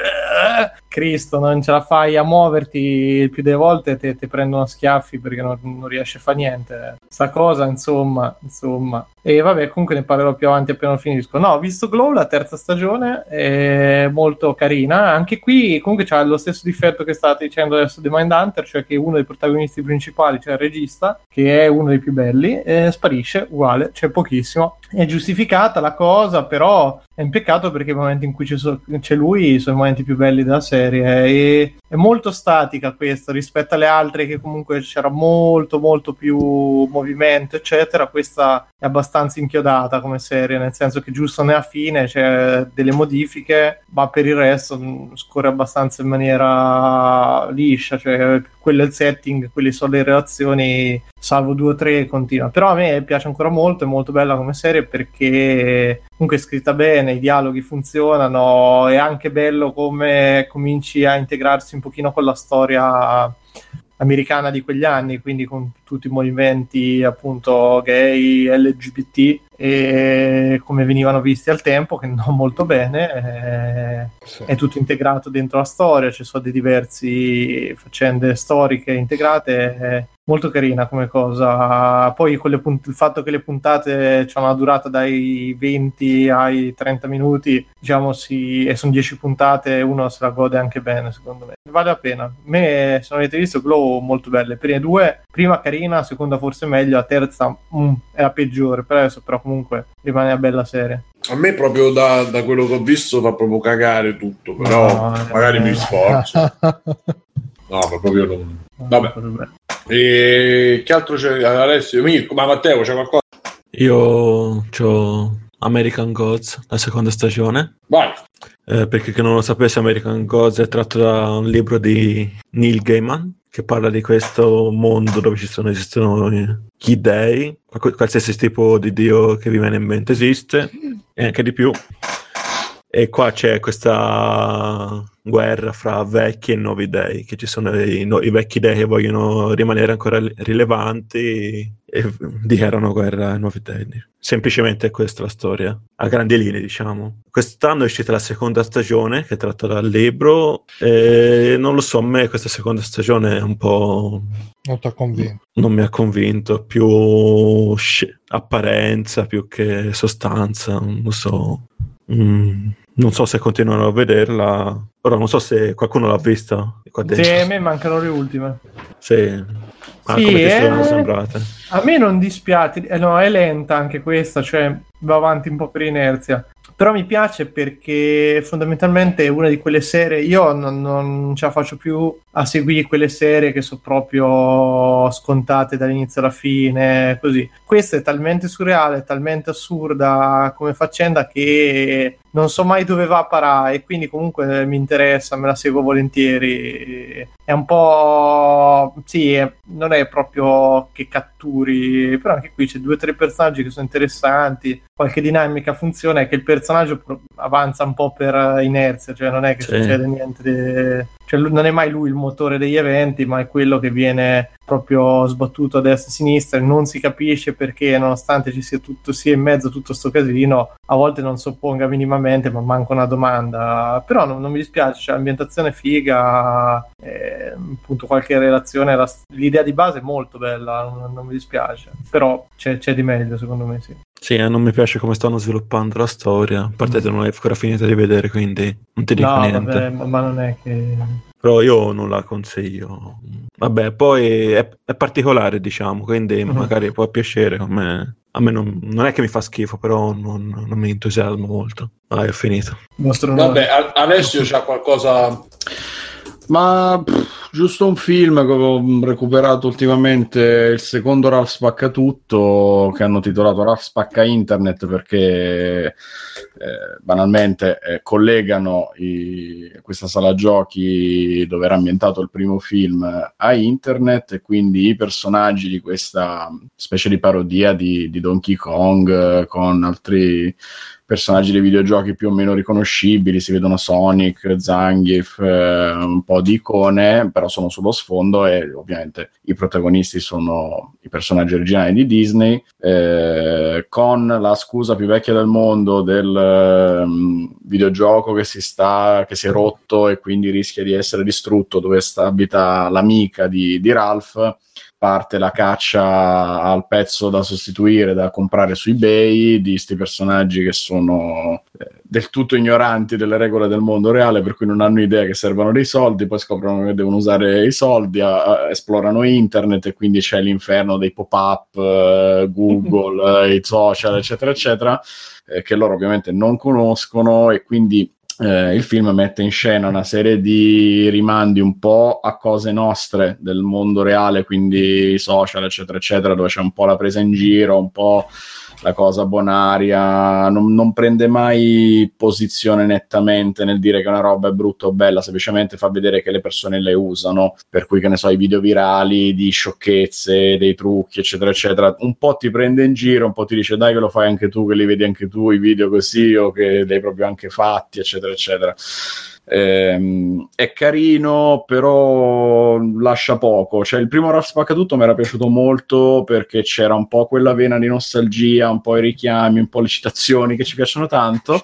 Cristo, non ce la fai a muoverti il più delle volte, te, te prendono schiaffi perché non, non riesci a fare niente. Sta cosa, insomma, insomma. E vabbè, comunque ne parlerò più avanti appena finisco. No, ho visto Glow, la terza stagione, è molto carina. Anche qui comunque c'ha lo stesso difetto che state dicendo adesso di Mindhunter, cioè che uno dei protagonisti principali, cioè il regista, che è uno dei più belli, eh, sparisce, uguale, c'è pochissimo. È giustificata la cosa, però è un peccato perché i momenti in cui so- c'è lui sono i momenti più belli della serie e è molto statica questa rispetto alle altre che comunque c'era molto molto più movimento eccetera. Questa è abbastanza inchiodata come serie nel senso che giusto nella fine c'è delle modifiche ma per il resto mh, scorre abbastanza in maniera liscia cioè quello è il setting quelle sono le relazioni salvo due o tre continua. Però a me piace ancora molto è molto bella come serie perché comunque è scritta bene i dialoghi funzionano è anche bello come cominci a integrarsi un pochino con la storia americana di quegli anni, quindi con tutti i movimenti appunto gay, LGBT e come venivano visti al tempo, che non molto bene, eh, Sì. è tutto integrato dentro la storia, ci sono dei diversi faccende storiche integrate, è molto carina come cosa. Poi punt- il fatto che le puntate hanno una durata dai 20 ai 30 minuti, diciamo, si, e sono 10 puntate, uno se la gode anche bene, secondo me. Vale la pena. A me, se non avete visto, Glow molto belle. Prime due, prima carina, seconda forse meglio, la terza mm, è la peggiore, per adesso però comunque rimane una bella serie. A me proprio da, da quello che ho visto fa proprio cagare tutto, però No, magari eh. mi sforzo. No, ma proprio non... Vabbè. E che altro c'è Alessio? Mirko, ma Matteo c'è qualcosa? Io ho American Gods, la seconda stagione. Vai. Eh, per chi che non lo sapesse, American Gods è tratto da un libro di Neil Gaiman che parla di questo mondo dove ci sono, esistono gli dei, qual- qualsiasi tipo di dio che vi viene in mente esiste, e anche di più. E qua c'è questa guerra fra vecchi e nuovi dei, che ci sono i, no- i vecchi dei che vogliono rimanere ancora rilevanti e dichiarano guerra ai nuovi Teddy. Semplicemente è questa la storia, a grandi linee diciamo. Quest'anno è uscita la seconda stagione che è tratta dal libro e non lo so, a me questa seconda stagione è un po'... Non ti ha convinto. Non mi ha convinto, più apparenza più che sostanza, non lo so. Mm, non so se continuano a vederla, però non so se qualcuno l'ha vista. Sì, a me mancano le ultime. Sì. Ah, Sì, come ti sono eh, sembrate? A me non dispiace, eh, no, è lenta anche questa, cioè va avanti un po' per inerzia. Però mi piace perché fondamentalmente è una di quelle serie. Io non, non ce la faccio più a seguire quelle serie che sono proprio scontate dall'inizio alla fine, così. Questa è talmente surreale, talmente assurda come faccenda che non so mai dove va a parare e quindi comunque mi interessa, me la seguo volentieri. È un po'... sì, è- non è proprio che catturi, però anche qui c'è due o tre personaggi che sono interessanti, qualche dinamica funziona e che il personaggio avanza un po' per inerzia, cioè non è che Sì. succede niente. Cioè, non è mai lui il motore degli eventi, ma è quello che viene proprio sbattuto a destra e a sinistra e non si capisce perché, nonostante ci sia tutto sia in mezzo a tutto sto casino, a volte non si opponga minimamente, ma manca una domanda. Però non, non mi dispiace, c'è l'ambientazione è figa, eh, appunto qualche relazione, la- l'idea di base è molto bella, non, non mi dispiace. Però c'è, c'è di meglio, secondo me, sì. Sì, eh, non mi piace come stanno sviluppando la storia. A parte che non l'hai ancora finita di vedere, quindi non ti dico No, niente. vabbè, ma ma non è che... Però io non la consiglio. Vabbè, poi è, è particolare, diciamo, quindi Mhm. magari può piacere. A me, a me non, non è che mi fa schifo, però non, non mi entusiasma molto. Dai, ho finito. Vabbè, A- Alessio c'ha qualcosa... Ma pff, giusto un film che ho recuperato ultimamente, il secondo Ralph Spacca Tutto, che hanno titolato Ralph Spacca Internet perché eh, banalmente eh, collegano i- questa sala giochi dove era ambientato il primo film a internet e quindi i personaggi di questa specie di parodia di, di Donkey Kong eh, con altri personaggi dei videogiochi più o meno riconoscibili, si vedono Sonic, Zangief, eh, un po' di icone, però sono sullo sfondo e ovviamente i protagonisti sono i personaggi originali di Disney, eh, con la scusa più vecchia del mondo del ehm, videogioco che si, sta, che si è rotto e quindi rischia di essere distrutto, dove sta, abita l'amica di, di Ralph parte la caccia al pezzo da sostituire, da comprare su eBay, di questi personaggi che sono eh, del tutto ignoranti delle regole del mondo reale, per cui non hanno idea che servono dei soldi, poi scoprono che devono usare i soldi, a- a- esplorano internet e quindi c'è l'inferno dei pop-up, eh, Google, eh, i social, eccetera, eccetera, eh, che loro ovviamente non conoscono e quindi eh, il film mette in scena una serie di rimandi un po' a cose nostre del mondo reale, quindi social, eccetera, eccetera, dove c'è un po' la presa in giro, un po' la cosa bonaria, non, non prende mai posizione nettamente nel dire che una roba è brutta o bella, semplicemente fa vedere che le persone le usano, per cui che ne so, i video virali di sciocchezze, dei trucchi, eccetera, eccetera, un po' ti prende in giro, un po' ti dice dai che lo fai anche tu, che li vedi anche tu, i video così, o che li hai proprio anche fatti, eccetera, eccetera. Ehm, è carino, però lascia poco. Cioè, il primo Ralph Spaccatutto mi era piaciuto molto perché c'era un po' quella vena di nostalgia, un po' i richiami, un po' le citazioni che ci piacciono tanto.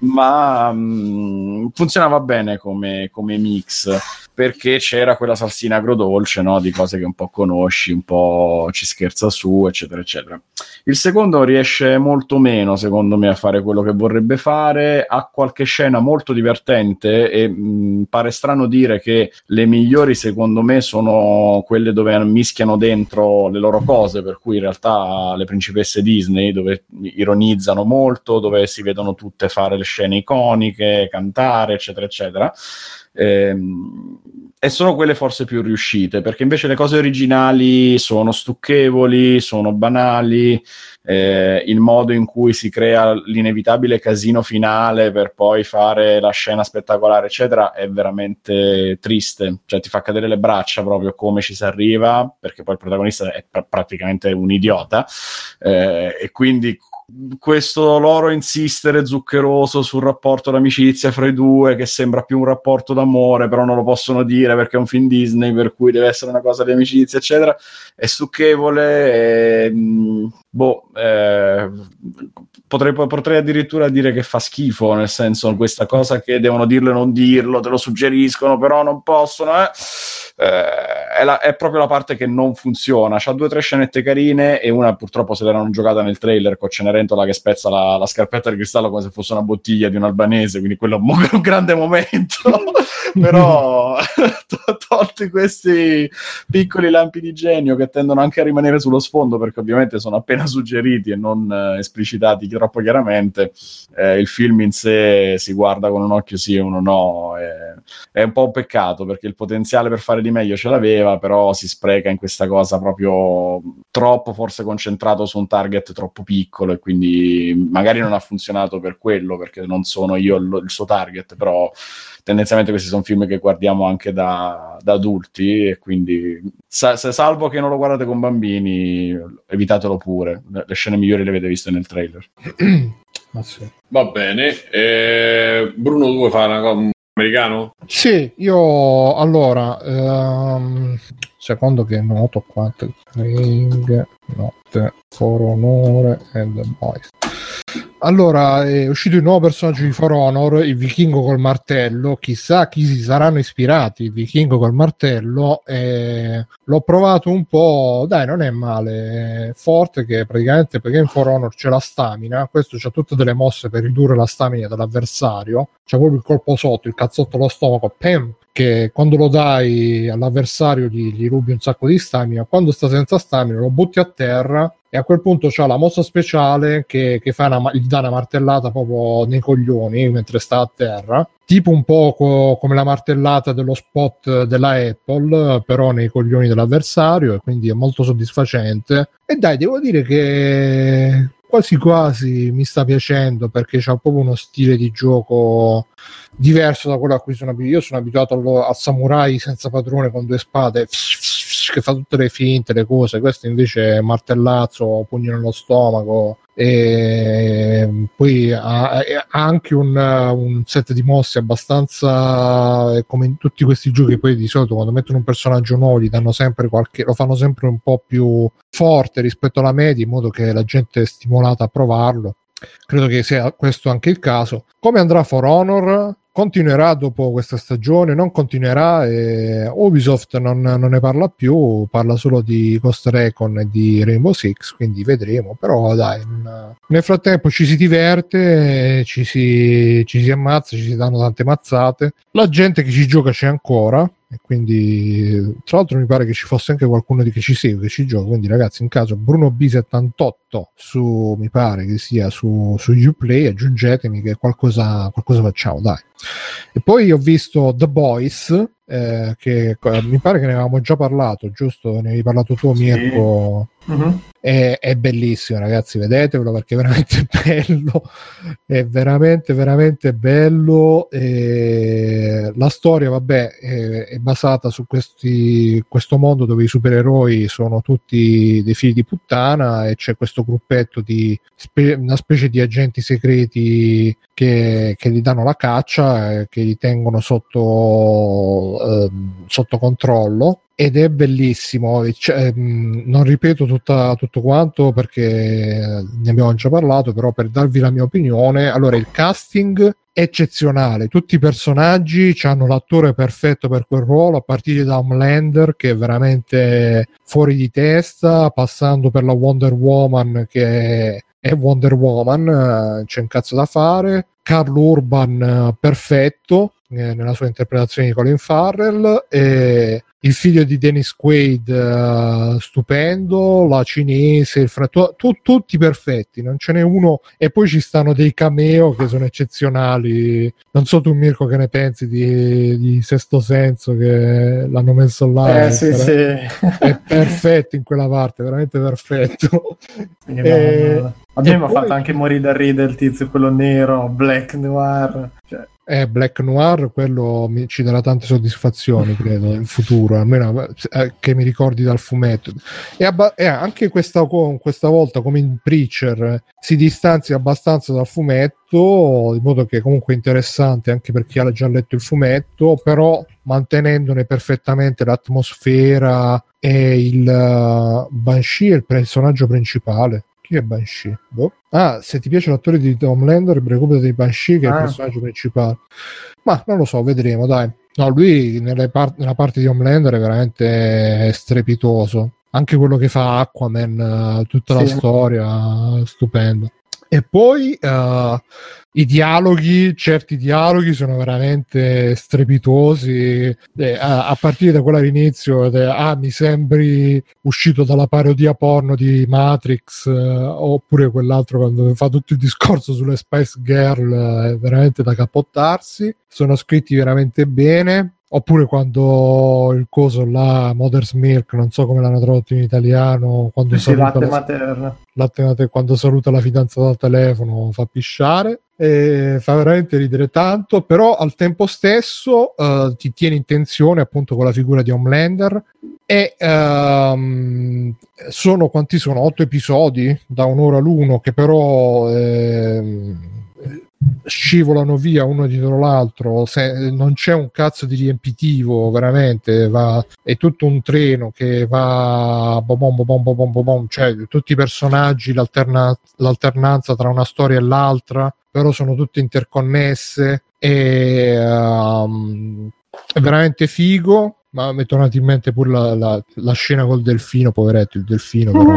Ma mm, funzionava bene come, come mix perché c'era quella salsina agrodolce no? di cose che un po' conosci, un po' ci scherza su, eccetera, eccetera. Il secondo riesce molto meno, secondo me, a fare quello che vorrebbe fare. Ha qualche scena molto divertente e mh, pare strano dire che le migliori, secondo me, sono quelle dove mischiano dentro le loro cose, per cui in realtà le principesse Disney, dove ironizzano molto, dove si vedono tutte fare le scene iconiche, cantare, eccetera, eccetera. Ehm, e sono quelle forse più riuscite perché invece le cose originali sono stucchevoli, sono banali. eh, il modo in cui si crea l'inevitabile casino finale per poi fare la scena spettacolare, eccetera, è veramente triste. Cioè, ti fa cadere le braccia proprio come ci si arriva, perché poi il protagonista è pr- praticamente un idiota. eh, e quindi questo loro insistere zuccheroso sul rapporto d'amicizia fra i due, che sembra più un rapporto d'amore, però non lo possono dire perché è un film Disney, per cui deve essere una cosa di amicizia, eccetera, è stucchevole. E, boh, eh, potrei, potrei, addirittura dire che fa schifo, nel senso questa cosa che devono dirlo e non dirlo, te lo suggeriscono, però non possono. Eh. Eh, è, la, è, proprio la parte che non funziona. C'ha due o tre scenette carine e una purtroppo se l'erano giocata nel trailer con Cenerentola che spezza la, la, scarpetta di cristallo come se fosse una bottiglia di un albanese, quindi quello è un, un grande momento. Però to- tolti questi piccoli lampi di genio che tendono anche a rimanere sullo sfondo perché ovviamente sono appena suggeriti e non eh, esplicitati troppo chiaramente, eh, il film in sé si guarda con un occhio sì e uno no. È, è un po' un peccato perché il potenziale per fare di meglio ce l'aveva, però si spreca in questa cosa proprio troppo forse concentrato su un target troppo piccolo e quindi magari non ha funzionato per quello perché non sono io il, il suo target, però tendenzialmente questi sono film che guardiamo anche da, da adulti e quindi sa, se salvo che non lo guardate con bambini evitatelo pure le scene migliori le avete viste nel trailer sì. va bene eh, Bruno tu vuoi fare una cosa americano? Sì, io allora, um, secondo che noto qua, Ring, Notte, For Onore e The Boys. Allora, è uscito il nuovo personaggio di For Honor, il vichingo col martello. Chissà chi si saranno ispirati, il vichingo col martello. Eh, l'ho provato un po', dai, non è male. È forte che praticamente perché in For Honor c'è la stamina. Questo c'ha tutte delle mosse per ridurre la stamina dell'avversario. C'è proprio il colpo sotto, il cazzotto allo stomaco, pam, che quando lo dai all'avversario gli, gli rubi un sacco di stamina. Quando sta senza stamina lo butti a terra e a quel punto c'ha la mossa speciale che, che una, gli dà una martellata proprio nei coglioni mentre sta a terra tipo un po' co- come la martellata dello spot della Apple però nei coglioni dell'avversario e quindi è molto soddisfacente e dai devo dire che quasi quasi mi sta piacendo perché c'ha proprio uno stile di gioco diverso da quello a cui sono abituato. Io sono abituato al, samurai senza padrone con due spade che fa tutte le finte, le cose, questo invece è martellazzo, pugno nello stomaco. E poi ha, anche un, un, set di mosse abbastanza come in tutti questi giochi poi di solito quando mettono un personaggio nuovo gli danno sempre qualche lo fanno sempre un po' più forte rispetto alla media in modo che la gente è stimolata a provarlo. Credo che sia questo anche il caso. Come andrà For Honor continuerà dopo questa stagione, non continuerà e Ubisoft non, non, ne parla più, parla solo di Ghost Recon e di Rainbow Six, quindi vedremo, però dai, nel frattempo ci si diverte, ci si, ci si ammazza, ci si danno tante mazzate, la gente che ci gioca c'è ancora, quindi tra l'altro mi pare che ci fosse anche qualcuno che ci segue che ci gioca quindi ragazzi in caso Bruno B78 su mi pare che sia su, su Uplay aggiungetemi che qualcosa, qualcosa facciamo dai e poi ho visto The Boys eh, che eh, mi pare che ne avevamo già parlato giusto ne avevi parlato tu sì. Mirko uh-huh. È, è, bellissimo, ragazzi. Vedetevelo perché è veramente bello. È veramente, veramente bello. E la storia, vabbè, è, è basata su questi, questo mondo dove i supereroi sono tutti dei figli di puttana e c'è questo gruppetto di spe- una specie di agenti segreti che, che gli danno la caccia, che li tengono sotto, eh, sotto controllo ed è bellissimo. Cioè, non ripeto tutta, tutto quanto perché ne abbiamo già parlato, però per darvi la mia opinione, allora il casting è eccezionale, tutti i personaggi hanno l'attore perfetto per quel ruolo, a partire da Homelander che è veramente fuori di testa, passando per la Wonder Woman che è Wonder Woman, c'è un cazzo da fare, Carl Urban perfetto eh, nella sua interpretazione di Colin Farrell e il figlio di Dennis Quaid uh, stupendo, la cinese, il fratello, tu, tutti perfetti, non ce n'è uno e poi ci stanno dei cameo che sono eccezionali. Non so tu Mirko che ne pensi di, di Sesto Senso che l'hanno messo là. Eh, sì, sì. È perfetto in quella parte, veramente perfetto. e... Eh, a me mi ha fatto anche morire da ridere il tizio, quello nero, black noir. Cioè, Eh, Black Noir, quello mi, ci darà tante soddisfazioni, credo, in futuro, almeno eh, che mi ricordi dal fumetto. E, abba- e anche questa, questa, volta, come in Preacher, si distanzia abbastanza dal fumetto, in modo che comunque è interessante anche per chi ha già letto il fumetto, però mantenendone perfettamente l'atmosfera e il uh, Banshee è il personaggio principale. Chi è Banshee? Boh. Ah, se ti piace l'attore di Homelander, recupera di Banshee che ah. è il ah. personaggio principale. Ma non lo so, vedremo, dai. No, lui par- nella parte di Homelander è veramente strepitoso. Anche quello che fa Aquaman, tutta sì. la storia, stupenda. E poi uh, i dialoghi, certi dialoghi sono veramente strepitosi, eh, a, a, partire da quello all'inizio, de, ah, mi sembri uscito dalla parodia porno di Matrix, eh, oppure quell'altro quando fa tutto il discorso sulle Spice Girl, eh, è veramente da capottarsi. Sono scritti veramente bene oppure quando il coso là Mother's Milk non so come l'hanno tradotto in italiano quando, sì, saluta, latte materno. latte materno quando saluta la fidanzata al telefono fa pisciare e fa veramente ridere tanto però al tempo stesso uh, ti tiene in tensione appunto con la figura di Homelander e um, sono quanti sono? Otto episodi da un'ora l'uno che però eh, scivolano via uno dietro l'altro, se, non c'è un cazzo di riempitivo, veramente, va, è tutto un treno che va bom bom bom bom bom, cioè tutti i personaggi, l'alterna, l'alternanza tra una storia e l'altra, però sono tutte interconnesse e um, è veramente figo ma mi è tornata in mente pure la, la, la, scena col delfino, poveretto, il delfino però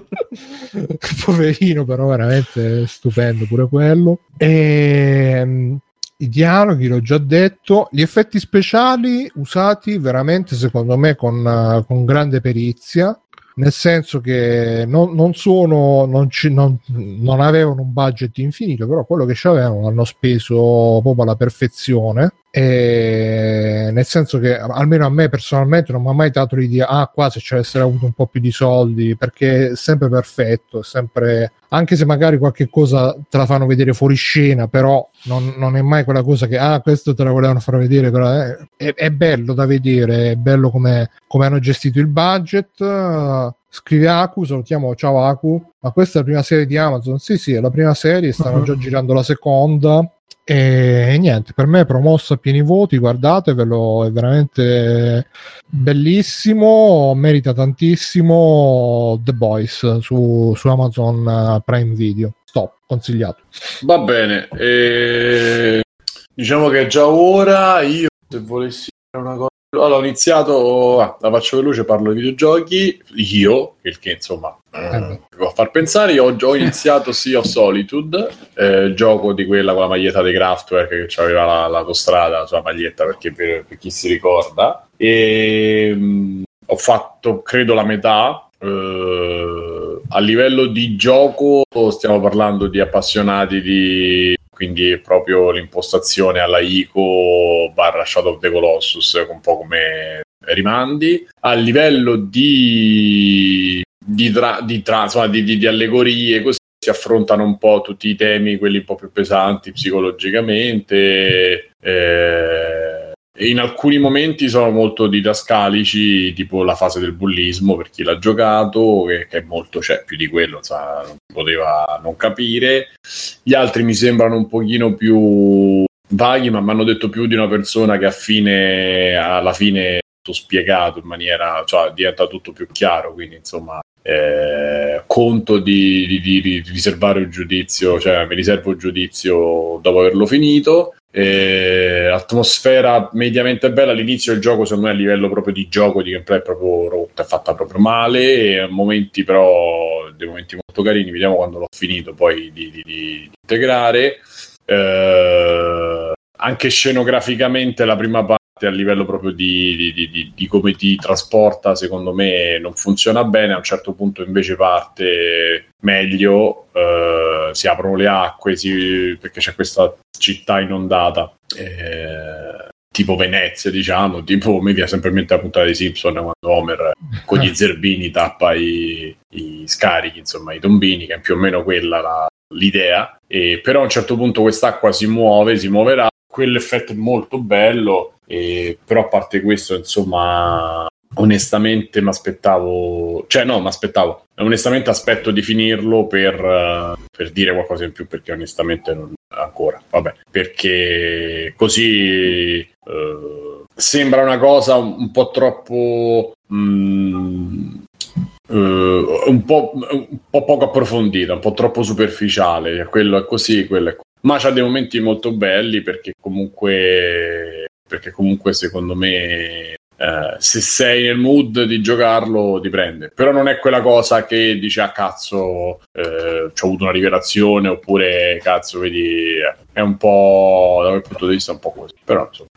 poverino, però veramente stupendo pure quello. E, ehm, I dialoghi, l'ho già detto, gli effetti speciali usati veramente secondo me con, con grande perizia nel senso che non, non sono non, ci, non, non, avevano un budget infinito però quello che c'avevano l'hanno speso proprio alla perfezione e nel senso che almeno a me personalmente non mi ha mai dato l'idea ah qua se ci avessero avuto un po' più di soldi perché è sempre perfetto è sempre anche se magari qualche cosa te la fanno vedere fuori scena però non, non è mai quella cosa che ah questo te la volevano far vedere però è, è, è bello da vedere è bello come, come hanno gestito il budget scrive Aku, salutiamo, ciao Aku, ma questa è la prima serie di Amazon? Sì, sì, è la prima serie, stanno uh-huh. già girando la seconda e niente, per me è promosso a pieni voti, guardatevelo, è veramente bellissimo, merita tantissimo The Boys su, su Amazon Prime Video. Stop, consigliato. Va bene, e... diciamo che già ora io se volessi dire una cosa allora, ho iniziato, ah, la faccio veloce, parlo di videogiochi, io, il che insomma eh, a far pensare, io ho, ho iniziato Sea of Solitude, eh, gioco di quella con la maglietta di Kraftwerk che aveva la, l'autostrada sulla maglietta perché per, per chi si ricorda, e mh, mm, ho fatto credo la metà. Eh, a livello di gioco stiamo parlando di appassionati di quindi proprio l'impostazione alla ICO barra Shadow of the Colossus, un po' come rimandi. A livello di, di, tra, di, tra, insomma, di, di, di allegorie, così si affrontano un po' tutti i temi, quelli un po' più pesanti psicologicamente. Eh, in alcuni momenti sono molto didascalici, tipo la fase del bullismo per chi l'ha giocato, che, che è molto, cioè più di quello, insomma, non poteva non capire. Gli altri mi sembrano un pochino più vaghi, ma mi hanno detto più di una persona che fine, alla fine spiegato in maniera, cioè diventa tutto più chiaro, quindi insomma eh, conto di, di, di, riservare un giudizio, cioè mi riservo il giudizio dopo averlo finito. Eh, atmosfera mediamente bella. All'inizio del gioco secondo me a livello proprio di gioco di gameplay è proprio rotta è fatta proprio male. E momenti però dei momenti molto carini vediamo quando l'ho finito poi di, di, di integrare. Eh, anche scenograficamente la prima parte a livello proprio di, di, di, di, come ti trasporta, secondo me non funziona bene. A un certo punto invece parte meglio, eh, si aprono le acque si, perché c'è questa città inondata. Eh, tipo Venezia, diciamo, tipo mi viene sempre in mente la puntata dei Simpson quando Homer con gli zerbini tappa i, i scarichi, insomma, i tombini, che è più o meno quella la, l'idea, e, però a un certo punto quest'acqua si muove, si muoverà, quell'effetto è molto bello, e, però a parte questo, insomma, onestamente mi aspettavo, cioè no, mi aspettavo, onestamente aspetto di finirlo per, uh, per, dire qualcosa in più perché onestamente non ancora, vabbè, perché così uh, sembra una cosa un po' troppo... Mm, Uh, un, po', un, po', poco approfondita, un po' troppo superficiale. Quello è così, quello è così. Ma c'ha dei momenti molto belli perché comunque, perché comunque secondo me eh, se sei nel mood di giocarlo ti prende. Però non è quella cosa che dici ah cazzo eh, ho avuto una rivelazione oppure cazzo vedi è un po' da quel punto di vista un po' così però insomma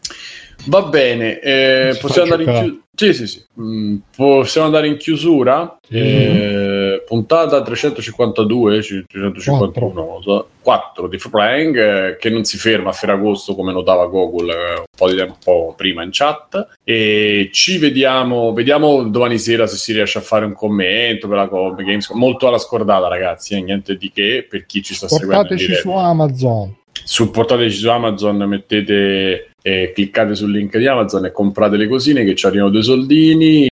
Va bene, eh, possiamo andare in chiusura. Sì, sì, sì. Mm, possiamo andare in chiusura. Sì. Eh, puntata 352, 351, 4, so, 4 di Free Playing, eh, che non si ferma a Ferragosto come notava Google eh, un po' di tempo prima in chat. E ci vediamo, vediamo domani sera se si riesce a fare un commento per la Come Games. Molto alla scordata, ragazzi, eh, niente di che per chi ci sta seguendo. Portateci su Amazon supportateci su Amazon, mettete, eh, cliccate sul link di Amazon e comprate le cosine che ci arrivano due soldini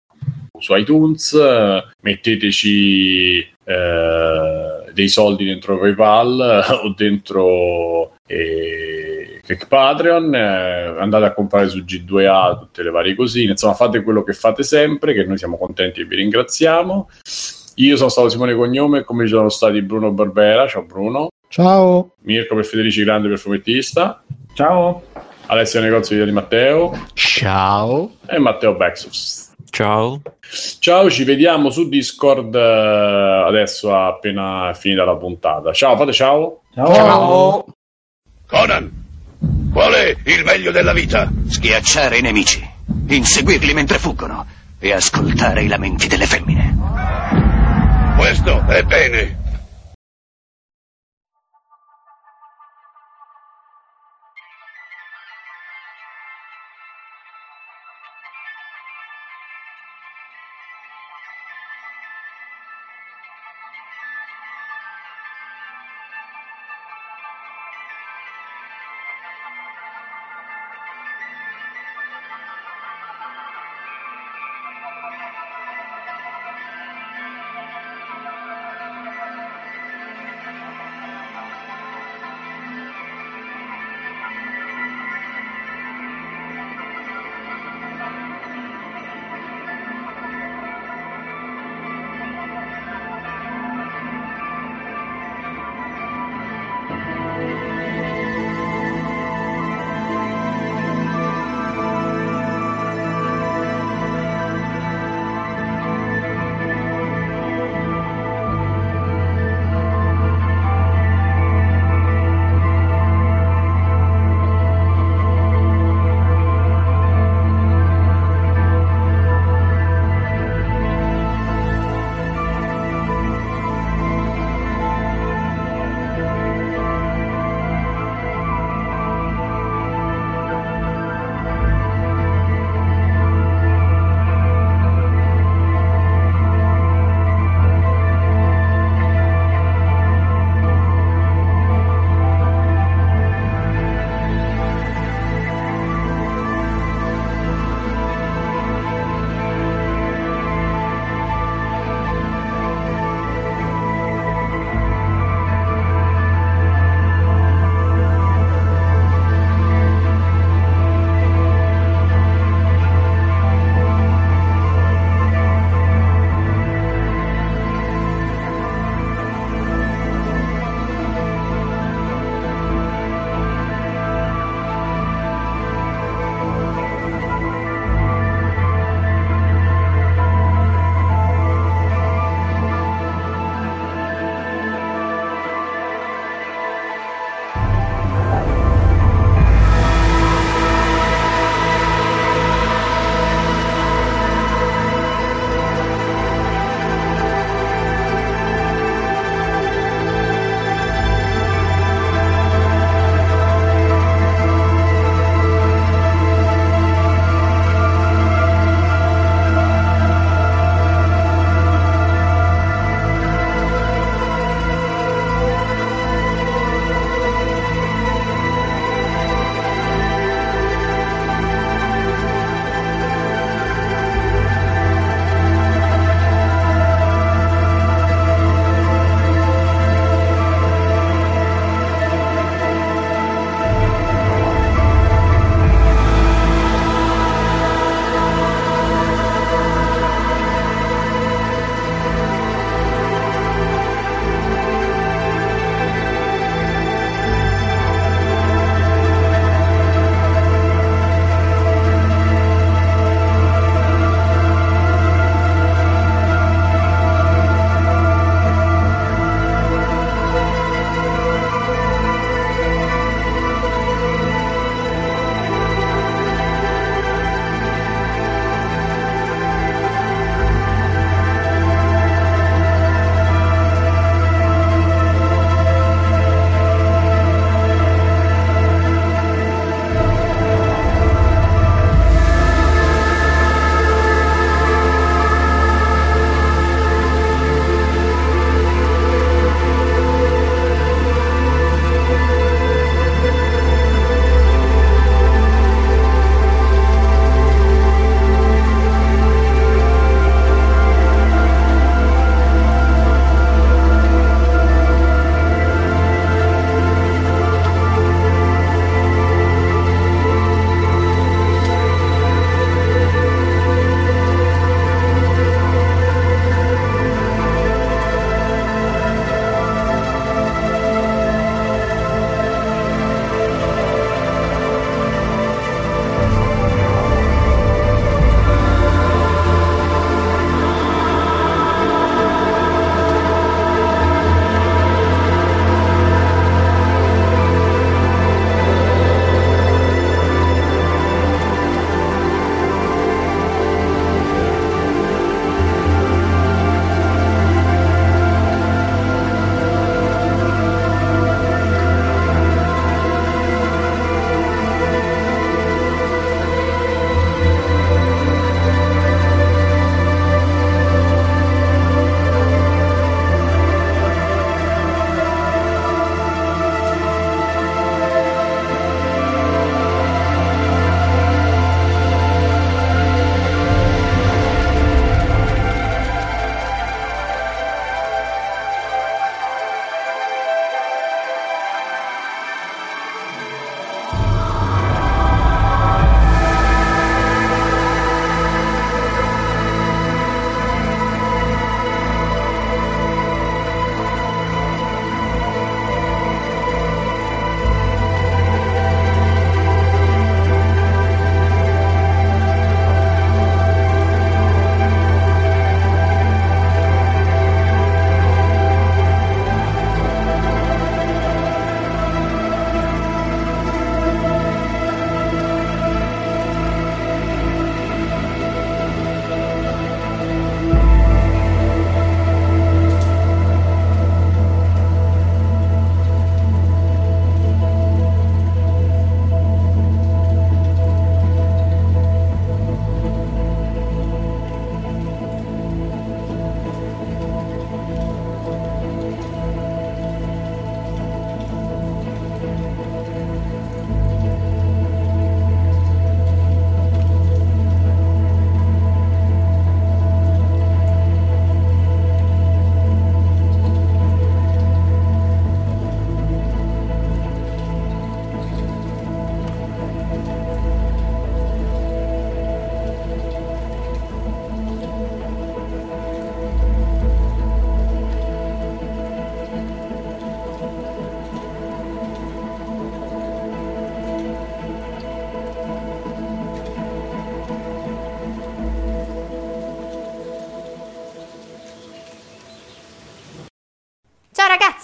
su iTunes, metteteci eh, dei soldi dentro PayPal o dentro eh, Patreon, eh, andate a comprare su G2A tutte le varie cosine, insomma fate quello che fate sempre, che noi siamo contenti e vi ringraziamo. Io sono stato Simone Cognome, come ci sono stati Bruno Barbera, ciao Bruno. Ciao. Mirko per Federici Grande per fumettista. Ciao. Alessio Negozio di Matteo. Ciao. E Matteo Bexus. Ciao. Ciao, ci vediamo su Discord eh, adesso appena finita la puntata. Ciao, fate ciao. Ciao. ciao. Conan, qual è il meglio della vita? Schiacciare i nemici, inseguirli mentre fuggono e ascoltare i lamenti delle femmine. Questo è bene.